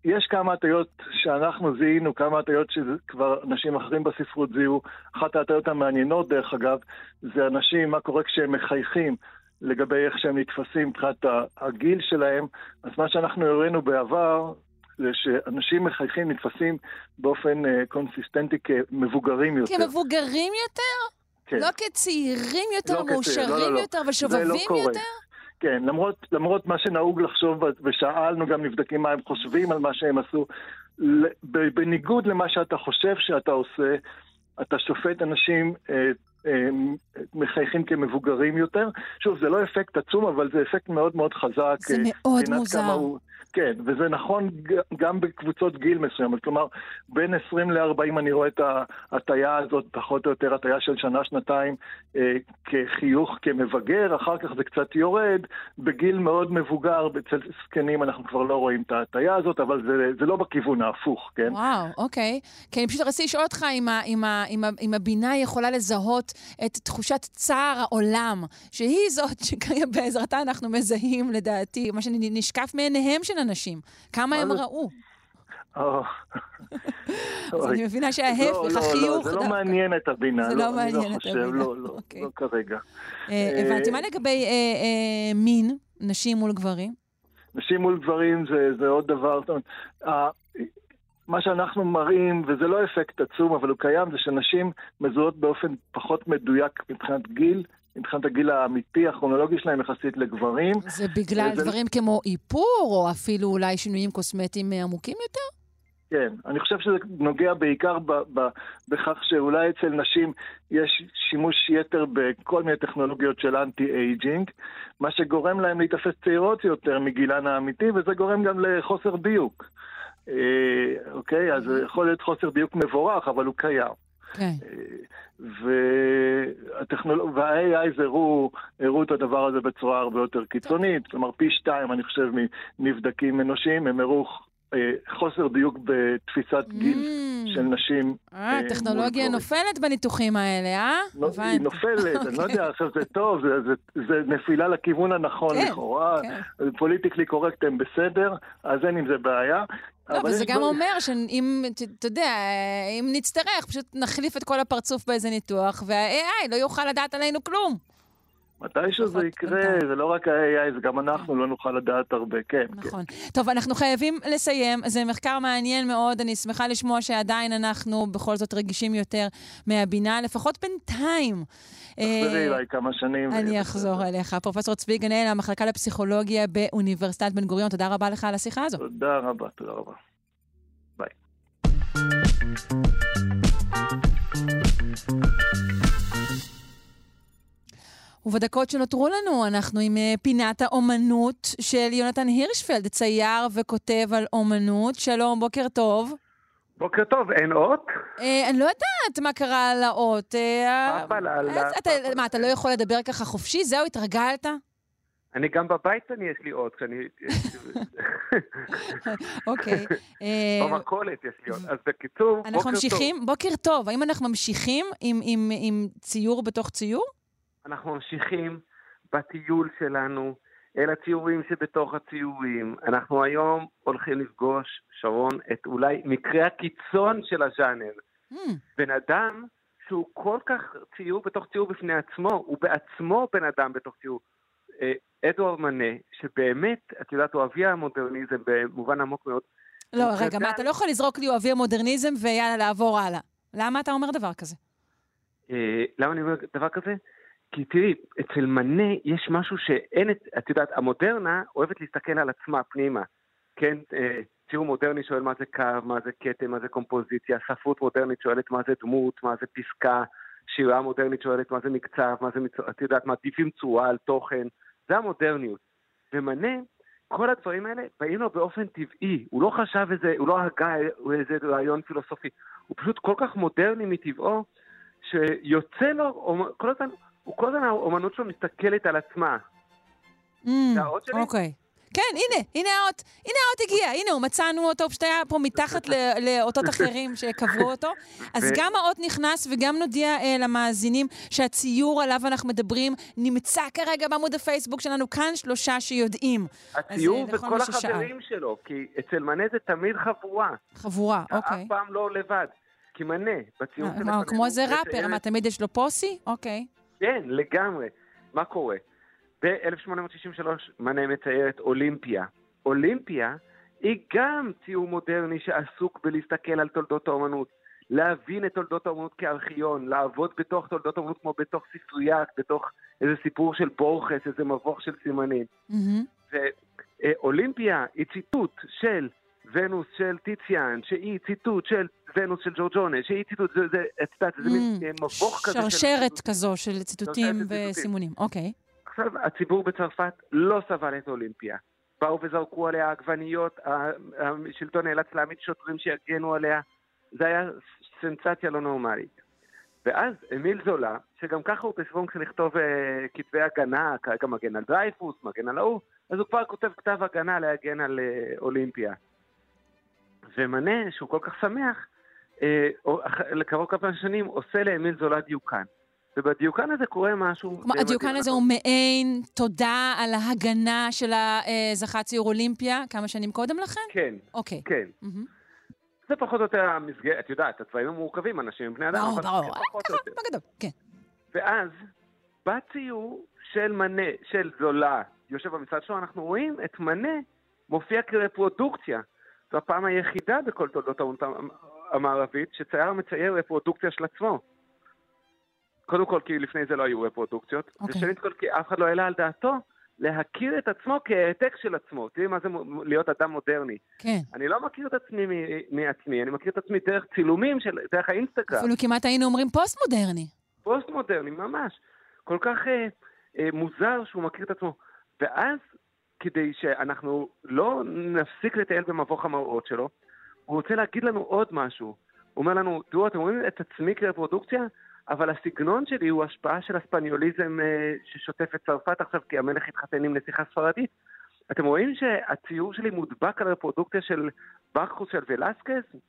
יש כמה הטיות שאנחנו זיהינו, כמה הטיות שכבר אנשים אחרים בספרות זיהו. אחת ההטיות המעניינות, דרך אגב, זה אנשים, מה קורה כשהם מחייכים לגבי איך שהם נתפסים מבחינת הגיל שלהם. אז מה שאנחנו הראינו בעבר, זה שאנשים מחייכים נתפסים באופן אה, קונסיסטנטי כמבוגרים יותר. כמבוגרים יותר? כן. לא כצעירים יותר, לא כצעיר, מאושרים לא, לא, לא. יותר לא ושובבים קורה. יותר? כן, למרות, למרות מה שנהוג לחשוב, ושאלנו גם נבדקים מה הם חושבים על מה שהם עשו, בניגוד למה שאתה חושב שאתה עושה, אתה שופט אנשים אה, מחייכים כמבוגרים יותר. שוב, זה לא אפקט עצום, אבל זה אפקט מאוד מאוד חזק. זה אה, מאוד מוזר. הוא- כן, וזה נכון גם בקבוצות גיל מסוימות. כלומר, בין 20 ל-40 אני רואה את ההטייה הזאת, פחות או יותר הטייה של שנה-שנתיים, אה, כחיוך כמבגר, אחר כך זה קצת יורד. בגיל מאוד מבוגר, אצל זקנים אנחנו כבר לא רואים את ההטייה הזאת, אבל זה, זה לא בכיוון ההפוך, כן? וואו, אוקיי. כי אני פשוט רציתי לשאול אותך אם, ה, אם, ה, אם, ה, אם הבינה יכולה לזהות את תחושת צער העולם, שהיא זאת שבעזרתה אנחנו מזהים, לדעתי, מה שנשקף מעיניהם של אנשים. כמה הם? ראו. או, אז. אני מבינה שההפך, לא, לא, החיוך... לא, זה לא. מעניין את הבינה. זה לא מעניין את הבינה, לא, לא, אוקיי. לא כרגע. אה, הבנתי. מה לגבי אה, אה, מין, נשים מול גברים? נשים מול גברים זה, עוד דבר, מה שאנחנו מראים, וזה לא אפקט עצום, אבל הוא קיים, זה שנשים מזוהות באופן פחות מדויק מבחינת גיל, מבחינת הגיל האמיתי, הכרונולוגי שלהם יחסית לגברים. זה בגלל זה- דברים כמו איפור, או אפילו אולי שינויים קוסמטיים אה, עמוקים יותר? כן, אני חושב שזה נוגע בעיקר ב, ב, בכך שאולי אצל נשים יש שימוש יתר בכל מיני טכנולוגיות של anti-aging, מה שגורם להם להיתפס צעירות יותר מגילן האמיתי, וזה גורם גם לחוסר דיוק. אה, אוקיי? אז זה יכול להיות חוסר דיוק מבורך, אבל הוא קיים. כן. והטכנולוג... וה-AI הראו, הראו את הדבר הזה בצורה הרבה יותר קיצונית, כלומר פי שתיים, אני חושב, מנבדקים אנושיים, הם הראו חוסר דיוק בתפיסת גיל של נשים. אה, טכנולוגיה נופלת בניתוחים האלה, אה? היא נופלת, אני לא יודע, עכשיו זה טוב, זה נפילה לכיוון הנכון כן, לכאורה, כן. פוליטיקלי קורקט הם בסדר, אז אין עם זה בעיה. לא, אבל זה גם אומר שאם, אתה יודע, אם נצטרך, פשוט נחליף את כל הפרצוף באיזה ניתוח, וה-AI לא יוכל לדעת עלינו כלום. מתי שזה יקרה, זה לא רק ה-AI, זה גם אנחנו לא נוכל לדעת הרבה, כן. כן. נכון. כן. טוב, אנחנו חייבים לסיים. זה מחקר מעניין מאוד, אני שמחה לשמוע שעדיין אנחנו בכל זאת רגישים יותר מהבינה, לפחות בינתיים. תחזרי אה, אליי כמה שנים. אני אחזור אליך. פרופ' צבי גנאל, המחלקה לפסיכולוגיה באוניברסיטת בן גוריון, תודה רבה לך על השיחה הזו. תודה רבה, תודה רבה. ביי. ובדקות שנותרו לנו, אנחנו עם אה, פינת האומנות של יונתן הירשפלד, צייר וכותב על אומנות. שלום, בוקר טוב. בוקר טוב, אין אות? אה, אני לא יודעת מה קרה על האות. אה, מה, אתה לא יכול לדבר ככה חופשי? זהו, התרגלת? אני גם בבית אני, יש לי אות, כשאני... אוקיי. במכולת יש לי אות. אז בקיצור, בוקר טוב. אנחנו ממשיכים, בוקר טוב. האם אנחנו ממשיכים עם ציור בתוך ציור? אנחנו ממשיכים בטיול שלנו אל הציורים שבתוך הציורים. אנחנו היום הולכים לפגוש, שרון, את אולי מקרה הקיצון של הז'אנר. Mm. בן אדם שהוא כל כך ציור בתוך ציור בפני עצמו, הוא בעצמו בן אדם בתוך ציור. אה, אדוארד מנה, שבאמת, את יודעת, הוא אבי המודרניזם במובן עמוק מאוד. לא, רגע, מה, אתה לא יכול לזרוק לי הוא אבי המודרניזם ויאללה, לעבור הלאה. למה אתה אומר דבר כזה? אה, למה אני אומר דבר כזה? כי תראי, אצל מנה יש משהו שאין, את את יודעת, המודרנה אוהבת להסתכל על עצמה פנימה. כן, אה, ציור מודרני שואל מה זה קו, מה זה כתם, מה זה קומפוזיציה, ספרות מודרנית שואלת מה זה דמות, מה זה פסקה, שירה מודרנית שואלת מה זה מקצב, מה זה. את יודעת, מעדיפים צורה על תוכן, זה המודרניות. ומנה, כל הדברים האלה באים לו באופן טבעי, הוא לא חשב איזה, הוא לא הגה איזה רעיון פילוסופי, הוא פשוט כל כך מודרני מטבעו, שיוצא לו, כל הזמן הוא כל הזמן, האומנות שלו מסתכלת על עצמה. Mm, אוקיי. כן, הנה, הנה האות, הנה האות הגיע, הנה הוא, מצאנו אותו, פשוט היה פה מתחת לאותות אחרים שקברו אותו. אז גם האות נכנס וגם נודיע אה, למאזינים שהציור עליו אנחנו מדברים נמצא כרגע בעמוד הפייסבוק שלנו, כאן שלושה שיודעים. הציור אה, וכל החברים שלו, כי אצל מנה זה תמיד חבורה. חבורה, אוקיי. אף פעם לא לבד. כי מנה, בציור. אה, כמו איזה ראפר, מה, תמיד יש לו פוסי? אוקיי. כן, לגמרי. מה קורה? ב-1863 מנה מצייר את אולימפיה. אולימפיה היא גם ציור מודרני שעסוק בלהסתכל על תולדות האומנות, להבין את תולדות האומנות כארכיון, לעבוד בתוך תולדות האומנות כמו בתוך ספרייה, בתוך איזה סיפור של בורכס, איזה מבוך של סימנים. Mm-hmm. ואולימפיה היא ציטוט של ונוס של טיציאן, שהיא ציטוט של ונוס של ג'ורג'ונה, שהיא ציטוט, זה, זה, את יודעת, זה מין mm. מבוך כזה. שרשרת כזו של ציטוטים וסימונים, אוקיי. עכשיו, הציבור בצרפת לא סבל את אולימפיה. באו וזרקו עליה עגבניות, השלטון נאלץ להעמיד שוטרים שיגנו עליה. זה היה סנסציה לא נורמלית. ואז אמיל זולה, שגם ככה הוא בסבונקס לכתוב uh, כתבי הגנה, כרגע מגן על דרייפוס, מגן על ההוא, אז הוא כבר כותב כתב הגנה להגן על uh, אולימפיה. ומנה, שהוא כל כך שמח, אה, לקרוב כמה שנים עושה לאמיל זולה דיוקן. ובדיוקן הזה קורה משהו... כלומר, הדיוקן הזה הוא מעין תודה על ההגנה של הזכה ציור אולימפיה כמה שנים קודם לכן? כן. אוקיי. כן. זה פחות או יותר המסגרת, את יודעת, הצבעים המורכבים, אנשים הם בני אדם. ברור, ברור, ככה, בגדול, כן. ואז, בציור של מנה, של זולה, יושב במשרד שלו, אנחנו רואים את מנה מופיע כרפרודוקציה זו הפעם היחידה בכל תולדות האונות המערבית שצייר מצייר רפרודוקציה של עצמו. קודם כל כי לפני זה לא היו רפרודוקציות, okay. אוקיי. ושנית כל כי אף אחד לא העלה על דעתו להכיר את עצמו כהעתק של עצמו. תראי מה זה להיות אדם מודרני. כן. אני לא מכיר את עצמי מעצמי, אני מכיר את עצמי דרך צילומים, של, דרך האינסטגרם. אפילו כמעט היינו אומרים פוסט-מודרני. פוסט-מודרני, ממש. כל כך אה, אה, מוזר שהוא מכיר את עצמו. ואז כדי שאנחנו לא נפסיק לטייל במבוך המראות שלו, הוא רוצה להגיד לנו עוד משהו. הוא אומר לנו, תראו, אתם רואים את עצמי כרפרודוקציה? אבל הסגנון שלי הוא השפעה של הספניוליזם אה, ששוטף את צרפת עכשיו, כי המלך התחתן עם נסיכה ספרדית. אתם רואים שהציור שלי מודבק על רפרודוקציה של בקחוס של ולסקז?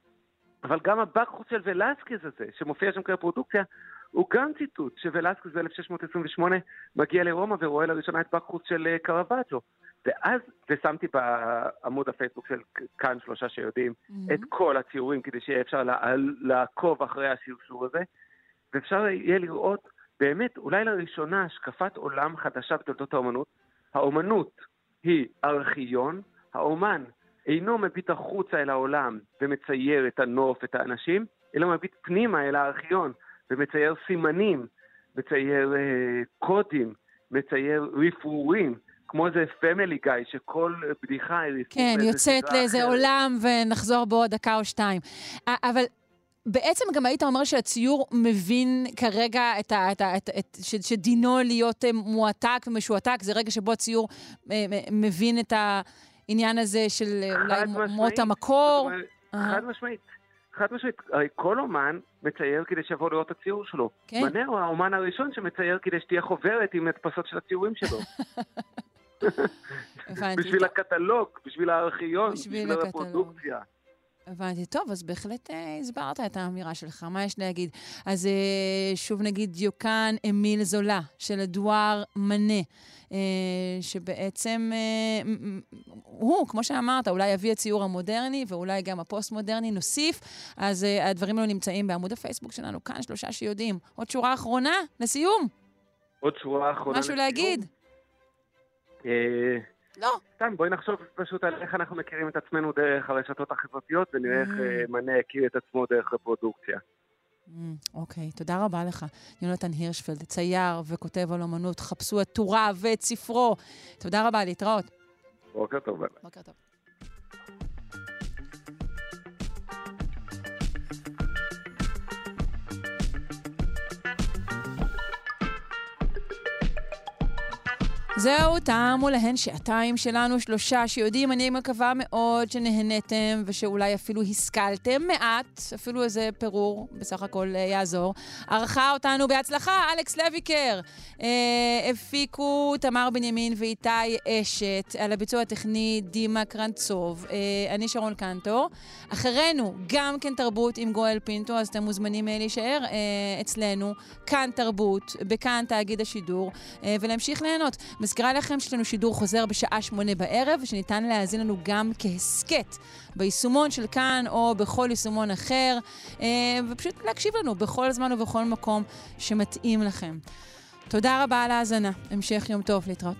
אבל גם הבקחוס של ולסקז הזה, שמופיע שם כרפרודוקציה, הוא גם ציטוט שוולסקז ב-1628 מגיע לרומא ורואה לראשונה את בקחוס של אה, קרוואג'ו. ואז, ושמתי בעמוד הפייסבוק של כאן שלושה שיודעים mm-hmm. את כל הציורים כדי שיהיה אפשר לעקוב אחרי השרשור הזה, ואפשר יהיה לראות באמת, אולי לראשונה, השקפת עולם חדשה בתולדות האומנות. האומנות היא ארכיון, האומן אינו מביט החוצה אל העולם ומצייר את הנוף, את האנשים, אלא מביט פנימה אל הארכיון ומצייר סימנים, מצייר אה, קודים, מצייר רפרורים. כמו איזה פמילי גיא, שכל בדיחה היא... כן, יוצאת לאיזה אחרת. עולם ונחזור בעוד דקה או שתיים. אבל בעצם גם היית אומר שהציור מבין כרגע את ה, את ה, את, את, ש, שדינו להיות אה, מועתק ומשועתק, זה רגע שבו הציור אה, מבין את העניין הזה של אה, אולי מות המקור. חד משמעית. חד משמעית, הרי כל אומן מצייר כדי שיבוא לראות את הציור שלו. כן. מנה הוא האומן הראשון שמצייר כדי שתהיה חוברת עם הדפסות של הציורים שלו. בשביל הקטלוג, בשביל הארכיון, בשביל הרפרודוקציה. הבנתי. טוב, אז בהחלט אה, הסברת את האמירה שלך, מה יש להגיד? אז אה, שוב נגיד דיוקן אמיל זולה, של אדואר מנה, אה, שבעצם אה, הוא, כמו שאמרת, אולי יביא הציור המודרני ואולי גם הפוסט-מודרני, נוסיף. אז אה, הדברים האלו נמצאים בעמוד הפייסבוק שלנו, כאן שלושה שיודעים. עוד שורה אחרונה, לסיום. עוד שורה אחרונה משהו לסיום. להגיד? אה... לא. סתם, בואי נחשוב פשוט על איך אנחנו מכירים את עצמנו דרך הרשתות החברתיות, ונראה איך אה, מנה הכיר את עצמו דרך רפרודוקציה. אוקיי, תודה רבה לך, יונתן הירשפלד, צייר וכותב על אמנות. חפשו את טוריו ואת ספרו. תודה רבה, להתראות. בוקר טוב. בוקר טוב. זהו, תמו להן שעתיים שלנו, שלושה שיודעים, אני מקווה מאוד שנהניתם ושאולי אפילו השכלתם מעט, אפילו איזה פירור בסך הכל אה, יעזור. ערכה אותנו בהצלחה, אלכס לויקר. אה, הפיקו תמר בנימין ואיתי אשת, על הביצוע הטכני דימה קרנצוב. אה, אני שרון קנטור. אחרינו, גם כן תרבות עם גואל פינטו, אז אתם מוזמנים אה, להישאר אה, אצלנו, כאן תרבות, בכאן תאגיד השידור, אה, ולהמשיך ליהנות. מזכירה לכם שיש לנו שידור חוזר בשעה שמונה בערב, ושניתן להאזין לנו גם כהסכת ביישומון של כאן או בכל יישומון אחר, אה, ופשוט להקשיב לנו בכל זמן ובכל מקום שמתאים לכם. תודה רבה על ההאזנה. המשך יום טוב, להתראות.